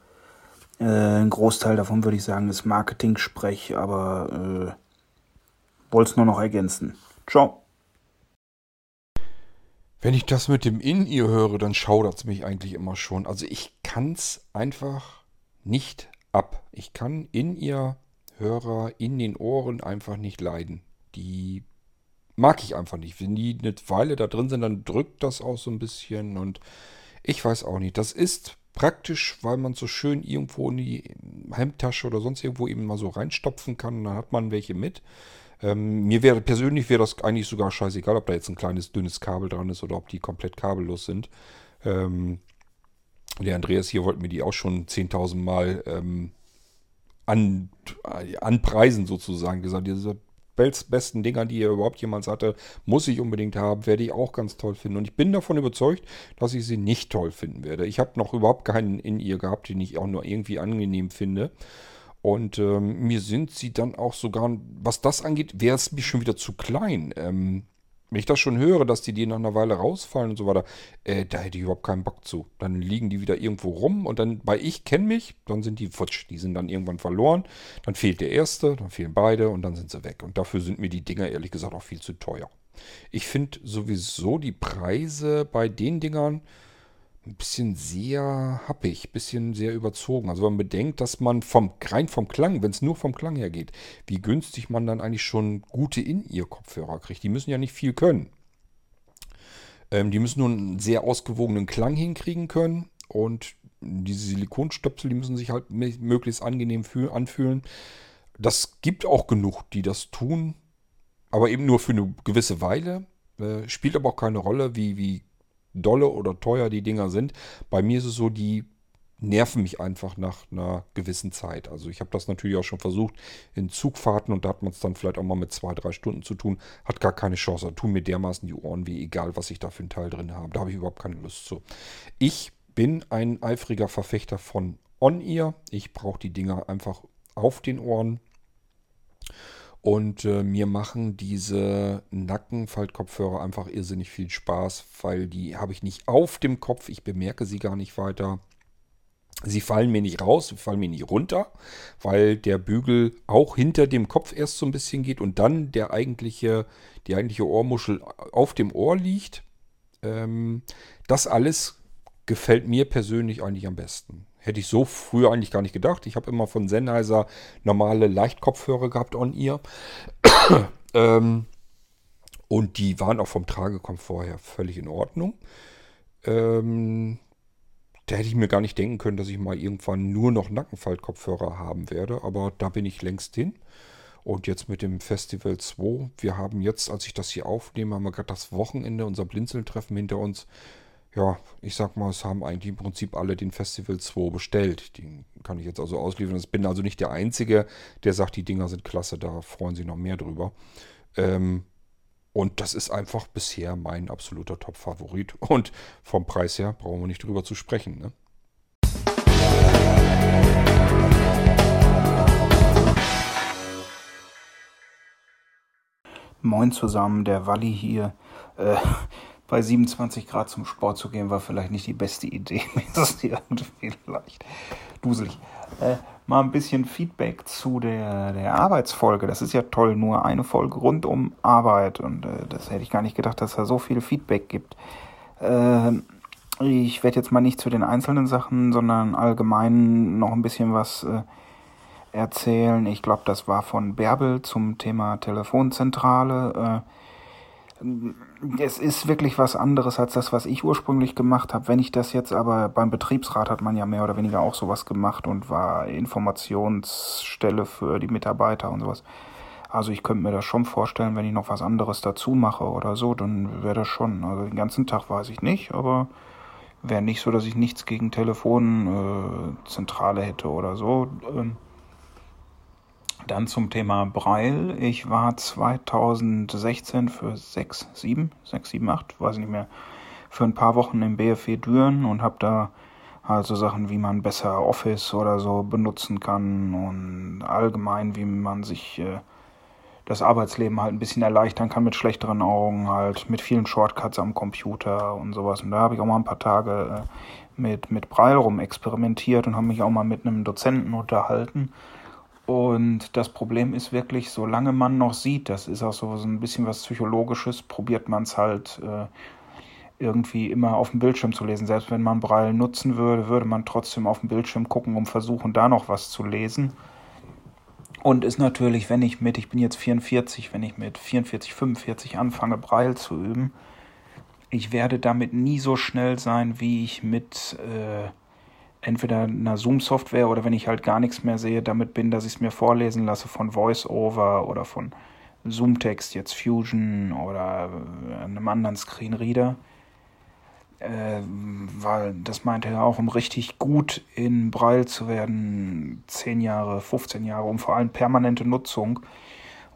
äh, ein Großteil davon würde ich sagen ist Marketing-Sprech, aber äh, wollte es nur noch ergänzen. Ciao. Wenn ich das mit dem In-Ear höre, dann schaudert es mich eigentlich immer schon. Also ich kann es einfach nicht ab. Ich kann In-Ear-Hörer in den Ohren einfach nicht leiden. Die mag ich einfach nicht. Wenn die eine Weile da drin sind, dann drückt das auch so ein bisschen und ich weiß auch nicht. Das ist praktisch, weil man so schön irgendwo in die Hemdtasche oder sonst irgendwo eben mal so reinstopfen kann. Dann hat man welche mit. Ähm, mir wäre persönlich wäre das eigentlich sogar scheißegal, ob da jetzt ein kleines dünnes Kabel dran ist oder ob die komplett kabellos sind. Ähm, der Andreas hier wollte mir die auch schon 10.000 Mal ähm, an, anpreisen sozusagen. Gesagt, diese besten Dinger, die er überhaupt jemals hatte, muss ich unbedingt haben, werde ich auch ganz toll finden. Und ich bin davon überzeugt, dass ich sie nicht toll finden werde. Ich habe noch überhaupt keinen in ihr gehabt, den ich auch nur irgendwie angenehm finde. Und ähm, mir sind sie dann auch sogar, was das angeht, wäre es mir schon wieder zu klein. Ähm, wenn ich das schon höre, dass die, die nach einer Weile rausfallen und so weiter, äh, da hätte ich überhaupt keinen Bock zu. Dann liegen die wieder irgendwo rum und dann, bei ich kenne mich, dann sind die futsch. Die sind dann irgendwann verloren. Dann fehlt der erste, dann fehlen beide und dann sind sie weg. Und dafür sind mir die Dinger ehrlich gesagt auch viel zu teuer. Ich finde sowieso die Preise bei den Dingern ein bisschen sehr happig, ein bisschen sehr überzogen. Also wenn man bedenkt, dass man vom, rein vom Klang, wenn es nur vom Klang her geht, wie günstig man dann eigentlich schon gute In-Ear-Kopfhörer kriegt. Die müssen ja nicht viel können. Ähm, die müssen nur einen sehr ausgewogenen Klang hinkriegen können und diese Silikonstöpsel, die müssen sich halt möglichst angenehm anfühlen. Das gibt auch genug, die das tun, aber eben nur für eine gewisse Weile. Äh, spielt aber auch keine Rolle, wie, wie dolle oder teuer die Dinger sind. Bei mir ist es so, die nerven mich einfach nach einer gewissen Zeit. Also ich habe das natürlich auch schon versucht in Zugfahrten und da hat man es dann vielleicht auch mal mit zwei, drei Stunden zu tun. Hat gar keine Chance. Da tun mir dermaßen die Ohren weh, egal was ich da für einen Teil drin habe. Da habe ich überhaupt keine Lust zu. Ich bin ein eifriger Verfechter von On-Ear. Ich brauche die Dinger einfach auf den Ohren. Und äh, mir machen diese Nackenfaltkopfhörer einfach irrsinnig viel Spaß, weil die habe ich nicht auf dem Kopf. Ich bemerke sie gar nicht weiter. Sie fallen mir nicht raus, sie fallen mir nicht runter, weil der Bügel auch hinter dem Kopf erst so ein bisschen geht und dann der eigentliche, die eigentliche Ohrmuschel auf dem Ohr liegt. Ähm, das alles gefällt mir persönlich eigentlich am besten. Hätte ich so früher eigentlich gar nicht gedacht. Ich habe immer von Sennheiser normale Leichtkopfhörer gehabt on ear. ähm, und die waren auch vom Tragekomfort her völlig in Ordnung. Ähm, da hätte ich mir gar nicht denken können, dass ich mal irgendwann nur noch Nackenfaltkopfhörer haben werde. Aber da bin ich längst hin. Und jetzt mit dem Festival 2. Wir haben jetzt, als ich das hier aufnehme, haben wir gerade das Wochenende, unser Blinzeln-Treffen hinter uns ja, ich sag mal, es haben eigentlich im Prinzip alle den Festival 2 bestellt. Den kann ich jetzt also ausliefern. Ich bin also nicht der Einzige, der sagt, die Dinger sind klasse, da freuen sich noch mehr drüber. Ähm, und das ist einfach bisher mein absoluter Top-Favorit. Und vom Preis her brauchen wir nicht drüber zu sprechen. Ne? Moin zusammen, der Walli hier. Äh, bei 27 Grad zum Sport zu gehen, war vielleicht nicht die beste Idee. das ist irgendwie leicht duselig. Äh, mal ein bisschen Feedback zu der, der Arbeitsfolge. Das ist ja toll, nur eine Folge rund um Arbeit. Und äh, das hätte ich gar nicht gedacht, dass da so viel Feedback gibt. Äh, ich werde jetzt mal nicht zu den einzelnen Sachen, sondern allgemein noch ein bisschen was äh, erzählen. Ich glaube, das war von Bärbel zum Thema Telefonzentrale. Es ist wirklich was anderes als das, was ich ursprünglich gemacht habe. Wenn ich das jetzt aber beim Betriebsrat hat man ja mehr oder weniger auch sowas gemacht und war Informationsstelle für die Mitarbeiter und sowas. Also ich könnte mir das schon vorstellen, wenn ich noch was anderes dazu mache oder so, dann wäre das schon. Also den ganzen Tag weiß ich nicht, aber wäre nicht so, dass ich nichts gegen Telefonzentrale äh, hätte oder so. Ähm, dann zum Thema Breil. Ich war 2016 für 6, 7, 6, 7, 8, weiß ich nicht mehr, für ein paar Wochen im BFW Düren und habe da halt so Sachen, wie man besser Office oder so benutzen kann und allgemein, wie man sich äh, das Arbeitsleben halt ein bisschen erleichtern kann mit schlechteren Augen, halt mit vielen Shortcuts am Computer und sowas. Und da habe ich auch mal ein paar Tage äh, mit, mit Braille rum experimentiert und habe mich auch mal mit einem Dozenten unterhalten. Und das Problem ist wirklich, solange man noch sieht, das ist auch so, ein bisschen was Psychologisches, probiert man es halt äh, irgendwie immer auf dem Bildschirm zu lesen. Selbst wenn man Braille nutzen würde, würde man trotzdem auf dem Bildschirm gucken, um versuchen, da noch was zu lesen. Und ist natürlich, wenn ich mit, ich bin jetzt 44, wenn ich mit 44, 45 anfange, Braille zu üben, ich werde damit nie so schnell sein, wie ich mit äh, entweder einer Zoom-Software oder wenn ich halt gar nichts mehr sehe, damit bin, dass ich es mir vorlesen lasse von VoiceOver oder von Zoom-Text, jetzt Fusion oder äh, einem anderen Screenreader. Äh, weil das meinte er auch, um richtig gut in Braille zu werden, 10 Jahre, 15 Jahre, um vor allem permanente Nutzung.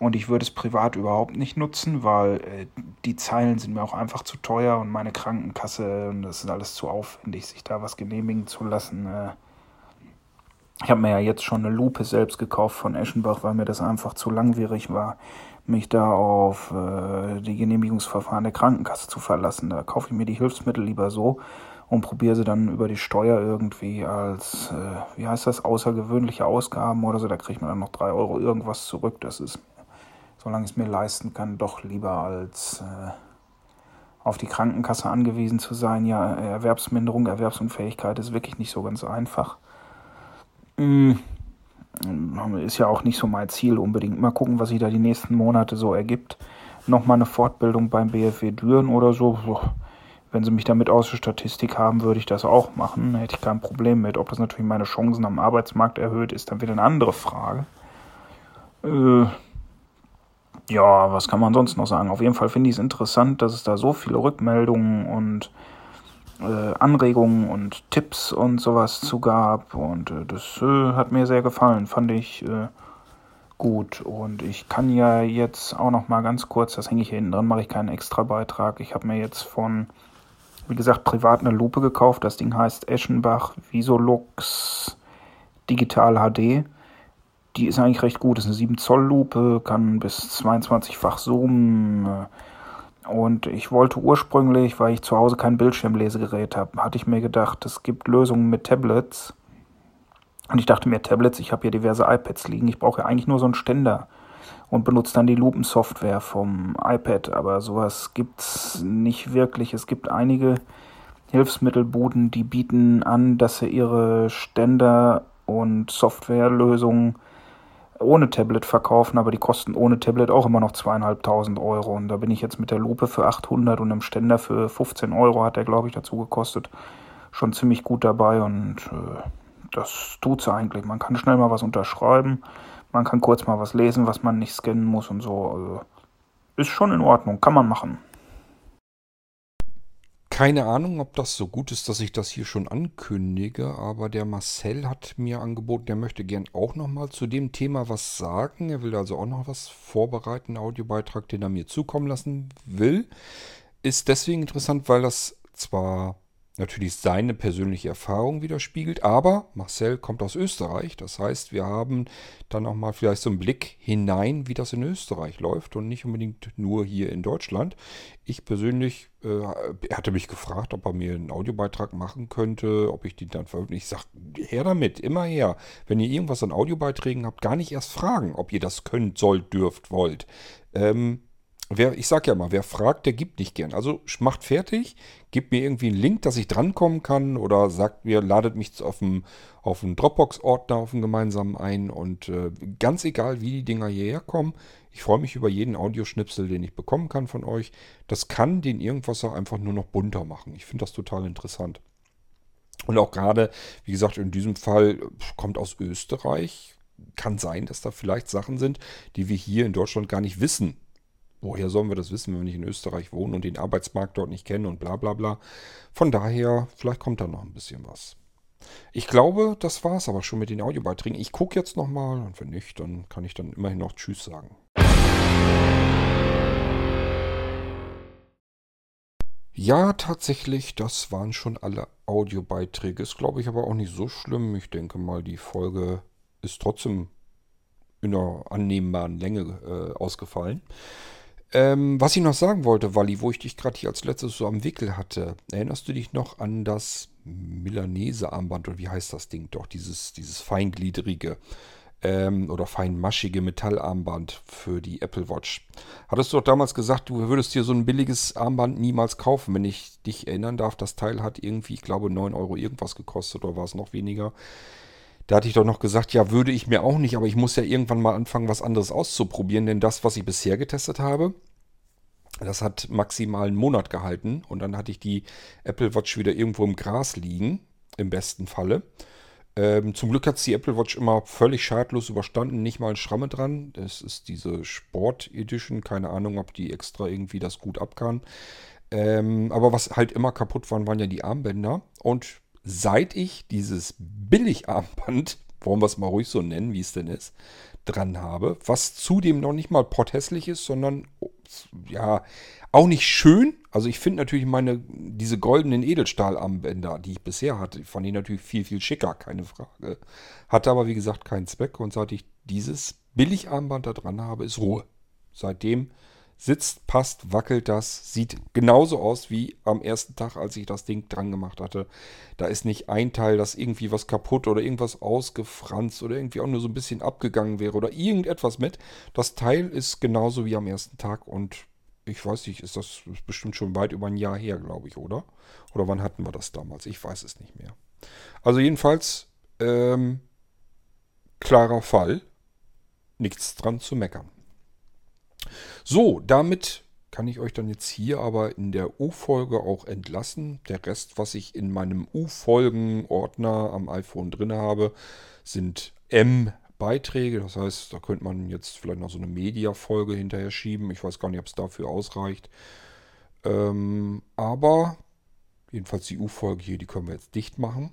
Und ich würde es privat überhaupt nicht nutzen, weil äh, die Zeilen sind mir auch einfach zu teuer und meine Krankenkasse und das ist alles zu aufwendig, sich da was genehmigen zu lassen. Äh. Ich habe mir ja jetzt schon eine Lupe selbst gekauft von Eschenbach, weil mir das einfach zu langwierig war mich da auf äh, die Genehmigungsverfahren der Krankenkasse zu verlassen. Da kaufe ich mir die Hilfsmittel lieber so und probiere sie dann über die Steuer irgendwie als, äh, wie heißt das, außergewöhnliche Ausgaben oder so. Da kriege ich mir dann noch drei Euro irgendwas zurück. Das ist, solange ich es mir leisten kann, doch lieber als äh, auf die Krankenkasse angewiesen zu sein. Ja, Erwerbsminderung, Erwerbsunfähigkeit ist wirklich nicht so ganz einfach. Mmh ist ja auch nicht so mein Ziel unbedingt. Mal gucken, was sich da die nächsten Monate so ergibt. Nochmal eine Fortbildung beim BFW Düren oder so. Wenn sie mich damit aus der Statistik haben, würde ich das auch machen. Hätte ich kein Problem mit. Ob das natürlich meine Chancen am Arbeitsmarkt erhöht, ist dann wieder eine andere Frage. Äh, ja, was kann man sonst noch sagen? Auf jeden Fall finde ich es interessant, dass es da so viele Rückmeldungen und äh, Anregungen und Tipps und sowas zu gab. Und äh, das äh, hat mir sehr gefallen, fand ich äh, gut. Und ich kann ja jetzt auch noch mal ganz kurz, das hänge ich hier hinten dran, mache ich keinen extra Beitrag. Ich habe mir jetzt von, wie gesagt, privat eine Lupe gekauft. Das Ding heißt Eschenbach Visolux Digital HD. Die ist eigentlich recht gut. Das ist eine 7 Zoll Lupe, kann bis 22-fach zoomen und ich wollte ursprünglich, weil ich zu Hause kein Bildschirmlesegerät habe, hatte ich mir gedacht, es gibt Lösungen mit Tablets. Und ich dachte mir, Tablets, ich habe hier diverse iPads liegen, ich brauche ja eigentlich nur so einen Ständer und benutze dann die Lupensoftware vom iPad. Aber sowas gibt's nicht wirklich. Es gibt einige Hilfsmittelbuden, die bieten an, dass sie ihre Ständer und Softwarelösungen ohne Tablet verkaufen, aber die kosten ohne Tablet auch immer noch zweieinhalbtausend Euro. Und da bin ich jetzt mit der Lupe für 800 und einem Ständer für 15 Euro hat der, glaube ich, dazu gekostet. Schon ziemlich gut dabei und äh, das tut's eigentlich. Man kann schnell mal was unterschreiben, man kann kurz mal was lesen, was man nicht scannen muss und so. Also, ist schon in Ordnung, kann man machen. Keine Ahnung, ob das so gut ist, dass ich das hier schon ankündige, aber der Marcel hat mir angeboten, der möchte gern auch nochmal zu dem Thema was sagen. Er will also auch noch was vorbereiten, einen Audiobeitrag, den er mir zukommen lassen will. Ist deswegen interessant, weil das zwar natürlich seine persönliche Erfahrung widerspiegelt, aber Marcel kommt aus Österreich. Das heißt, wir haben dann auch mal vielleicht so einen Blick hinein, wie das in Österreich läuft und nicht unbedingt nur hier in Deutschland. Ich persönlich, äh, hatte mich gefragt, ob er mir einen Audiobeitrag machen könnte, ob ich den dann veröffentliche. Ich sage, her damit, immer her. Wenn ihr irgendwas an Audiobeiträgen habt, gar nicht erst fragen, ob ihr das könnt, sollt, dürft, wollt. Ähm, Wer, ich sag ja mal, wer fragt, der gibt nicht gern. Also macht fertig, gebt mir irgendwie einen Link, dass ich drankommen kann oder sagt mir, ladet mich auf dem, auf Dropbox-Ordner auf dem gemeinsamen ein und äh, ganz egal, wie die Dinger hierher kommen, ich freue mich über jeden Audioschnipsel, den ich bekommen kann von euch. Das kann den irgendwas auch einfach nur noch bunter machen. Ich finde das total interessant. Und auch gerade, wie gesagt, in diesem Fall kommt aus Österreich. Kann sein, dass da vielleicht Sachen sind, die wir hier in Deutschland gar nicht wissen woher sollen wir das wissen, wenn wir nicht in Österreich wohnen und den Arbeitsmarkt dort nicht kennen und bla bla bla. Von daher, vielleicht kommt da noch ein bisschen was. Ich glaube, das war es aber schon mit den Audiobeiträgen. Ich gucke jetzt nochmal und wenn nicht, dann kann ich dann immerhin noch Tschüss sagen. Ja, tatsächlich, das waren schon alle Audiobeiträge. Ist, glaube ich, aber auch nicht so schlimm. Ich denke mal, die Folge ist trotzdem in einer annehmbaren Länge äh, ausgefallen. Ähm, was ich noch sagen wollte, Wally, wo ich dich gerade hier als letztes so am Wickel hatte, erinnerst du dich noch an das Milanese-Armband oder wie heißt das Ding doch, dieses, dieses feingliedrige ähm, oder feinmaschige Metallarmband für die Apple Watch. Hattest du doch damals gesagt, du würdest dir so ein billiges Armband niemals kaufen. Wenn ich dich erinnern darf, das Teil hat irgendwie, ich glaube, 9 Euro irgendwas gekostet oder war es noch weniger. Da hatte ich doch noch gesagt, ja, würde ich mir auch nicht, aber ich muss ja irgendwann mal anfangen, was anderes auszuprobieren, denn das, was ich bisher getestet habe, das hat maximal einen Monat gehalten und dann hatte ich die Apple Watch wieder irgendwo im Gras liegen, im besten Falle. Ähm, zum Glück hat es die Apple Watch immer völlig schadlos überstanden, nicht mal ein Schramme dran. Das ist diese Sport Edition, keine Ahnung, ob die extra irgendwie das gut ab kann. Ähm, aber was halt immer kaputt waren, waren ja die Armbänder. Und seit ich dieses Billigarmband, wollen wir es mal ruhig so nennen, wie es denn ist, dran habe, was zudem noch nicht mal potthässlich ist, sondern ja, auch nicht schön. Also ich finde natürlich meine, diese goldenen Edelstahlarmbänder, die ich bisher hatte, fand ich natürlich viel, viel schicker, keine Frage. Hatte aber wie gesagt keinen Zweck und seit ich dieses Billigarmband da dran habe, ist Ruhe. Seitdem sitzt, passt, wackelt das, sieht genauso aus wie am ersten Tag, als ich das Ding dran gemacht hatte. Da ist nicht ein Teil, dass irgendwie was kaputt oder irgendwas ausgefranst oder irgendwie auch nur so ein bisschen abgegangen wäre oder irgendetwas mit. Das Teil ist genauso wie am ersten Tag und ich weiß nicht, ist das bestimmt schon weit über ein Jahr her, glaube ich, oder? Oder wann hatten wir das damals? Ich weiß es nicht mehr. Also jedenfalls, ähm, klarer Fall. Nichts dran zu meckern. So, damit kann ich euch dann jetzt hier aber in der U-Folge auch entlassen. Der Rest, was ich in meinem U-Folgen-Ordner am iPhone drin habe, sind M-Beiträge. Das heißt, da könnte man jetzt vielleicht noch so eine Media-Folge hinterher schieben. Ich weiß gar nicht, ob es dafür ausreicht. Ähm, aber jedenfalls die U-Folge hier, die können wir jetzt dicht machen.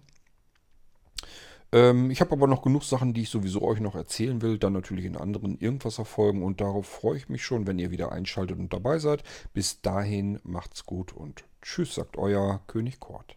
Ähm, ich habe aber noch genug Sachen, die ich sowieso euch noch erzählen will. Dann natürlich in anderen irgendwas erfolgen. Und darauf freue ich mich schon, wenn ihr wieder einschaltet und dabei seid. Bis dahin macht's gut und tschüss, sagt euer König Kort.